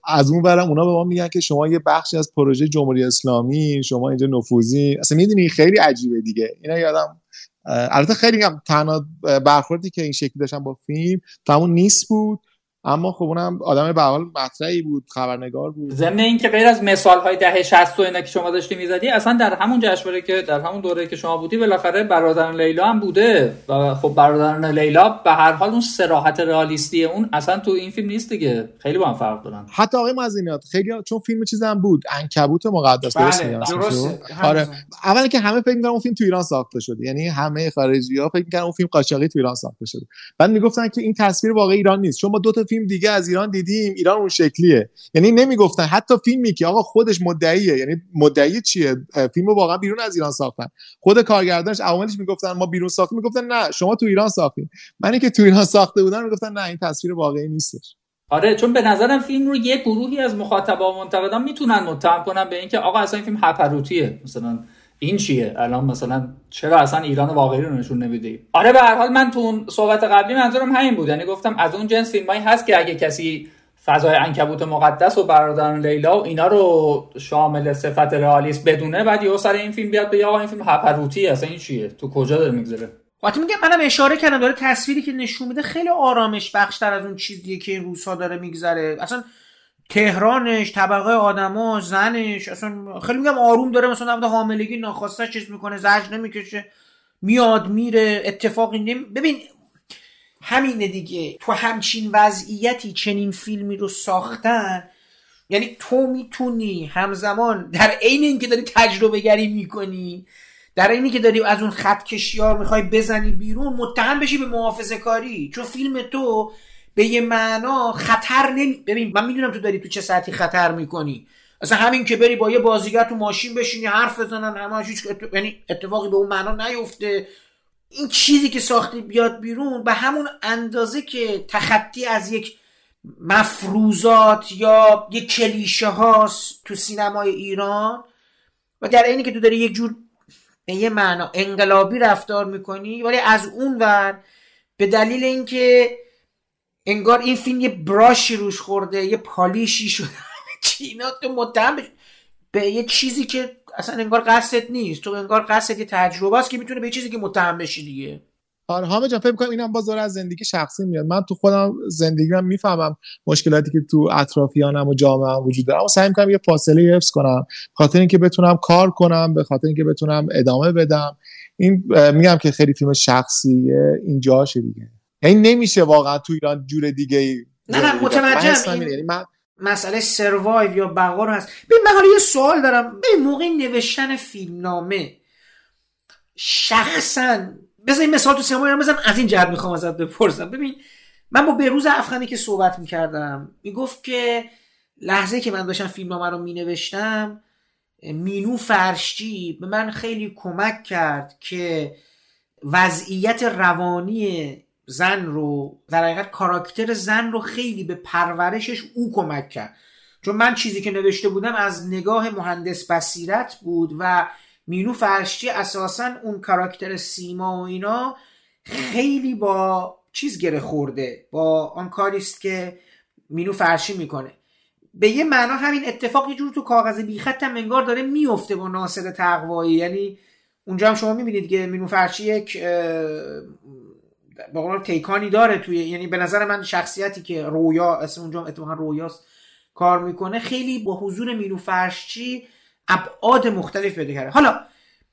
از اون برم اونا به ما میگن که شما یه بخشی از پروژه جمهوری اسلامی شما اینجا نفوذی. اصلا می‌دونی خیلی عجیبه دیگه. اینا یادم البته خیلی هم تنها برخوردی که این شکلی داشتم با فیلم تمون نیست بود. اما خب اونم آدم به حال مطرحی بود خبرنگار بود. ضمن اینکه غیر از مثال های دهه 60 و اینا که شما داشتی می‌زدی اصلا در همون جشنواره که در همون دوره که شما بودی بالاخره برادران لیلا هم بوده. و خب برادران لیلا به هر حال اون سراحت رئالیستی اون اصلا تو این فیلم نیست دیگه. خیلی با هم فرق دارن. حتی آقای مزینات خیلی چون فیلم چیزم بود عنکبوت مقدس بله درسته. آره. اولا که همه فکر می‌کردن اون فیلم تو ایران ساخته شده. یعنی همه خارجی‌ها فکر می‌کردن اون فیلم قاچاقی تو ایران ساخته شده. بعد می‌گفتن که این تصویر واقعی ایران نیست. چون ما دو تا فیلم دیگه از ایران دیدیم ایران اون شکلیه. یعنی نمی‌گفتن حتی فیلمی که آقا خودش مدعیه. یعنی مدعی چیه؟ فیلمو واقعا بیرون از ایران ساختن. خود کارگردانش عواملش می‌گفتن ما بیرون ساختیم. می‌گفتن نه شما تو ایران ساختین. منی که تو ایران ساخته بودن می‌گفتن نه این تصویر واقعی نیستش. آره چون به نظرم فیلم رو یه گروهی از مخاطبا و منتقدان می‌تونن متهم کنن به اینکه آقا اصلا این فیلم هپروتیه مثلا. این چیه؟ الان مثلا چرا اصلا ایران واقعی رو نشون نمیدی؟ آره به هر حال من تو اون صحبت قبلی منظورم همین بود. یعنی گفتم از اون جنس فیلمایی هست که اگه کسی فضای انکبوت مقدس و برادران لیلا و اینا رو شامل صفت رئالیست بدونه بعد یه سر این فیلم بیاد به آقا این فیلم هپروتی اصلا این چیه؟ تو کجا داره میگذره؟ وقتی میگم منم اشاره کردم داره تصویری که نشون میده خیلی آرامش بخشتر از اون چیزیه که این روزها داره میگذره. اصلا تهرانش طبقه آدما زنش اصلا خیلی میگم آروم داره مثلا در حاملگی ناخواسته چیز می‌کنه زج نمی‌کشه میاد میره اتفاقی نمی... ببین همینه دیگه. تو همچین وضعیتی چنین فیلمی رو ساختن یعنی تو می‌تونی همزمان در عین اینکه داری تجربه گری می‌کنی در اینی که داری از اون خط کشیار می‌خوای بزنی بیرون متهم بشی به محافظه کاری چون فیلم تو به یه معنا خطر نمی ببین من می‌دونم تو داری تو چه ساعتی خطر می‌کنی. اصلا همین که بری با یه بازیگر تو ماشین بشینی حرف بزنن همه هیچ یعنی اتفاقی به اون معنا نیفته. این چیزی که ساختی بیاد بیرون به همون اندازه که تخطی از یک مفروضات یا یک کلیشه هاست تو سینمای ایران و در اینی که تو داری یک جور به یه معنا انقلابی رفتار می‌کنی ولی از اون ور به دلیل اینکه انگار این فیلم یه براشی روش خورده یه پالیشی شده. چینا تو متهم به یه چیزی که اصلا انگار قصدت نیست. تو انگار قصدت یه تجربه است که می‌تونه به یه چیزی که متهم بشی دیگه. آره همه جان فکر کنم اینم باز از زندگی شخصی میاد. من تو خودم زندگیم می‌فهمم مشکلاتی که تو اطرافیانم و جامعه هم وجود داره. اما سعی می‌کنم یه فاصله حفظ کنم. خاطر اینکه بتونم کار کنم به خاطر اینکه بتونم ادامه بدم. این میگم که خیلی فیلم شخصیه. این جاشه دیگه. یعنی نمیشه واقعا تو ایران جور دیگه ای نه نه متوجهم یعنی من مسئله سروایو یا بقا رو هست. ببین من حالا یه سوال دارم. به موقع نوشتن فیلمنامه شخصا بذار این مثال تو سینما ایران بزنم از این جهت می‌خوام ازت بپرسم. ببین من با بروز افغانی که صحبت می‌کردم می‌گفت که لحظه که من داشتم فیلمنامه رو مینوشتم مینو فرشتی به من خیلی کمک کرد که وضعیت روانی زن رو در حقیقت کاراکتر زن رو خیلی به پرورشش او کمک کرد. چون من چیزی که نوشته بودم از نگاه مهندس بصیرت بود و مینو فرشتی اساسا اون کاراکتر سیما و اینا خیلی با چیز گره خورده با آن کاریست که مینو فرشی می‌کنه. به یه معنا همین اتفاق یه جور تو کاغذ بیخط هم انگار داره میفته با ناصر تقوایی. یعنی اونجا هم شما می‌بینید که مینو فرشی یک به قول تیکانی داره توی یعنی به نظر من شخصیتی که رویا اسم اونجا اتفاقا رویاست کار می‌کنه خیلی با حضور مینو فرشچی ابعاد مختلف پیدا کرده. حالا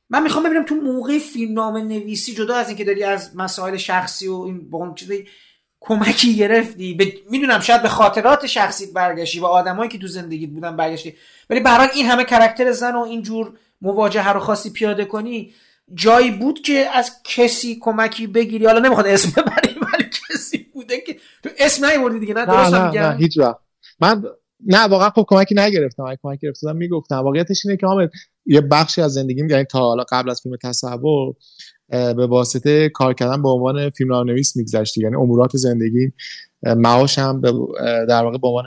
من می‌خوام ببینم تو موقع فیلمنامه نویسی جدا از اینکه داری از مسائل شخصی و این با چیزی کمکی گرفتی ب... می‌دونم شاید به خاطرات شخصیت برگشتی و آدمایی که تو زندگیت بودن برگشتی ولی برای این همه کرکتر زن و اینجور مواجهه رو خاصی پیاده کنی جایی بود که از کسی کمکی بگیری. حالا نمی‌خواد اسم ببری ولی کسی بوده که تو اسم نیوردی دیگه نه؟ درست نه میگم؟ نه هیچ وقت. من نه واقعا خب کمکی نگرفتم. اگه کمکی گرفتم می‌گفتم. واقعیتش اینه که حامد یه بخشی از زندگیم یعنی تا حالا قبل از فیلم تصور به واسطه کار کردن به عنوان فیلمنامه‌نویس میگذشتی یعنی امورات زندگی معاشم در واقع به عنوان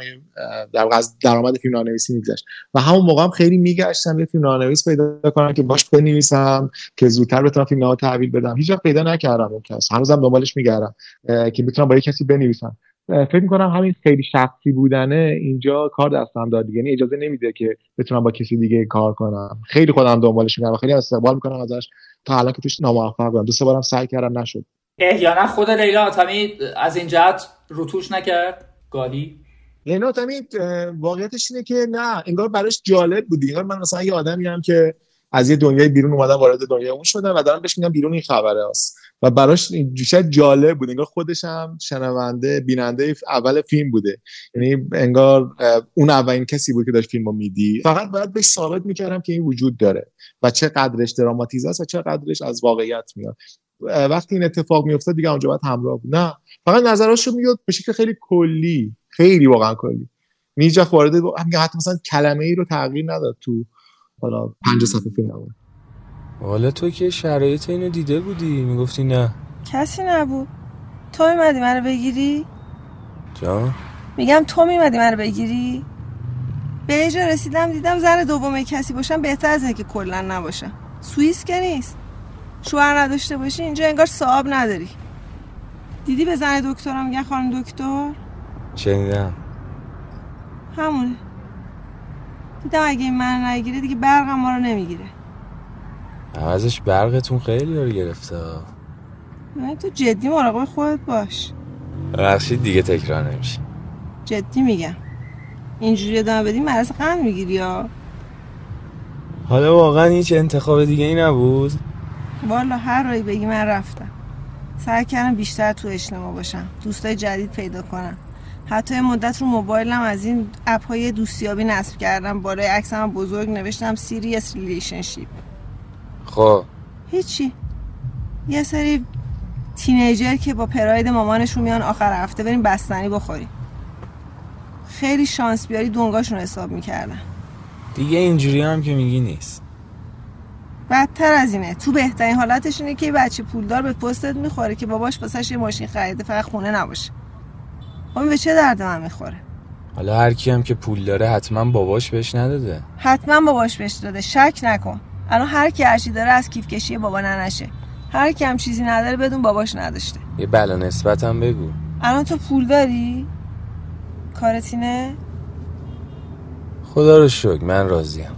در واقع از درآمد فیلمنامه‌نویسی میگذشت. و همون موقع هم خیلی میگشتم یه فیلمنامه‌نویس پیدا کنم که باش بنویسم که زودتر بتونم فیلمنامه تحویل بدم. هیچ وقت پیدا نکردم اون کس. هنوزم دنبالش میگردم که بتونم با یه کسی بنویسم. فکر می‌کنم همین خیلی شخصی بودنه اینجا کار دستم داد یعنی اجازه نمیده که بتونم با کسی دیگه کار کنم. خیلی خودم دنبالش میگردم خیلی استقبال می‌کنم ازش. تا الان که توش ناموفق بودم. دو سه بارم سعی کردم نشد. احیانا خود لیلا آتمی از این جهت روتوش نکرد. گاهی. لیلا آتمی واقعیتش اینه که نه انگار براش جالب بود. انگار من مثلا یه آدمی هم که از یه دنیای بیرون اومدم وارد دنیای اون شدم و دارم بهش میگم بیرون این خبره است و براش شاید جالب بود. انگار خودش هم شنونده بیننده اول فیلم بوده. یعنی انگار اون اولین کسی بود که داشت فیلمو میدی فقط باید بهش ثابت می‌کردم که این وجود داره و چه قدرش دراماتیزه است و چه قدرش از واقعیت میاد. وقتی این اتفاق میافتاد دیگه اونجا باید همراه بود. نه. فقط نظراشو میاد به شکل خیلی کلی. خیلی واقعا کلی. میجا وارد حتی مثلا کلمه ای رو تغییر نداد تو حالا پنج صفحه فیلم حالا تو که شرایط اینو دیده بودی. می‌گفتی نه. کسی نبود. تو میمدی منو بگیری؟ جا. میگم تو میمدی منو بگیری؟ به اینجا رسیدم دیدم زن دوم کسی باشم بهتر از اینه که کلا نباشم. سوئیس که نیست. شوهر نداشته باشی اینجا انگار صاحب نداری. دیدی به زن دکترم میگن خانم دکتر؟ شنیدم همونه. دیدم اگه این من نگیره دیگه برقم ما رو نمی‌گیره. عوضش برقتون خیلی رو گرفته. نه تو جدی مراقب خودت باش. بخشید دیگه تکرار نمیشه. جدی میگم. اینجوری ادامه بدی مرض قند می‌گیری یا؟ حالا واقعا هیچ انتخاب دیگه ای نبود؟ والا هر رایی بگی من رفتم. سعی کردم بیشتر تو اجتماع باشم. دوستای جدید پیدا کنم. حتی یه مدت رو موبایلم از این اپ های دوستیابی نصب کردم. بالای عکسم بزرگ نوشتم serious relationship. خب. هیچی. یه سری تینیجر که با پراید مامانشون میان آخر هفته بریم بستنی بخوریم. خیلی شانس بیاری دونگاشون حساب می‌کردن. دیگه اینجوری هم که میگی نیست. بدتر از اینه. تو بهترین حالتش اینه که بچه پولدار به پستت می‌خوره که باباش واسش یه ماشین خریده فقط خونه نباشه. اون به چه درد من می‌خوره؟ حالا هر کی هم که پول داره حتما باباش بهش نداده. حتما باباش بهش داده. شک نکن. الان هر کی هرچی داره از کیف کشی بابا ننشه. هر کی هم چیزی نداره بدون باباش نداشته. یه بلا نسبت هم بگو. الان تو پول داری؟ کارتینه خدا رو شکر من راضیم.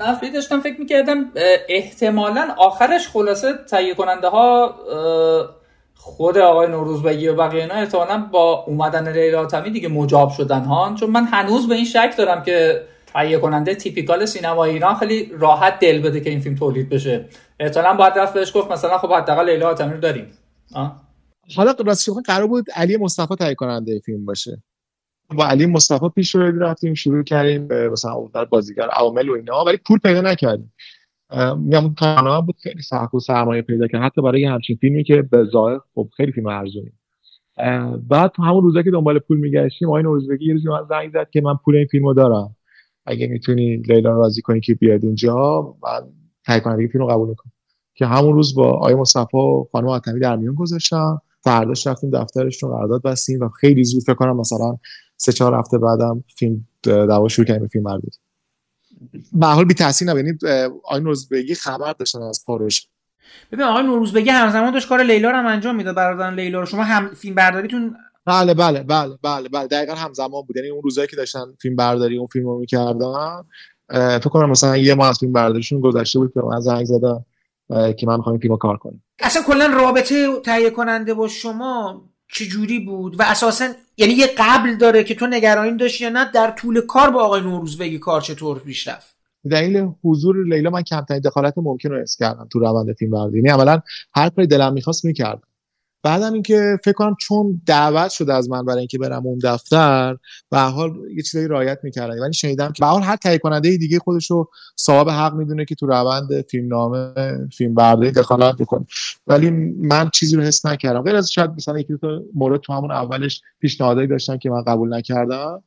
نفری داشتم فکر می‌کردم احتمالا آخرش خلاصه تهیه کننده ها خود آقای نوروزبگی و بقیه اینا احتمالا با اومدن لیلا آتمی دیگه مجاب شدن ها. چون من هنوز به این شک دارم که تهیه کننده تیپیکال سینما ایران خیلی راحت دل بده که این فیلم تولید بشه. احتمالا باید رفت بهش گفت مثلا خب حداقل لیلا آتمی رو داریم. آه؟ حالا راستش قرار بود علی مصطفی تهیه کننده فیلم باشه. با علی مصطفی پیش رو رفتیم شروع کردیم مثلا در بازیگر عوامل و اینا ولی پول پیدا نکردیم. میگم کانال بود خیلی سخت و سرمایه پیدا کرد. حتی برای همچین فیلمی که به ظاهر خب خیلی فیلم ارزونی. بعد تو همون روزا که دنبال پول میگشتیم آقای نوروزبگی یه روزی من زنگ زد که من پول این فیلمو دارم. اگه می‌تونی لیلا راضی کنی که بیاد اینجا من تهیه کننده فیلمو قبول می‌کنم. که همون روز با آقای مصطفی و خانم آتمی در میون گذاشتم. فرداش رفتیم دفترشون قرارداد بستیم و خیلی زود فکر کنم مثلا سه چهار هفته بعدم فیلم دعوا شروع کردیم فیلم برداری. به حال بی تاثیر نبود. یعنی آقای نوروزبگی خبر داشتن از پروژه ببین آقای نوروزبگی همزمان داشت کار لیلا رو هم انجام می‌داد برادران لیلا رو. شما هم فیلم برداریتون بله بله بله بله بله. دقیقا همزمان بود. یعنی اون روزایی که داشتن فیلم برداری اون فیلم رو می‌کردن فکر کنم مثلا یه ماه از فیلم برداریشون گذشته بود که من زنگ زدم که من می‌خوام فیلم کار کنم. اصلا کلا رابطه تهیه کننده با شما چجوری بود و اساسا یعنی یه قبل داره که تو نگرانی داشتی یا نه در طول کار با آقای نوروزبگی کار چطور پیش رفت؟ دلیل حضور لیلا من کمترین دخالت ممکن رو حس کردم تو روند فیلم برداری. یعنی عملا هر کاری دلم می‌خواست می‌کردم. بعدم اینکه فکر کنم چون دعوت شده از من برای اینکه برم اون دفتر به حال یه چیزایی رعایت می‌کردن ولی شنیدم که به حال هر تهیه کننده دیگه خودش رو صاحب حق می‌دونه که تو روند فیلمنامه فیلم برداری دخالت بکنه. ولی من چیزی رو حس نکردم. غیر از شاید مثلا یکی دو مورد تو همون اولش پیشنهادایی داشتن که من قبول نکردم.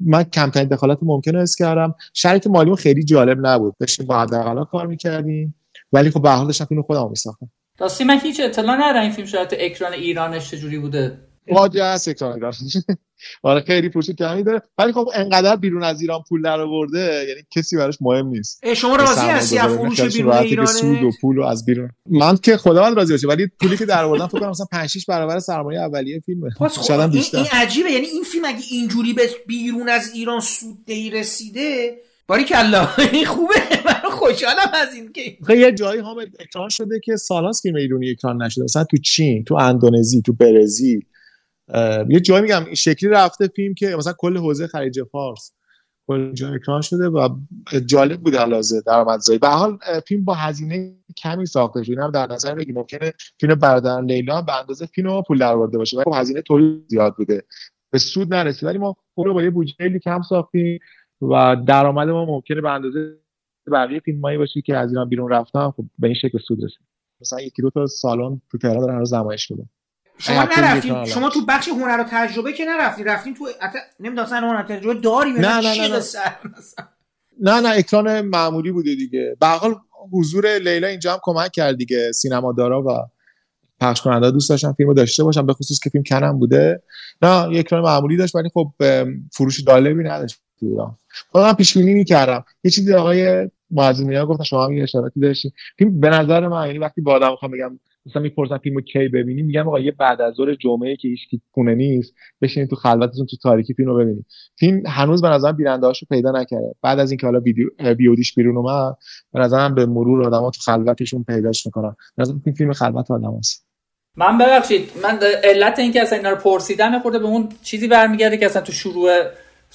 من کمترین دخالت ممکن حس کردم. شرایط مالیمون خیلی جالب نبود. داشتیم با حداقل کار می‌کردیم. ولی خب به حال داشتم فیلم خودم میساختم. راستی من هیچ اطلاع ندارم این فیلم شرایط اکران ایرانش چجوری بوده. واجه هست اکران ایران آره خیلی پوش کمی داره. ولی خب انقدر بیرون از ایران پول در آورده یعنی کسی براش مهم نیست. شما راضی هستی از فروش بیرون ایران سود و پول و از بیرون. من که خداوند راضی باشه ولی پولی که در آوردم فکر کنم مثلا 5 6 برابر سرمایه اولیه فیلمه. شاید این, این عجیبه. یعنی این فیلم اگه اینجوری به بیرون از ایران سود رسیده باری کلا این خوبه. من خوشحالم از این که یه جایی هم اکران شده که سالاس فیلم ایرانی اکران نشده. مثلا تو چین تو اندونزی تو برزیل. یه جایی میگم این شکلی رفته فیلم که مثلا کل حوزه خلیج فارس کل جا اکران شده و جالب بود علاوه درآمدزایی. به حال فیلم با هزینه کمی ساخته شده. هم در نظر بگیم ممکنه فیلم برادر لیلا به اندازه فیلم پول درآورده باشه. ولی خب هزینه تولید زیاد بوده. به سود نرسید. ولی ما خود با یه بودجه کم ساختیم. و درآمد ما ممکنه به اندازه بقیه فیلمایی باشه که از ایران بیرون رفتن خب به این شکل سود رسید. مثلا یکی دو تا سالن تو تهران دارن هنوز نمایش میدن. شما نرفتین شما تو بخش هنر و تجربه که نرفتین رفتین تو ات... نمی‌دونم هنر تجربه داری نه نه نه نه. نه. نه اکران معمولی بوده دیگه. به حال حضور لیلا اینجا هم کمک کرد دیگه سینما دارا و پخش کننده دوست داشتن فیلمو داشته باشم به خصوص که فیلم کنم بوده. نه اکران معمولی داشت ولی خب فروش جالبی نداشت. تو ایران. خودم پیش بینی می‌کردم. یه چیزی آقای معظمی ها گفتن شما هم یه اشاراتی داشتین فیلم به نظر من یعنی وقتی با آدم می‌خوام بگم مثلا می‌پرسن فیلمو کی ببینیم میگم آقا یه بعد از ظهر جمعه که هیچ خونه نیست بشینید تو خلوتتون تو تاریکی فیلمو ببینید. فیلم هنوز به نظر بیننده پیدا نکرده. بعد از اینکه حالا ویدیو بیودیش بیرون اومد به نظرم به مرور آدما تو خلوتشون پیداش می‌کنن. به این فیلم خلوت آدماست. من ببخشید من علت اینکه اصلا اینا رو پرسیدم خورده به اون چیزی برمیگرده که اصلا تو شروع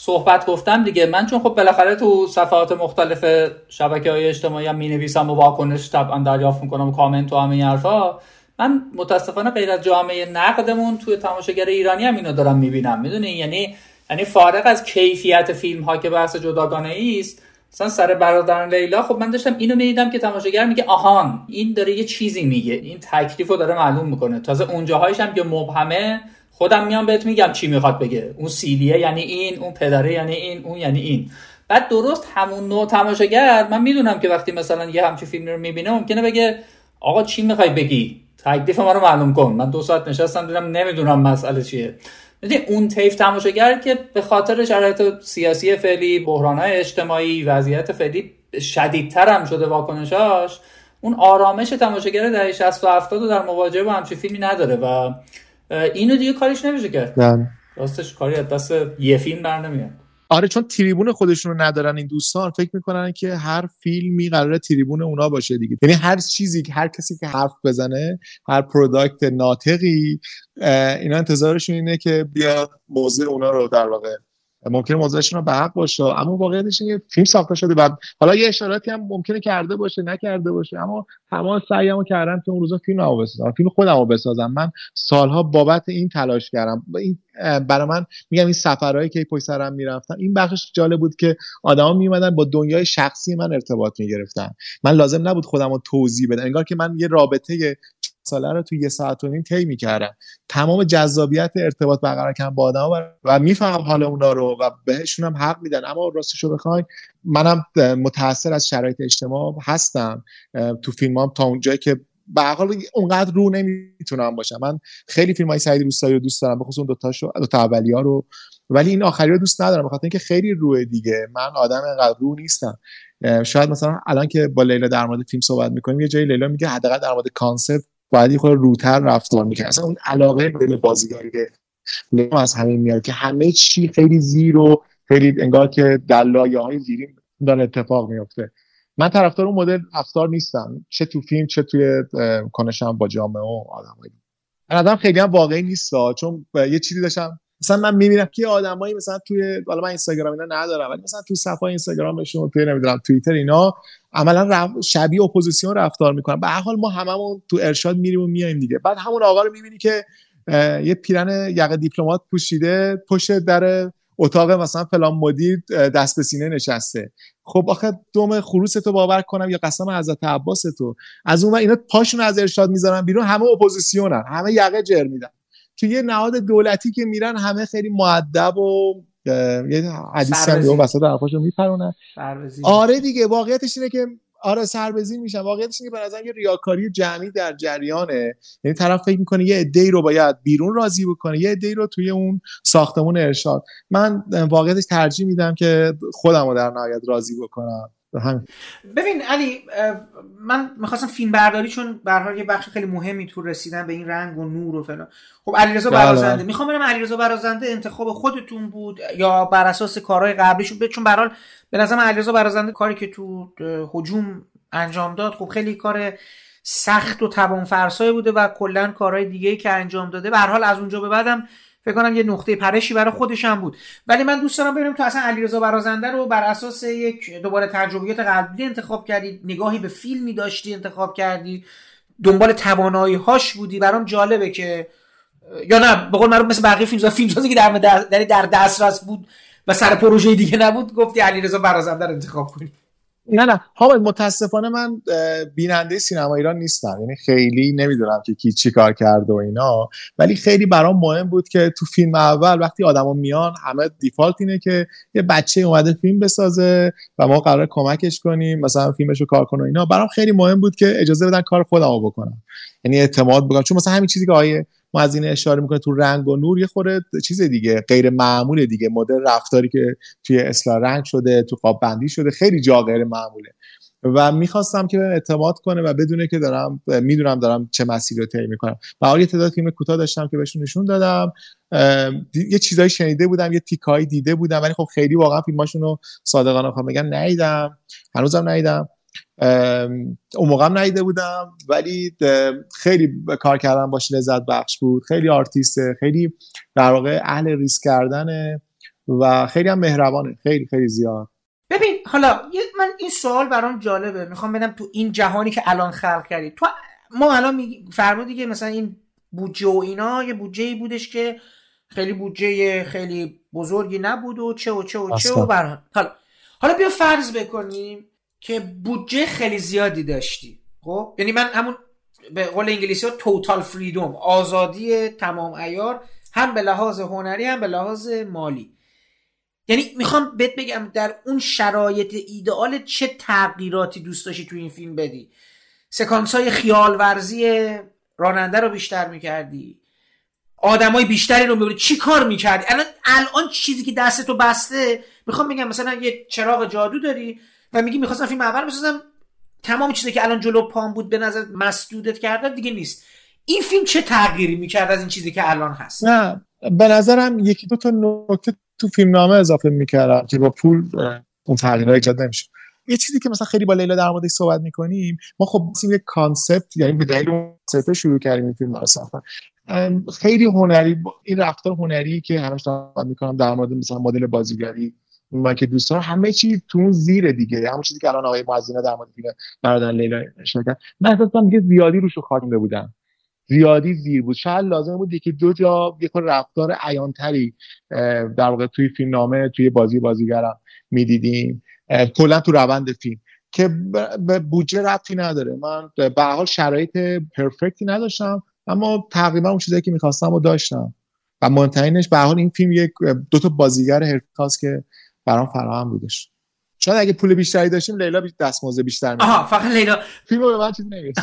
صحبت گفتم دیگه. من چون خب بالاخره تو صفحات مختلف شبکه های اجتماعی هم می نویسم و واکنش طبعا دریافت می‌کنم و کامنت و همه این حرفا من متاسفانه غیر از جامعه نقدمون توی تماشاگر ایرانی هم اینو دارم می‌بینم. می‌دونی؟ یعنی یعنی فارغ از کیفیت فیلم ها که بحث جداگانه است مثلا سر برادران لیلا خب من داشتم اینو می‌دیدم که تماشاگر میگه آهان این داره یه چیزی میگه این تکلیف رو داره معلوم می‌کنه. تازه اونجاهایش هم که مبهمه خودم میام بهت میگم چی می‌خواد بگه. اون سیلیه یعنی این اون پدره یعنی این اون یعنی این. بعد درست همون نوع تماشاگر من می‌دونم که وقتی مثلا یه همچین فیلم رو می‌بینه ممکنه بگه آقا چی می‌خوای بگی؟ تکلیف ما رو معلوم کن. من دو ساعت نشستم دیدم نمی‌دونم مسئله چیه. می‌دونی اون تیف تماشاگر که به خاطر شرایط سیاسی فعلی بحرانهای اجتماعی وضعیت فعلی شدیدتر هم شده واکنشاش اون آرامش تماشاگر در 60 و 70 در مواجهه با همچین فیلمی نداره و اینو دیگه کارش نمیشه کرد. نه. راستش کاری از دست یه فیلم بر نمیاد آره چون تریبون خودشون رو ندارن این دوستان فکر می‌کنن که هر فیلمی قراره تریبون اونا باشه دیگه. یعنی هر چیزی که هر کسی که حرف بزنه هر پروداکت ناطقی اینا انتظارشون اینه که بیا موضوع اونا رو در واقع ممکنه موضوعشون رو به حق باشه. اما واقعیتش اینه فیلم ساخته شده بعد حالا یه اشاراتی هم ممکنه کرده باشه نکرده باشه اما تمام سعیمو کردم که اون روزا فیلم رو بسازم فیلم خودمو بسازم. من سالها بابت این تلاش کردم. این برای من میگم این سفرهایی که پشت سرم می‌رفتم این بخشش جالب بود که آدما میومدن با دنیای شخصی من ارتباط می‌گرفتن. من لازم نبود خودم رو توضیح بدم. انگار که من یه رابطه ساله رو تو یه ساعت و نیم طی می‌کردم تمام جذابیت ارتباط برقرار کردن با آدم و میفهم حال اونا رو و بهشون هم حق میدن. اما راستشو بخواین منم متاثر از شرایط اجتماع هستم. تو فیلمام تا اونجایی که به حال اونقدر رو نمی‌تونم باشم. من خیلی فیلم های سعید روستایی رو دوست دارم بخصوص اون دوتاشو دو تا اولی ها رو. ولی این آخری رو دوست ندارم بخاطر اینکه خیلی روی دیگه. من آدم انقدر رو نیستم. شاید مثلا الان که با لیلا در مورد فیلم صحبت می‌کنیم یه جایی لیلا میگه حداقل در مورد کانسپت باید خود روتر رفتار می‌کنه اصلا اون علاقه به بازیگری از همین میاد که همه چی خیلی زیر و خیلی انگار که در لایه های زیری داره اتفاق میفته من طرفدار اون مدل افطار نیستم. چه تو فیلم چه توی کنشم با جامعه و آدمایی. آدم خیلی هم واقعی نیست چون یه چیزی داشتم. مثلا من می‌بینم که آدمایی مثلا توی حالا من اینستاگرام اینا ندارم ولی مثلا تو صفحه اینستاگرامشون توی نمی‌دونم توییتر اینا عملا شبیه اپوزیسیون رفتار می‌کنن. به هر حال ما هممون تو ارشاد میریم و میایم دیگه. بعد همون آقا رو می‌بینی که یه پیرن یقه دیپلمات پوشیده پشت در اتاق مثلا فلان مدیر دست به سینه نشسته. خب آخه دوم خروس تو باور کنم یا قسم حضرت عباس تو. از اون اینا پاشون از ارشاد می‌ذارن بیرون همه اپوزیسیونن همه یقه جر میدن. تو یه نهاد دولتی که میرن همه خیلی مؤدب و یه حدیث هم وسط حرفاشو میپرونن آره دیگه واقعیتش اینه که آره سربزین میشن. واقعیتش اینه به نظر یه ریاکاری جمعی در جریانه. یعنی طرف فکر می‌کنه یه عده‌ای رو باید بیرون راضی بکنه یه عده‌ای رو توی اون ساختمون ارشاد. من واقعیتش ترجیح میدم که خودم رو در نهایت راضی بکنم. ببین علی من می‌خواستم فیلم برداری چون به یه بخش خیلی مهمی تو رسیدن به این رنگ و نور و فلان. خب علیرضا بله، برازنده. بله. می‌خوام ببینم علیرضا برازنده انتخاب خودتون بود یا بر اساس کارهای قبلیش بود چون به به نظرم علیرضا برازنده کاری که تو هجوم انجام داد خب خیلی کار سخت و توان فرسای بوده و کلا کارهای دیگه که انجام داده. به حال از اونجا به بعدم فکر کنم یه نقطه پرشی برای خودش هم بود. ولی من دوست دارم ببینم تو اصلا علیرضا برازنده رو بر اساس یک دوباره تجربیات قبلی انتخاب کردی نگاهی به فیلمی داشتی انتخاب کردی دنبال توانایی هاش بودی. برام جالبه که یا نه به قول معروف مثل بقیه فیلمساز فیلمسازی که در در, در دسترس بود و سر پروژه دیگه نبود گفتی علیرضا برازنده رو انتخاب کنی نه نه. حامد متاسفانه من بیننده سینما ایران نیستم. یعنی خیلی نمی‌دونم که کی چی کار کرده و اینا. ولی خیلی برام مهم بود که تو فیلم اول وقتی آدما میان همه دیفالت اینه که یه بچه اومده فیلم بسازه و ما قرار کمکش کنیم مثلا فیلمش رو کار کنه و اینا. برام خیلی مهم بود که اجازه بدن کار خودمو بکنم. یعنی اعتماد بکنم. چون مثلا همین چیزی که آیه ما از این اشاره می‌کنه تو رنگ و نور یه خورده چیز دیگه غیر معمول دیگه مدل رفتاری که توی اصلاح رنگ شده تو قاب بندی شده خیلی جا غیر معموله. و می‌خواستم که اعتماد کنه و بدونه که دارم می‌دونم دارم چه مسیری رو طی می‌کنم. و یه تعداد فیلم کوتاه داشتم که بهشون نشون دادم. یه چیزایی شنیده بودم یه تیکایی دیده بودم ولی خب خیلی واقعا فیلماشون رو صادقانه خواهم بگم ندیدم. هنوزم ندیدم. اون موقع هم بودم ولی خیلی کار کردن باش لذت بخش بود. خیلی آرتیسته خیلی در واقع اهل ریسک کردنه و خیلی هم مهربانه. خیلی خیلی زیاد. ببین حالا من این سوال برام جالبه. می‌خوام بدم تو این جهانی که الان خلق کردی تو ما الان فرمودی که مثلا این بودجه و اینا یه بودجه ای بودش که خیلی بودجه خیلی بزرگی نبود و چه و چه و چه و حالا حالا بیا فرض بکنیم که بودجه خیلی زیادی داشتی. خب؟ یعنی من همون به قول انگلیسی ها توتال فریدوم آزادی تمام ایار هم به لحاظ هنری هم به لحاظ مالی. یعنی می‌خوام بهت بگم در اون شرایط ایدئال چه تغییراتی دوست داشتی تو این فیلم بدی؟ سکانس های خیال ورزی راننده رو بیشتر می‌کردی. آدمای بیشتری رو می‌بری چی کار می‌کردی؟ الان الان چیزی که دستتو بسته می‌خوام بگم مثلا یه چراغ جادو داری و میگی می‌خواستم فیلم اول بسازم تمام چیزی که الان جلو پام بود به نظر مسدودت کرده دیگه نیست. این فیلم چه تغییری می‌کرد از این چیزی که الان هست؟ نه به نظرم یکی دو تا نکته تو فیلم نامه اضافه می‌کردم که با پول اون تغییرها ایجاد نمیشه. یه چیزی که مثلا خیلی با لیلا در موردش صحبت می‌کنیم ما خب یه concept یعنی به دلیل concept شروع کردیم این فیلم رو خیلی هنری این رفتار هنری که همش صحبت می‌کنم در مورد مثلا مدل بازیگری که دوستان همه چی تو اون زیر دیگه. همون چیزی که الان آقای معزینا در مورد فیلم برادر لیلا اشاره من احساس دیگه زیادی روشو خاطمه بودم زیادی زیر بود. شاید لازم بود که دو جا یه رفتار عیانتری در واقع توی فیلم نامه توی بازی بازیگرم می‌دیدیم. کلا تو روند فیلم. که به بودجه ربطی نداره. من به حال شرایط پرفکتی نداشتم اما تقریبا اون چیزایی که می‌خواستم و داشتم. و منتهینش به حال این فیلم یک دو تا بازیگر حرفه‌ای که برام فراهم بودش. شاید اگه پول بیشتری داشتیم لیلا دستمزد بیشتر می‌داد آها فقط لیلا. فیلم به من چیزی نمیگه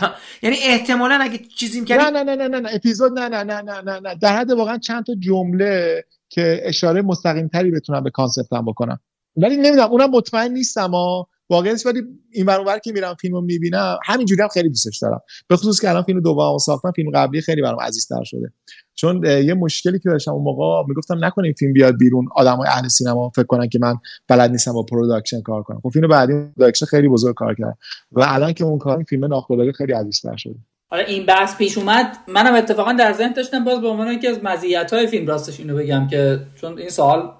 یعنی احتمالاً اگه چیزی می‌کردی نه نه نه نه نه اپیزود نه نه نه نه نه نه. در حد واقعا چند تا جمله که اشاره مستقیم تری بتونم به کانسپتم بکنم. ولی نمی‌دونم اونم مطمئن نیستم اما واقعیتش ولی این ور که میرم فیلمو می‌بینم همینجوری هم خیلی دوستش دارم. به خصوص که الان فیلم دومو ساختم فیلم قبلی خیلی برام عزیزتر شده. چون یه مشکلی که داشتم اون موقع می‌گفتم نکنه فیلم بیاد بیرون آدمای اهل سینما فکر کنن که من بلد نیستم با production کار کنم. خب فیلم بعدی production خیلی بزرگ کار کرد و الان که اون کار فیلم ناخودآگاه خیلی عزیزتر شده. حالا این بحث پیش اومد. منم اتفاقا در ذهن داشتم باز به عنوان یکی از مزیت‌های فیلم راستش اینو بگم که چون این سوال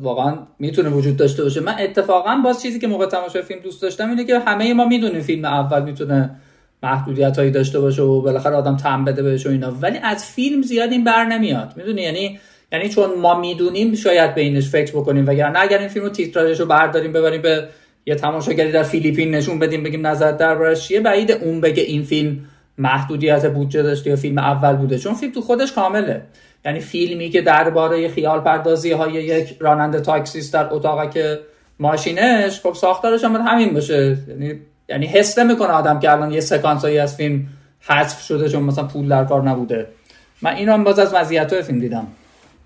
واقعا می‌تونه وجود داشته باشه. من اتفاقا باز چیزی که موقع تماشای فیلم دوست داشتم اینه که همه ما می‌دونیم فیلم اول می‌تونه محدودیت هایی داشته باشه و بالاخره آدم تم بده بهش و اینا. ولی از فیلم زیاد این بر نمیاد. می‌دونی؟ یعنی یعنی چون ما می‌دونیم شاید به اینش فکر بکنیم. وگرنه اگر این فیلم رو تیتراژش رو برداریم ببریم به یه تماشاگری در فیلیپین نشون بدیم بگیم نظر دربارش چیه بعید اون بگه این فیلم محدودیت بودجه داشته یا فیلم اول بوده. چون فیلم تو خودش کامله. یعنی فیلمی که درباره خیال پردازی های یک راننده تاکسیست در اتاق که ماشینش خب ساختارش هم همین باشه. یعنی یعنی حس نمی‌کنه آدم که الان یه سکانسایی از فیلم حذف شده چون مثلا پول در کار نبوده. من این هم باز از مزیت فیلم دیدم.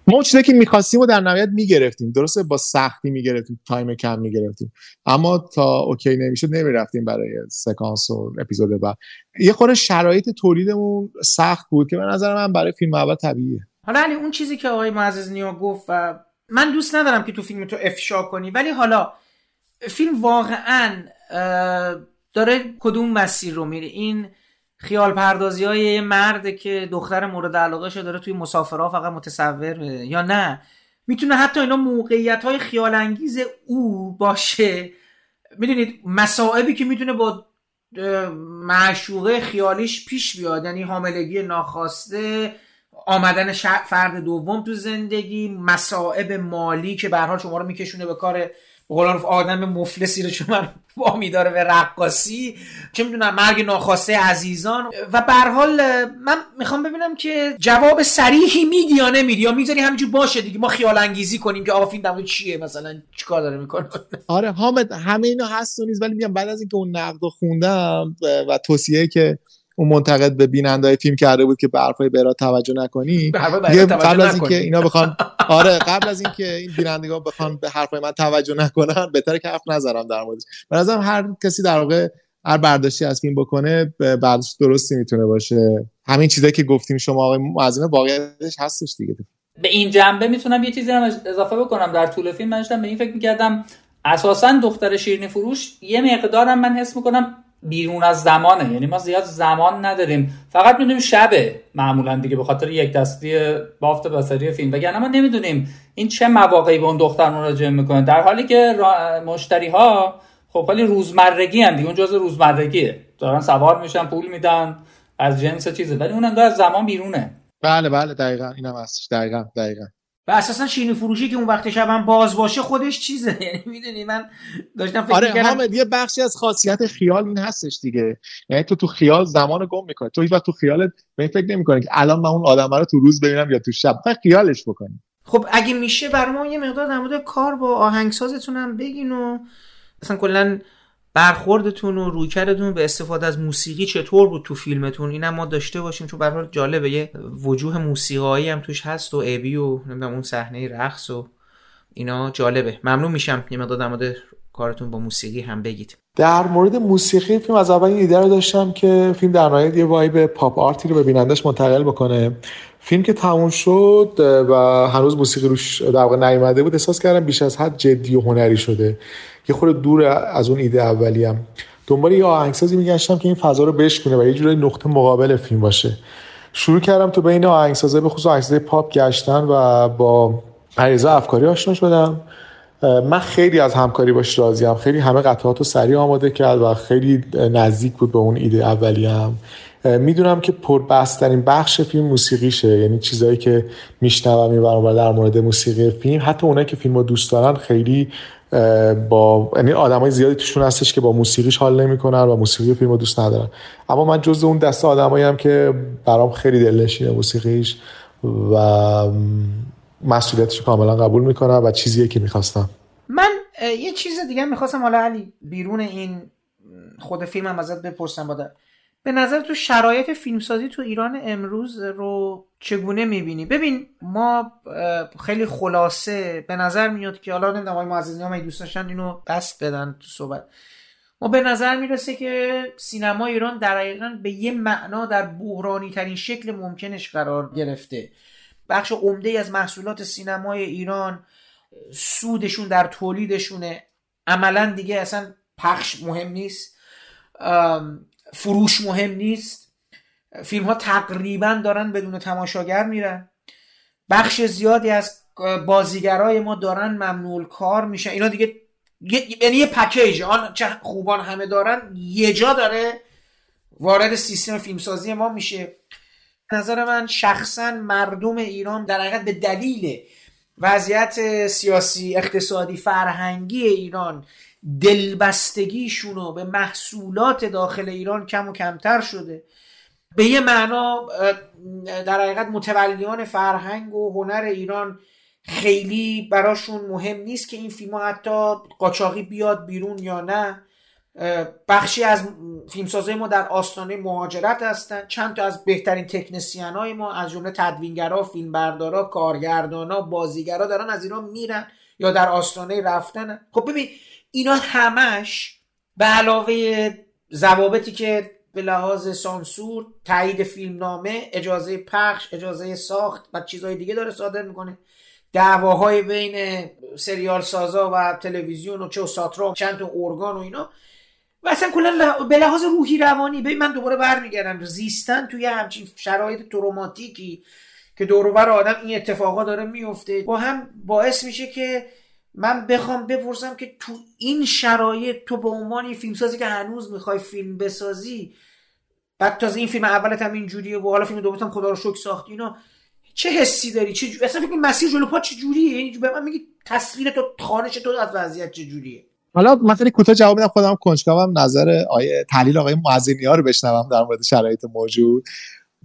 ما چیزی که می‌خواستیم و در نهایت می‌گرفتیم. درسته؟ با سختی می‌گرفتیم. time کم می‌گرفتیم. اما تا okay نمی‌شد نمی‌رفتیم برای سکانس و اپیزود بعد. یه خورده شرایط تولیدمون سخت بود که به نظر من برای فیلم اول طبیعیه. حالا علی اون چیزی که آقای معززی‌نیا گفت و من دوست ندارم که تو فیلم تو افشا کنی ولی حالا فیلم واقعا داره کدوم مسیر رو میره این خیال پردازی های یه مرد که دختر مورد علاقه داره توی مسافرها فقط متصور یا نه؟ می‌تونه حتی اینا موقعیت های خیال انگیز او باشه. می‌دونید مسائبی که می‌تونه با معشوقه خیالیش پیش بیاد. یعنی حاملگی ناخواسته آمدن فرد دوم تو زندگی مسائب مالی که به شما رو میکشونه به کار به آدم مفلسی رو شما وامی داره به رقاصی چه می‌دونم مرگ ناخواسته عزیزان. و به حال من می‌خوام ببینم که جواب صریحی میدی یا نمیدی یا می‌ذاری همینجور باشه دیگه. ما خیال انگیزی کنیم که آقا فیلم چیه؟ مثلا چیکار داره می‌کنه؟ آره حامد همه اینا هست و نیست ولی میگم بعد از اینکه اون نقد خوندم و توصیه که اون منتقد به بیننده فیلم کرده بود که به حرفای برا توجه نکنی. قبل از اینکه اینا بخوان آره قبل از اینکه این بینندگان بخوان به حرفای من توجه نکنن بهتره که حرف نذارم در موردش. به نظرم هر کسی در واقع هر برداشتی از فیلم بکنه برداشت درستی می‌تونه باشه. همین چیزایی که گفتیم شما آقای معظم واقعیتش هستش دیگه. به این جنبه می‌تونم یه چیزی هم اضافه بکنم. در طول فیلم من به این فکر می‌کردم اساسا دختر شیرینی فروش یه مقدارم من حس می‌کنم بیرون از زمانه. یعنی ما زیاد زمان نداریم. فقط می‌دونیم شبه معمولا دیگه به خاطر یک دستی بافت بصری فیلم. وگرنه ما نمی‌دونیم این چه مواقعی به اون دختر مراجعه می‌کنه. در حالی که مشتری ها خب خیلی روزمرگی هم دیگه. اون جزء روزمرگیه. دارن سوار میشن پول میدن از جنس چیزه. ولی اون انگار از زمان بیرونه. بله بله. دقیقا اینم هستش. دقیقا دقیقا. و اساسا شیرینی فروشی که اون وقت شب هم باز باشه خودش چیزه. یعنی می‌دونی من داشتم فکر آره حامد یه بخشی از خاصیت خیال این هستش دیگه. یعنی تو تو خیال زمان گم می‌کنی. تو هیچ وقت تو خیالت به این فکر نمی‌کنی که الان من اون آدم رو تو روز ببینم یا تو شب. فقط خیالش بکنی. خب اگه میشه برام یه مقدار در مورد کار با آهنگسازتون هم بگین و مثلا کلا برخوردتون و رویکردتون به استفاده از موسیقی چطور بود تو فیلمتون؟ اینم ما داشته باشیم چون به جالبه یه وجوه موسیقایی هم توش هست و ابی و نمی‌دونم اون صحنه رقص و اینا جالبه. ممنون میشم یه مقدار در کارتون با موسیقی هم بگید. در مورد موسیقی فیلم از اول ایده رو داشتم که فیلم در نهایت یه وایب پاپ آرتی رو به بینندش منتقل بکنه. فیلم که تموم شد و هنوز موسیقی روش در واقع نیومده بود احساس کردم بیش از حد جدی و هنری شده. یه خورده دور از اون ایده هم. دنبال یه آهنگسازی میگشتم که این فضا رو بشکنه و یه جوری نقطه مقابل فیلم باشه. شروع کردم تو بین آهنگسازه به خصوص آهنگسازه پاپ گشتن و با عریضه افکاری آشنا شدم. من خیلی از همکاری باش راضیم. خیلی همه قطعات رو سریع آماده کرد و خیلی نزدیک بود به اون ایده هم می‌دونم که پربسترین بخش فیلم موسیقیشه. یعنی چیزایی که میشنوم این در مورد موسیقی فیلم. حتی اونایی که فیلم رو دوست دارن خیلی با یعنی آدمای زیادی توشون هستش که با موسیقیش حال نمی‌کنن و موسیقی فیلم رو دوست ندارن. اما من جز اون دسته آدمایی هم که برام خیلی دلنشینه موسیقیش و مسئولیتش کاملا قبول می‌کنم و چیزیه که می‌خواستم. من یه چیز دیگه می‌خواستم. حالا علی بیرون این خود فیلمم ازت بپرسم. باده به نظر تو شرایط فیلمسازی تو ایران امروز رو چگونه می‌بینی؟ ببین ما خیلی خلاصه به نظر میاد که حالا نمی‌دونم آقای معززی هم دوست داشتن اینو دست بدن تو صحبت. ما به نظر می‌رسه که سینما ایران در به یه معنا در بحرانی ترین شکل ممکنش قرار گرفته. بخش عمده از محصولات سینمای ایران سودشون در تولیدشونه. عملا دیگه اصلا پخش مهم نیست. فروش مهم نیست. فیلم ها تقریبا دارن بدون تماشاگر میرن. بخش زیادی از بازیگرای ما دارن ممنوع کار میشن. اینا دیگه یعنی یه پکیج. آن چه خوبان همه دارن یه جا داره وارد سیستم فیلمسازی ما میشه. نظر من شخصا مردم ایران در حقیقت به دلیل وضعیت سیاسی اقتصادی فرهنگی ایران دلبستگیشون به محصولات داخل ایران کم و کمتر شده. به یه معنا در حقیقت متولیان فرهنگ و هنر ایران خیلی براشون مهم نیست که این فیلم حتی قاچاقی بیاد بیرون یا نه. بخشی از فیلمسازهای ما در آستانه مهاجرت هستن. چند تا از بهترین تکنسیان های ما از جمله تدوینگرا فیلمبردارا کارگردانا بازیگرا دارن از ایران میرن یا در آستانه رفتن. خب ببین اینا همش به علاوه ضوابطی که به لحاظ سانسور تایید فیلمنامه اجازه پخش اجازه ساخت و چیزهای دیگه داره صادر می‌کنه. دعواهای بین سریال سازا و تلویزیون و چه و ساترا چند تا ارگان و اینا. و اصلا کلا به لحاظ روحی روانی ببین من دوباره برمیگردم. زیستن توی همچین شرایط تروماتیکی که دوروبر آدم این اتفاقا داره میفته با هم باعث میشه که من بخوام بپرسم که تو این شرایط تو به عنوان فیلمسازی که هنوز می‌خوای فیلم بسازی بعد تازه این فیلم اولت هم اینجوریه و حالا فیلم دومت هم خدا رو شکر ساختی اینا چه حسی داری؟ چه جو... اصلا فکر مسیر جلو پا چه جوریه؟ یعنی به من میگی تصویر تو خانش تو از وضعیت چه جوریه؟ حالا مثلا کوتاه جواب میدم خودم کنجکاوم نظر آیه تحلیل آقای معزمی ها رو بشنوم در مورد شرایط موجود.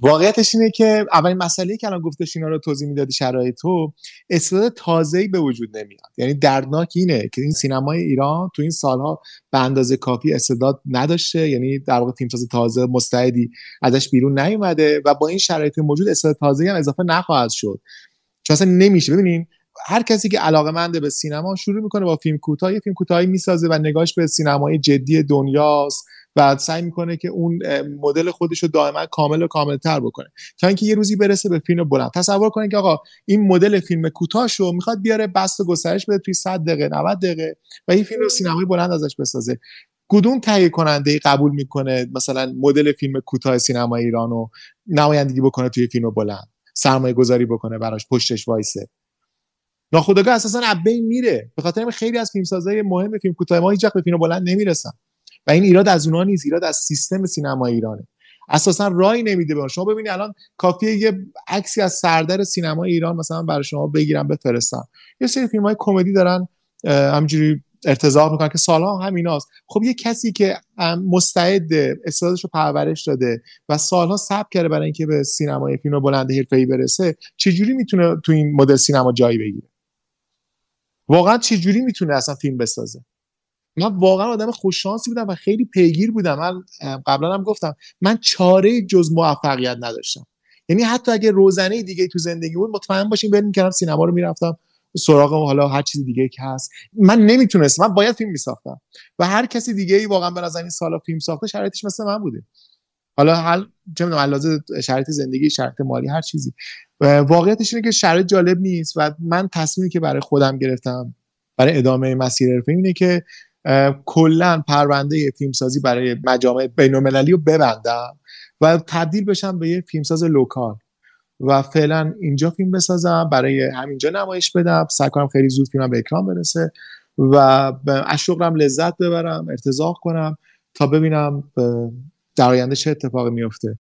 واقعیتش اینه که اولین مسئله که الان گفتش اینا رو توضیح می‌دادی شرایط تو استعداد تازه‌ای به وجود نمیاد. یعنی دردناک اینه که این سینمای ایران تو این سالها به اندازه کافی استعداد نداشته. یعنی در واقع فیلمساز تازه مستعدی ازش بیرون نیومده و با این شرایط موجود استعداد تازه‌ای هم اضافه نخواهد شد. چون اصلا نمیشه. ببینین هر کسی که علاقه منده به سینما شروع می‌کنه با فیلم کوتاه یه فیلم کوتاهی می‌سازه و نگاش به سینمای جدی دنیاست. و سعی می‌کنه که اون مدل خودش رو دائما کامل و کاملتر بکنه. تا اینکه یه روزی برسه به فیلم بلند. تصور کنید که آقا این مدل فیلم کوتاه رو می‌خواد بیاره بست و گسترش بده توی 100 دقیقه 90 دقیقه و این فیلم رو سینمای بلند ازش بسازه. کدوم تهیه کننده قبول می‌کنه مثلا مدل فیلم کوتاه سینما ایران رو نمایندگی بکنه توی فیلم بلند؟ سرمایه گذاری بکنه براش پشتش وایسه. ناخودآگاه اساسا ابین میره. به خاطر خیلی از فیلمسازای مهم فیلم کوتاه ما هیچ به فیلم بلند نمی‌رسن. و این ایراد از اونها نیست ایراد از سیستم سینما ایرانه. اساسا رای نمیده به شما ببینید الان کافیه یه عکسی از سردر سینما ایران مثلا برای شما بگیرم بفرستم. یه سری فیلم های کمدی دارن همینجوری ارتضاع می‌کنن که سالها هم ایناست خب یه کسی که مستعد استعدادش رو پرورش داده و سالها صبر کرده برای اینکه به سینمای فیلم بلند حرفه‌ای برسه چجوری می‌تونه تو این مدل سینما جایی بگیره؟ واقعا چجوری می‌تونه اصلا فیلم بسازه؟ من واقعا آدم خوششانسی بودم و خیلی پیگیر بودم. من قبلا هم گفتم من چاره جز موفقیت نداشتم. یعنی حتی اگه روزنه دیگه تو زندگی بود مطمئن باشین بریم کردم سینما رو می‌رفتم سراغ حالا هر چیز دیگه که هست. من نمی‌تونستم من باید فیلم میساختم. و هر کسی دیگه ای واقعا به نظر این سالا فیلم ساخته شرایطش مثل من بوده. حالا حل چه می‌دونم شرایط زندگی شرایط مالی هر چیزی. واقعیتش اینه که شرایط جالب نیست و من تصمیمی که برای خودم گرفتم برای ادامه مسیر حرفه اینه که کلا پرونده فیلمسازی برای مجامع بین‌المللی رو ببندم و تبدیل بشم به یه فیلمساز لوکال. و فعلا اینجا فیلم بسازم برای همینجا نمایش بدم. سعی کنم خیلی زود فیلمم به اکران برسه و از شغلم لذت ببرم ارتزاق کنم تا ببینم در آینده چه اتفاقی میفته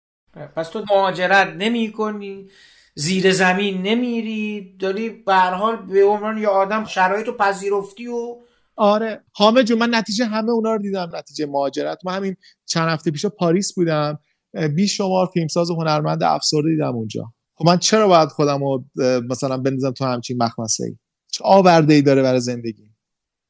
پس تو مهاجرت نمی کنی زیر زمین نمیری داری به حال به عنوان یه آدم شرایط و پذیرفتی و آره. حامد جون من نتیجه همه اونا رو دیدم. نتیجه مهاجرت. من همین چند هفته پیش پاریس بودم. بی شمار فیلمساز و هنرمند افسرده دیدم اونجا. خب من چرا باید خودم رو مثلا بندازم تو همچین مخمسه ای چه آورده ای داره برای زندگی؟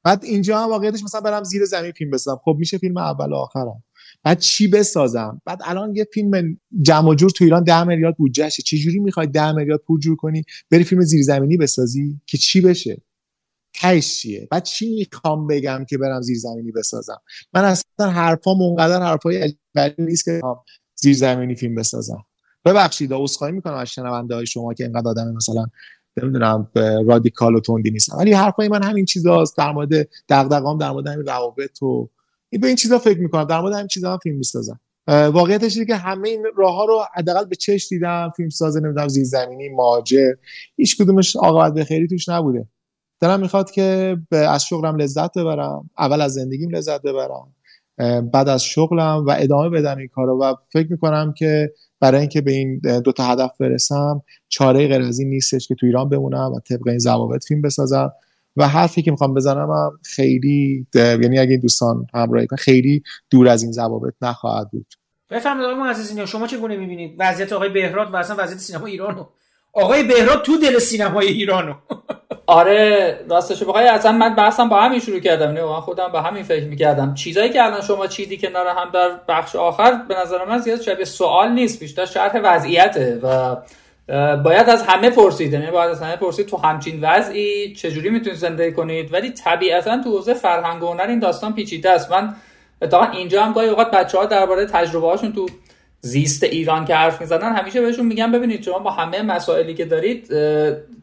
بعد اینجا هم واقعیتش مثلا برم زیر زمین فیلم بسازم. خب میشه فیلم اول و آخرم. بعد چی بسازم؟ بعد الان یه فیلم جمع جور تو ایران 10 میلیارد بودجهشه. چه جوری می‌خوای 10 میلیارد پول جور کنی؟ بری فیلم زیرزمینی بسازی؟ که چی بشه؟ تهش چیه بعد چی می‌خوام بگم که برم زیرزمینی بسازم؟ من اصلا حرفام اونقدر حرفای عجیبی نیست که زیرزمینی فیلم بسازم. ببخشید عذرخواهی می‌کنم از شنونده های شما که اینقدر آدم مثلا نمی‌دونم رادیکال و تندی نیستم ولی حرفای من همین چیزاست در مورد دغدغه‌ام در مورد همین روابط و به این چیزا فکر می‌کنم. در مورد همین چیزا هم فیلم می‌سازم. واقعیتش اینه که همه این راه ها رو حداقل به چش دیدم فیلم ساز نمی‌دونم زمینی ماجر هیچ کدومش عاقبت به خیری توش نبوده. دلم می‌خواد که از شغلم لذت ببرم. اول از زندگیم لذت ببرم. بعد از شغلم و ادامه بدم این کارو و فکر می‌کنم که برای اینکه به این دو تا هدف برسم چاره غیر از این نیستش که تو ایران بمونم و طبق این ضوابط فیلم بسازم. و حرفی که می‌خوام بزنم هم خیلی یعنی اگه این دوستان همراهی خیلی دور از این ضوابط نخواهد بود. بفرمایید آقای معززین شما چگونه می‌بینید وضعیت آقای بهراد و اصلا وضعیت سینما ایرانو آقای بهراد تو دل سینمای ایرانو. آره راستش بخوای اصلا من بحثم با همین شروع کردم. نه من خودم به همین فکر می‌کردم. چیزایی که الان شما چیدی کنار هم در بخش آخر به نظر من زیاد شبیه سوال نیست بیشتر شرح وضعیته و باید از همه پرسید. یعنی باید از همه پرسید تو همچین وضعی چجوری می‌تونید زندگی کنید؟ ولی طبیعتا تو حوزه فرهنگ و هنر این داستان پیچیده است. من اتفاقا اینجا هم گاهی اوقات بچه ها درباره تجربه هاشون تو زیست ایران که حرف می‌زنن همیشه بهشون میگن ببینید شما با همه مسائلی که دارید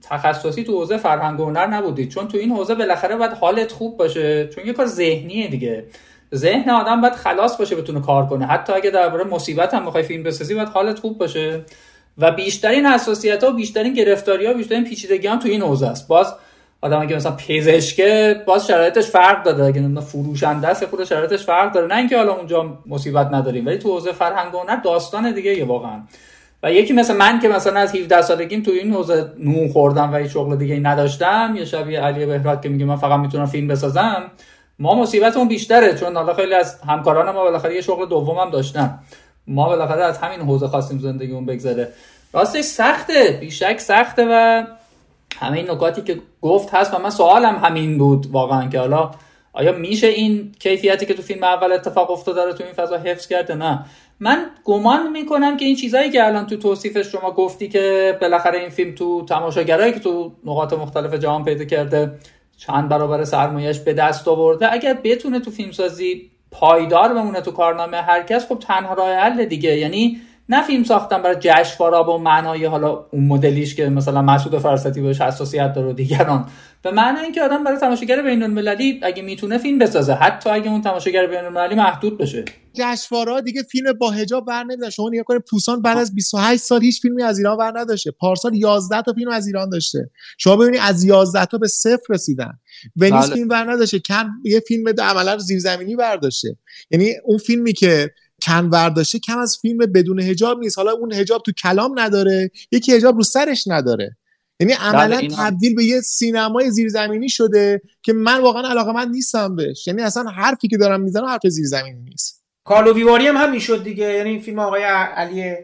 تخصصی تو حوزه فرهنگ و هنر نبودید. چون تو این حوزه بالاخره باید حالت خوب باشه. چون یه کار ذهنیه دیگه. ذهن آدم باید خلاص باشه بتونه کار کنه. حتی اگه درباره مصیبت هم بخوای فیلم بسازی باید حالت خوب باشه. و بیشترین حساسیت ها و بیشترین گرفتاری ها بیشترین پیچیدگی تو این حوزه است. باز آدم که مثلا پزشکه باز شرایطش فرق داره. اگه مثلا فروشنده است خود شرایطش فرق داره. نه اینکه حالا اونجا مصیبت نداریم ولی تو حوزه فرهنگ و هنر داستان دیگه یه واقعا. و یکی مثل من که مثلا از 17 سالگیم تو این حوزه نون خوردم و هیچ شغل دیگه نداشتم یه شبیه علی بهراد که میگه من فقط می‌تونم فیلم بسازم ما مصیبتمون بیشتره. چون حالا خیلی از همکاران ما بالاخره یه شغل دومم داشتن. ما بالاخره از همین حوزه خواستیم زندگیمون بگذره. راستش سخته. بیشک سخته و همه این نکاتی که گفت هست و من سوالم همین بود واقعا که حالا آیا میشه این کیفیتی که تو فیلم اول اتفاق افتاده رو تو این فضا حفظ کرده نه؟ من گمان می‌کنم که این چیزهایی که الان تو توصیفش شما گفتی که بالاخره این فیلم تو تماشاگرایی که تو نقاط مختلف جهان پیدا کرده چند برابر سرمایهش به دست آورده اگر بتونه تو فیلمسازی پایدار بمونه تو کارنامه هر کس خب تنها راه حل دیگه. یعنی نه فیلم ساختن برای جشنواره با معنای حالا اون مدلیش که مثلا مسعود فرستی بهش حساسیت داره و دیگران. به معنی اینکه آدم برای تماشاگر بین المللی اگه می‌تونه فیلم بسازه حتی اگه اون تماشاگر بین المللی محدود بشه. جشنواره دیگه فیلم با حجاب بر نمیدن شما نگاه کنید پوسان بعد از 28 سال هیچ فیلمی از ایران بر نداشته. پارسال 11 تا فیلم از ایران داشته. شما ببینید از 11 تا به صفر رسیدن. ونیس بله. فیلم بر نداشته. کم یه فیلم عملا زیرزمینی برداشته. یعنی اون فیلمی که کن ورداشته کم از فیلم بدون هجاب نیست. حالا اون هجاب تو کلام نداره یکی هجاب رو سرش نداره. یعنی بله، عملا تبدیل به یه سینمای زیرزمینی شده که من واقعا علاقه من نیستم بهش. یعنی اصلا حرفی که دارم می‌زنم حرف زیرزمینی نیست. کارلو ویواری هم همین شد دیگه. یعنی فیلم آقای علی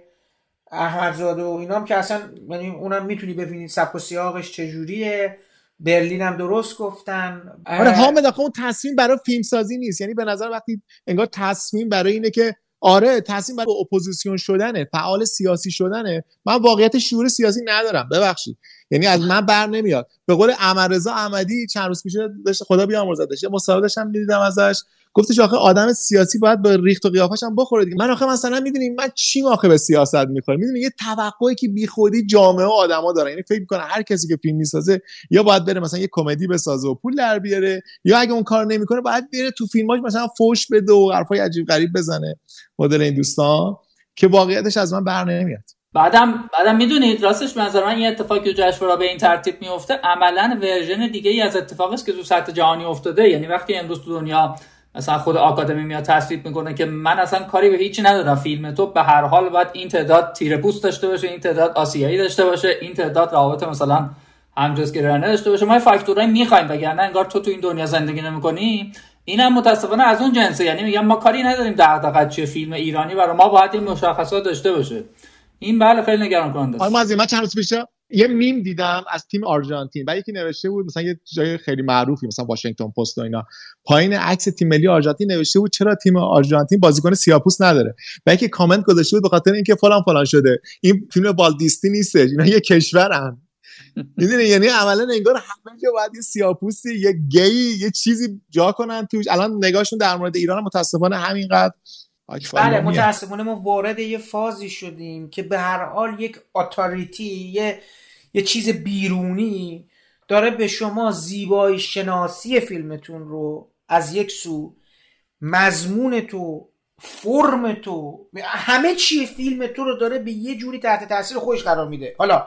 احمدزاده و اینام که اصلا یعنی اونم می‌تونی ببینید سبک و سیاقش چجوریه برلین هم درست گفتن. آره حامد اون تصمیم برای فیلم سازی نیست. یعنی به نظر وقتی انگار تصمیم برای اینه که آره تصمیم برای اپوزیسیون شدنه فعال سیاسی شدنه. من واقعیت شعور سیاسی ندارم ببخشید. یعنی از من بر نمیاد. به قول رضا احمدی چند روز پیش داشت خدا بیامرزدش یه مصاحبه داشتم می‌دیدم ازش. گفتش آخه آدم سیاسی باید به ریخت و قیافش هم بخوره دیگه. من آخه مثلا می‌دونی من چی آخه به سیاست می‌خوره می‌دونی یه توقعی که بیخودی جامعه و آدما دارن. یعنی فکر می‌کنه هر کسی که فیلم می‌سازه یا باید بره مثلا یه کمدی بسازه و پول در بیاره یا اگه اون کار نمی‌کنه باید بره تو فیلماش مثلا فوش بده و حرفای عجیب غریب بزنه. مدل این دوستان که واقعیتش از من بر نمیاد. بعدم بعدم می‌دونید راستش منظر من یه اتفاقی که جشنواره به این ترتیب میفته عملا ورژن دیگه ای از اتفاقی است که تو سطح جهانی افتاده. یعنی وقتی امروز تو دنیا مثلا خود آکادمی میاد تصویب می‌کنه که من اصلا کاری به هیچی ندارم. فیلم تو به هر حال باید این تعداد تیره پوست داشته باشه این تعداد آسیایی داشته باشه این تعداد روابط مثلا همجنسگرایانه داشته باشه. ما فاکتورایی می‌خوایم وگرنه انگار تو تو این دنیا زندگی نمی‌کنی. اینم متاسفانه از اون جنسه. یعنی میگم ما کاری نداریم دغدغه چه فیلم ایرانی برای ما باید این مشخصات داشته باشه. این بله خیلی نگران کننده است من چند روز پیش یه میم دیدم از تیم آرژانتین و یکی نوشته بود مثلا یه جای خیلی معروفی مثلا واشنگتن پست و اینا. پایین عکس تیم ملی آرژانتین نوشته بود چرا تیم آرژانتین بازیکن سیاه‌پوست نداره. و یکی کامنت گذاشته بود به خاطر اینکه فلان فلان شده. این فیلم والت دیزنی نیستش اینا یه کشورن. می‌دونی؟ یعنی عملا انگار همه جا باید یه سیاپوسی یه گی یه چیزی جا کنن توش. الان نگاهشون در مورد ایران متاسفانه همینقدر بله متاسفانه ما وارد یه فازی شدیم که به هر حال یک اتاریتی یه یه چیز بیرونی داره به شما زیبایی شناسی فیلمتون رو از یک سو مضمون تو فرم تو همه چی فیلم تو رو داره به یه جوری تحت تاثیر خودش قرار میده. حالا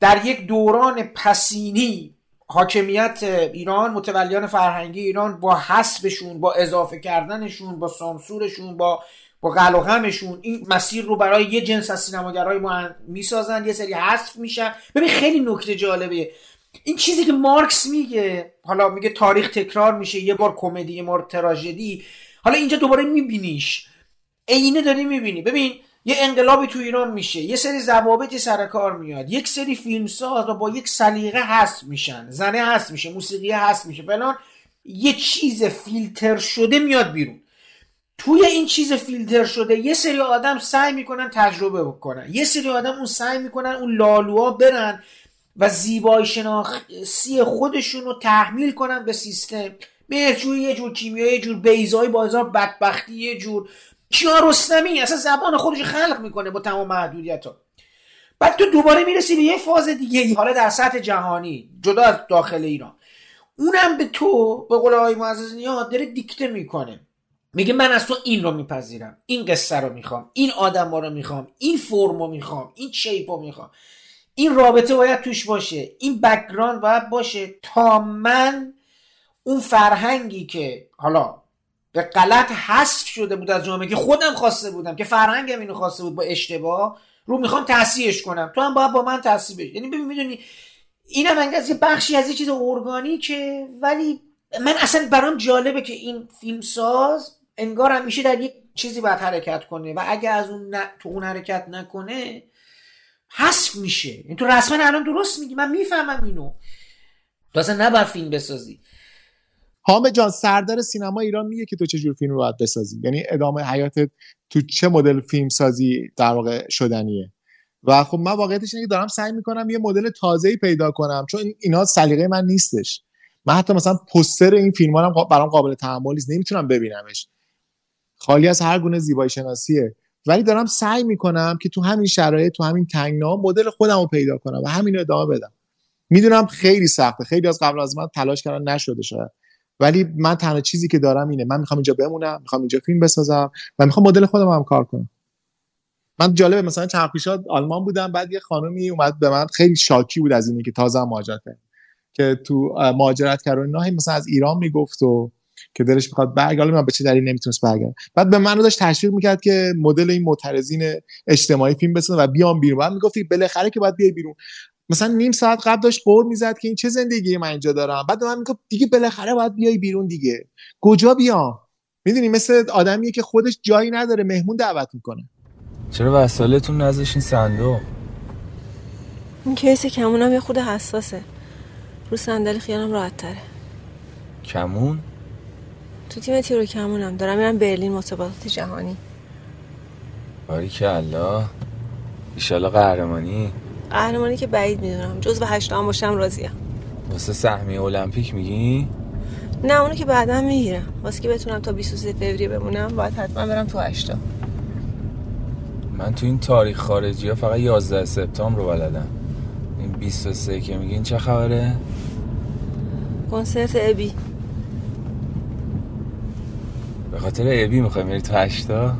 در یک دوران پسینی حاکمیت ایران متولیان فرهنگی ایران با حسبشون با اضافه کردنشون با سانسورشون با با غمشون این مسیر رو برای یه جنس از سینماگرای ما می‌سازن یه سری حذف میشن. ببین خیلی نکته جالبه. این چیزی که مارکس میگه حالا میگه تاریخ تکرار میشه یه بار کمدی یه بار تراژدی. حالا اینجا دوباره میبینیش. عینه داری می‌بینی. ببین یه انقلابی تو ایران میشه یه سری ضوابطی سر کار میاد یک سری فیلمساز و با یک سلیقه هست میشن زنه هست میشه موسیقی هست میشه فلان. یه چیز فیلتر شده میاد بیرون. توی این چیز فیلتر شده یه سری آدم سعی می‌کنن تجربه بکنن. یه سری آدم اون سعی می‌کنن اون لالوها برن و زیبایی شناسی خودشون رو تحمیل کنن به سیستم. مهرجوی یه جور کیمیایی یه جور بیزایی بازار بدبختی یه جور کیارستمی اصلا زبان خودش خلق می‌کنه با تمام محدودیت ها بعد تو دوباره می‌رسی به یه فاز دیگه حالا در سطح جهانی جدا از داخل ایران. اونم به تو به قول آقای معززی‌نیا داره دیکته می‌کنه. میگه من از تو این رو میپذیرم این قصه رو می‌خوام این آدم رو می‌خوام این فرم رو می‌خوام این shape رو می‌خوام. این رابطه باید توش باشه این background باید باشه تا من اون فرهنگی که حالا به غلط حذف شده بود از جامعه که خودم خواسته بودم که فرهنگم اینو خواسته بود با اشتباه رو می‌خوام تصحیحش کنم. تو هم باید با من تصحیح بشی یعنی ببین می‌دونی اینم انگار یه بخشی از یه چیز ارگانیکه ولی من اصلا برام جالبه که این فیلمساز انگار همیشه در یک چیزی باید حرکت کنه و اگه از اون تو اون حرکت نکنه حذف میشه. این تو رسما الان درست میگی من می‌فهمم اینو. تو اصلا نباید فیلم بسازی. حامد جان سردار سینما ایران میگه که تو چه جور فیلم رو باید بسازی؟ یعنی ادامه حیاتت تو چه مدل فیلم سازی در واقع شدنیه؟ و خب من واقعیتش اینه که دارم سعی می‌کنم یه مدل تازه‌ای پیدا کنم چون اینا سلیقه من نیستش. من حتی مثلا پستر این فیلم هم برام قابل تحمل نیست نمی‌تونم ببینمش. خالی از هر گونه زیبایی شناسیه. ولی دارم سعی می‌کنم که تو همین شرایط تو همین تنگنا مدل خودم رو پیدا کنم و همین ادامه بدم. می‌دونم خیلی سخته. خیلی از قبل از من تلاش کردن نشده شاید. ولی من تنها چیزی که دارم اینه. من می‌خوام اینجا بمونم می‌خوام اینجا فیلم بسازم و می‌خوام مدل خودم هم کار کنم. من جالبه مثلا چند آلمان بودم بعد یه خانمی اومد به من خیلی شاکی بود از اینی که تازه مهاجرت که تو مهاجرت و مثلا از ایران می‌گفت و که دلش می‌خواد برگرده من به چه دلیل نمی‌تونست برگرده. بعد به من داشت تشویق می‌کرد که مدل این معترضین اجتماعی فیلم بسازه و بیام بیرون. بعد می‌گفت بالاخره که باید بیای بیرون. مثلا نیم ساعت قبل داشت قور می‌زد که این چه زندگی من اینجا دارم. بعد من می‌گفت دیگه بالاخره باید بیای بیرون دیگه. کجا بیام؟ می‌دونی مثل آدمیه که خودش جایی نداره مهمون دعوت می‌کنه. چرا وسایلتون نذاشین صندوق؟ این کیس کمونم یه خود حساسه. رو صندلی خیالم راحت تره کمون؟ تو تیم تیرو کمونم. دارم میرم برلین مسابقات جهانی. باری که الله ایشالا قهرمانی. قهرمانی که بعید می‌دونم. جز به هشتم باشم راضیم. واسه سهمیه المپیک میگی؟ نه اونو که بعدا می‌گیرم. واسه که بتونم تا 23 فوریه بمونم باید حتما برم تو هشتا من تو این تاریخ خارجی ها فقط 11 سپتامبر رو بلدم. این 23 که میگین چه خبره؟ کنسرت ابی. به خاطر ابی می‌خوای میری تو هشتا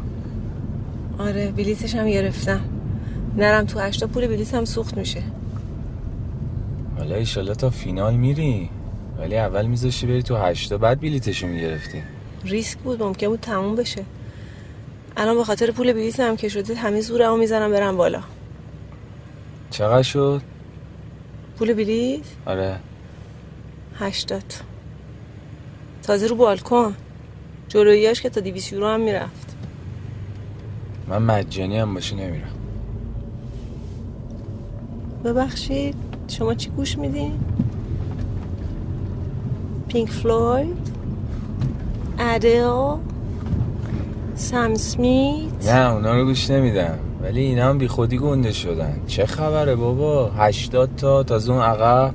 آره بلیتش هم گرفتم. نرم تو هشتا پول بلیت هم سوخت میشه. حالا ایشالا تا فینال میری. ولی اول میذاشی بری تو هشتا بعد بلیتشو می‌گرفتی. ریسک بود ممکن بود تموم بشه. الان به خاطر پول بلیت هم که شده همه زورمو می‌زنم برم بالا. چقدر شد؟ پول بلیت؟ آره. هشتاد. تازه رو بالکن. جلویاش که تا دیویس یورو هم می‌رفت. من مجانی هم باشه نمیرم. ببخشید. شما چی گوش میدین؟ پینک فلوید ادل سم سمیت. نه اونا رو گوش نمیدم. ولی اینا هم بی خودی گنده شدن. چه خبره بابا؟ هشتاد تا تا اون عقب.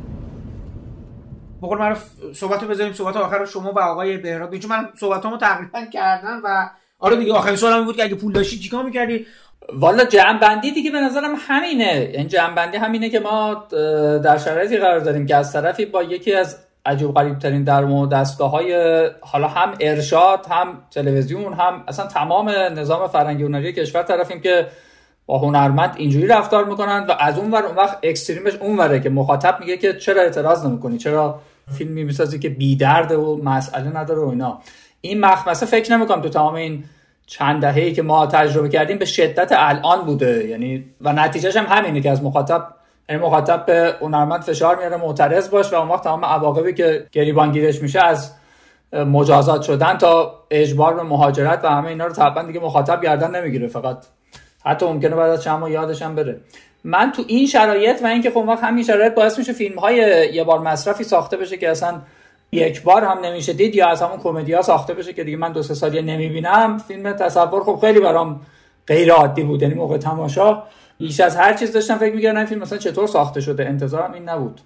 بقول معروف صحبت رو بذاریم صحبت آخر رو شما و آقای بهراد. چون من صحبت همو تقریبا کردم و آره دیگه آخرین سوالم بود که اگه پول داشتی چیکار می‌کردی؟ والا جمع بندی دیگه به نظرم همینه. این جمع بندی همینه که ما در شرایطی قرار داریم که از طرفی با یکی از عجیب غریب ترین در مورد دستگاه های حالا هم ارشاد هم تلویزیون هم اصلا تمام نظام فرهنگی هنری کشور طرفیم که با هنرمند اینجوری رفتار می‌کنن و از اون ور اون وقت اکستریمش اون وره که مخاطب میگه که چرا اعتراض نمی‌کنی؟ چرا فیلمی می‌سازی که بی درد و مسئله نداره و اینا؟ این مخمسه فکر نمی‌کنم تو تمام این چند دهه‌ای که ما تجربه کردیم به شدت الان بوده. یعنی و نتیجهش هم همینه که از مخاطب یعنی مخاطب به هنرمند فشار میاره معترض باش و اون وقت تمام عواقبی که گریبانگیرش میشه از مجازات شدن تا اجبار به مهاجرت و همه اینا رو طبعا دیگه مخاطب گردن نمی‌گیره. فقط حتی ممکنه بعد از چند ماه یادش هم بره. من تو این شرایط و اینکه خب وقت همین شرایط باعث میشه فیلم های یه بار مصرفی ساخته بشه که اصلا یک بار هم نمیشه دید یا از همون کمدی ها ساخته بشه که دیگه من دو سه سالی نمی‌بینم. فیلم تصور خب خیلی برام غیر عادی بود. یعنی موقع تماشا بیش از هر چیز داشتم فکر می‌کردم این فیلم مثلا چطور ساخته شده. انتظارم این نبود.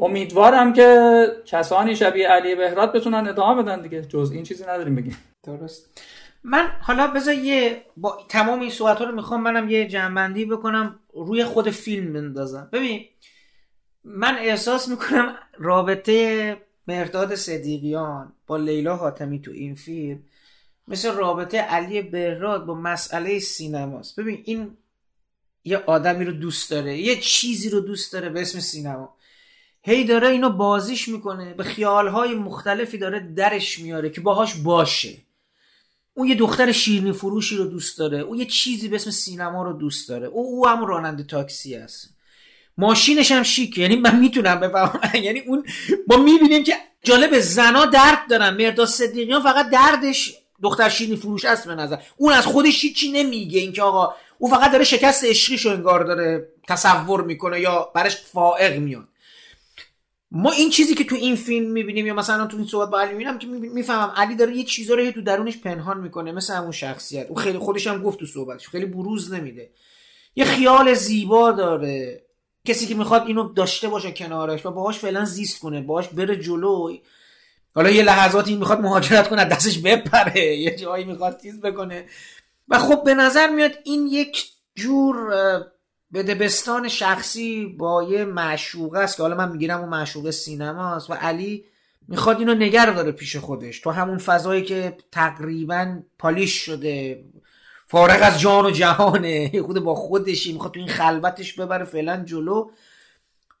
امیدوارم که کسانی شبیه علی بهراد بتونن ادامه بدن دیگه. جز این چیزی نداریم بگیم. درست. من حالا بذار یه با تمام این صحبت رو می‌خوام منم یه جنبندی بکنم روی خود فیلم بندازم. ببین من احساس می‌کنم رابطه مرداد صدیقیان با لیلا حاتمی تو این فیلم مثل رابطه علی بهراد با مسئله سینماست. ببین این یه آدمی رو دوست داره یه چیزی رو دوست داره به اسم سینما. هی داره اینو بازیش می‌کنه به خیالهای مختلفی داره درش میاره که باهاش باشه. اون یه دختر شیرنی فروشی رو دوست داره او یه چیزی به اسم سینما رو دوست داره. او او هم راننده تاکسی است ماشینش هم شیک. یعنی من می‌تونم بفهمم. یعنی اون ما می‌بینیم که جالب زنا درد دارن. مردا صدیقیان فقط دردش دختر شیرنی فروش است به نظر. اون از خودش چی نمیگه. اینکه آقا او فقط داره شکست عشقیشو انگار داره تصور می‌کنه یا برش فائق میاد. ما این چیزی که تو این فیلم می‌بینیم یا مثلا تو این صحبت با علی می‌بینم که می‌فهمم علی داره یه چیزا رو تو درونش پنهان می‌کنه. مثل همون شخصیت. او خیلی خودش هم گفت تو صحبتش. خیلی بروز نمیده. یه خیال زیبا داره. کسی که می‌خواد اینو داشته باشه کنارش و باهاش فعلا زیست کنه باهاش بره جلو حالا یه لحظاتی می‌خواد مهاجرت کنه دستش بپره یه جایی می‌خواد تیز بکنه. و خب به نظر میاد این یک جور به دبستان شخصی با یه معشوقه است که حالا من می‌گیرم اون معشوقه سینماست و علی می‌خواد اینو نگر داره پیش خودش. تو همون فضایی که تقریبا پالیش شده فارغ از جان و جهانه. خود با خودشی می‌خواد تو این خلوتش ببره فعلا جلو.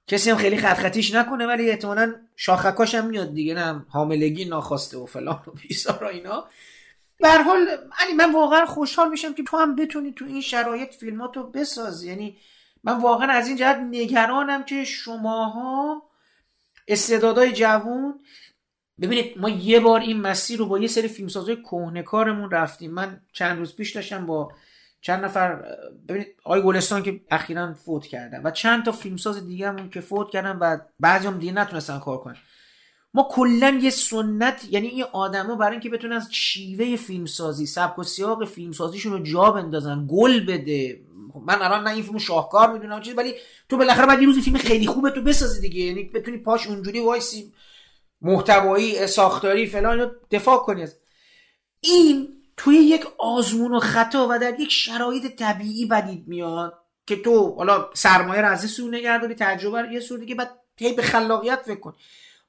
کسی هم خیلی خط خطیش نکنه ولی احتمالا شاخکاش هم میاد دیگه نه حاملگی ناخواسته و فلان و بیسار اینا. به حال علی من واقعا خوشحال میشم که تو هم بتونی تو این شرایط فیلماتو بسازی. یعنی من واقعا از این جهت نگرانم که شماها استعدادهای جوون ببینید ما یه بار این مسیر رو با یه سری فیلمسازهای کارمون رفتیم. من چند روز پیش داشتم با چند نفر ببینید آقای گلستان که اخیرا فوت کردن و چند تا فیلمساز دیگه همون که فوت کردن و بعضی هم دیگه نتونستن کار کنن. ما کلا یه سنت یعنی این آدما برای اینکه بتونن از شیوه فیلمسازی سبک و سیاق فیلمسازیشون رو جا بندازن گل بده. خب من الان نه این فیلم شاهکار می‌دونم چیز ولی تو بالاخره بعد یه روزی فیلم خیلی خوبه تو بسازی دیگه. یعنی بتونی پاش اونجوری وایسی. محتوایی ساختاری فلان دفاع کنی این توی یک آزمون و خطا و در یک شرایط طبیعی بدید میاد که تو حالا سرمایه رو از سو نگرداری تجربه رو یه سو دیگه بعد به خلاقیت فکر کن.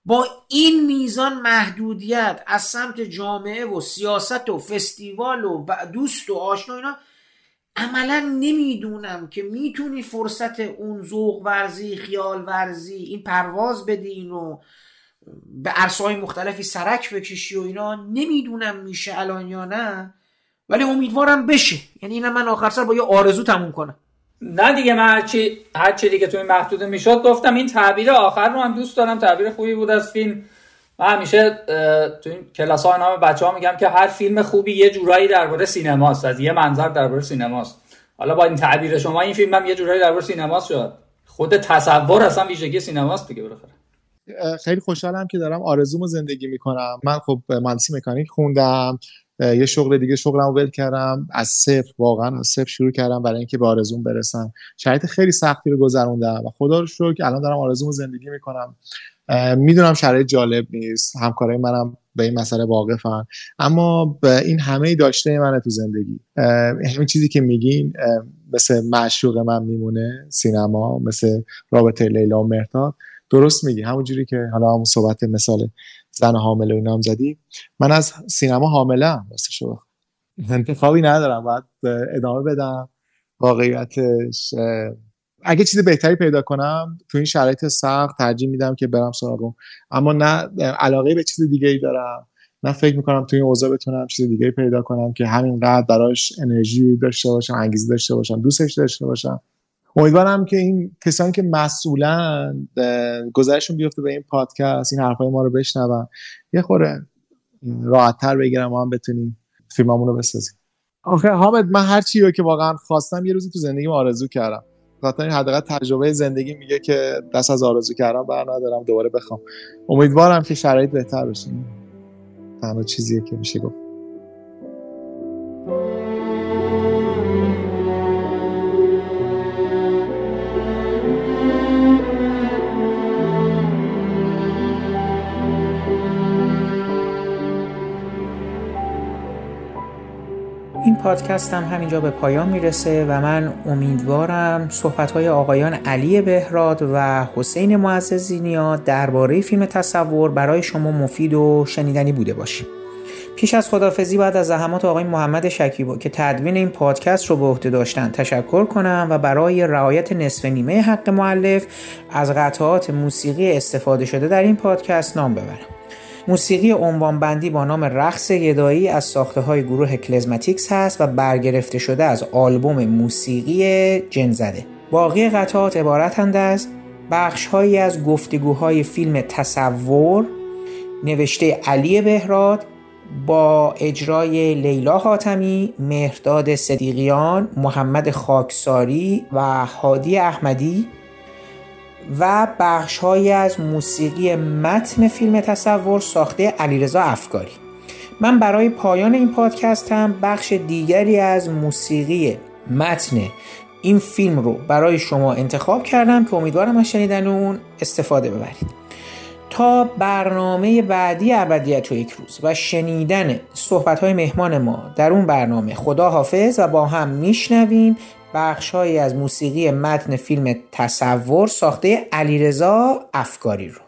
با این میزان محدودیت از سمت جامعه و سیاست و فستیوال و دوست و آشنا اینا عملا نمی‌دونم که می‌تونی فرصت اون ذوق ورزی خیال ورزی این پرواز بدی اینو به عرصه‌های مختلفی سرک بکشی و اینا نمی‌دونم میشه الان یا نه ولی امیدوارم بشه. یعنی اینا من آخر سر با یه آرزو تموم کنم. نه دیگه من هرچی هرچی دیگه توی محدوده می‌شد گفتم این تعبیر آخر رو هم دوست دارم تعبیر خوبی بود از فیلم. من همیشه تو این کلاس های نام بچه ها میگم که هر فیلم خوبی یه جورایی درباره سینماست از یه منظر درباره سینماست. حالا با این تعبیر شما این فیلم هم یه جورایی درباره سینماست شد. خود تصور اصلا ویژگی سینماست دیگه بالاخره. خیلی خوشحالم که دارم آرزومو زندگی می‌کنم. من خب مهندسی مکانیک خوندم یه شغل دیگه شغلمو ول کردم. از صفر واقعا از صفر شروع کردم برای اینکه به آرزوم برسم. شرایط خیلی سختی رو گذروندم و خدا رو شکر الان دارم آرزومو زندگی می‌کنم. می‌دونم شرایط جالب نیست. همکارای منم به این مسئله واقفن. اما به این همه داشته منه تو زندگی. همین چیزی که میگین مثل معشوق من میمونه سینما مثل رابطه لیلا و مرتاد درست میگی. همونجوری که حالا همون صحبت مثال زن حامله و اینام زدی. من از سینما حامله هم شو انتخابی ندارم. باید ادامه بدم. واقعیتش اگه چیز بهتری پیدا کنم تو این شرایط سخت ترجیح میدم که برم سراغ اما نه علاقه به چیز دیگه ای دارم. نه فکر می‌کنم تو این اوضاع بتونم چیز دیگه پیدا کنم که همینقدر براش انرژی داشته باشم انگیزه داشته باشم دوستش داشته باشم. امیدوارم که این کسانی که مسئولن گذرشون بیفته به این پادکست این حرفای ما رو بشنون. یه خوره راحتتر بگیرم ما هم بتونیم فیلممون رو بسازیم. آخه حامد من هر چی که واقعا خواستم یه روزی تو زندگیم آرزو کردم. خاطر حداقل تجربه زندگی میگه که دست از آرزو کردم بر ندارم دوباره بخوام. امیدوارم که شرایط بهتر بشه. تنها چیزیه که میشه گفت. این پادکست هم همینجا به پایان می‌رسه و من امیدوارم صحبت های آقایان علی بهراد و حسین معززینیا درباره فیلم تصور برای شما مفید و شنیدنی بوده باشه پیش از خدافزی بعد از زحمات آقای محمد شکیبا که تدوین این پادکست رو به عهده داشتن تشکر کنم و برای رعایت نصف نیمه حق معلف از قطعات موسیقی استفاده شده در این پادکست نام ببرم. موسیقی بندی با نام رقص گدایی از ساخته های گروه کلزماتیکس هست و برگرفته شده از آلبوم موسیقی جنزده. باقی قطعات عبارتند از بخش هایی از گفتگوهای فیلم تصور نوشته علی بهراد با اجرای لیلا حاتمی، مهرداد صدیقیان، محمد خاکساری و هادی احمدی و بخشهایی از موسیقی متن فیلم تصور ساخته علیرضا افکاری. من برای پایان این پادکست هم بخش دیگری از موسیقی متن این فیلم رو برای شما انتخاب کردم که امیدوارم از شنیدن اون استفاده ببرید. تا برنامه بعدی ابدیت و یک روز و شنیدن صحبت های مهمان ما در اون برنامه خدا حافظ و با هم میشنویم. بخشهایی از موسیقی متن فیلم تصور ساخته علیرضا افکاری رو.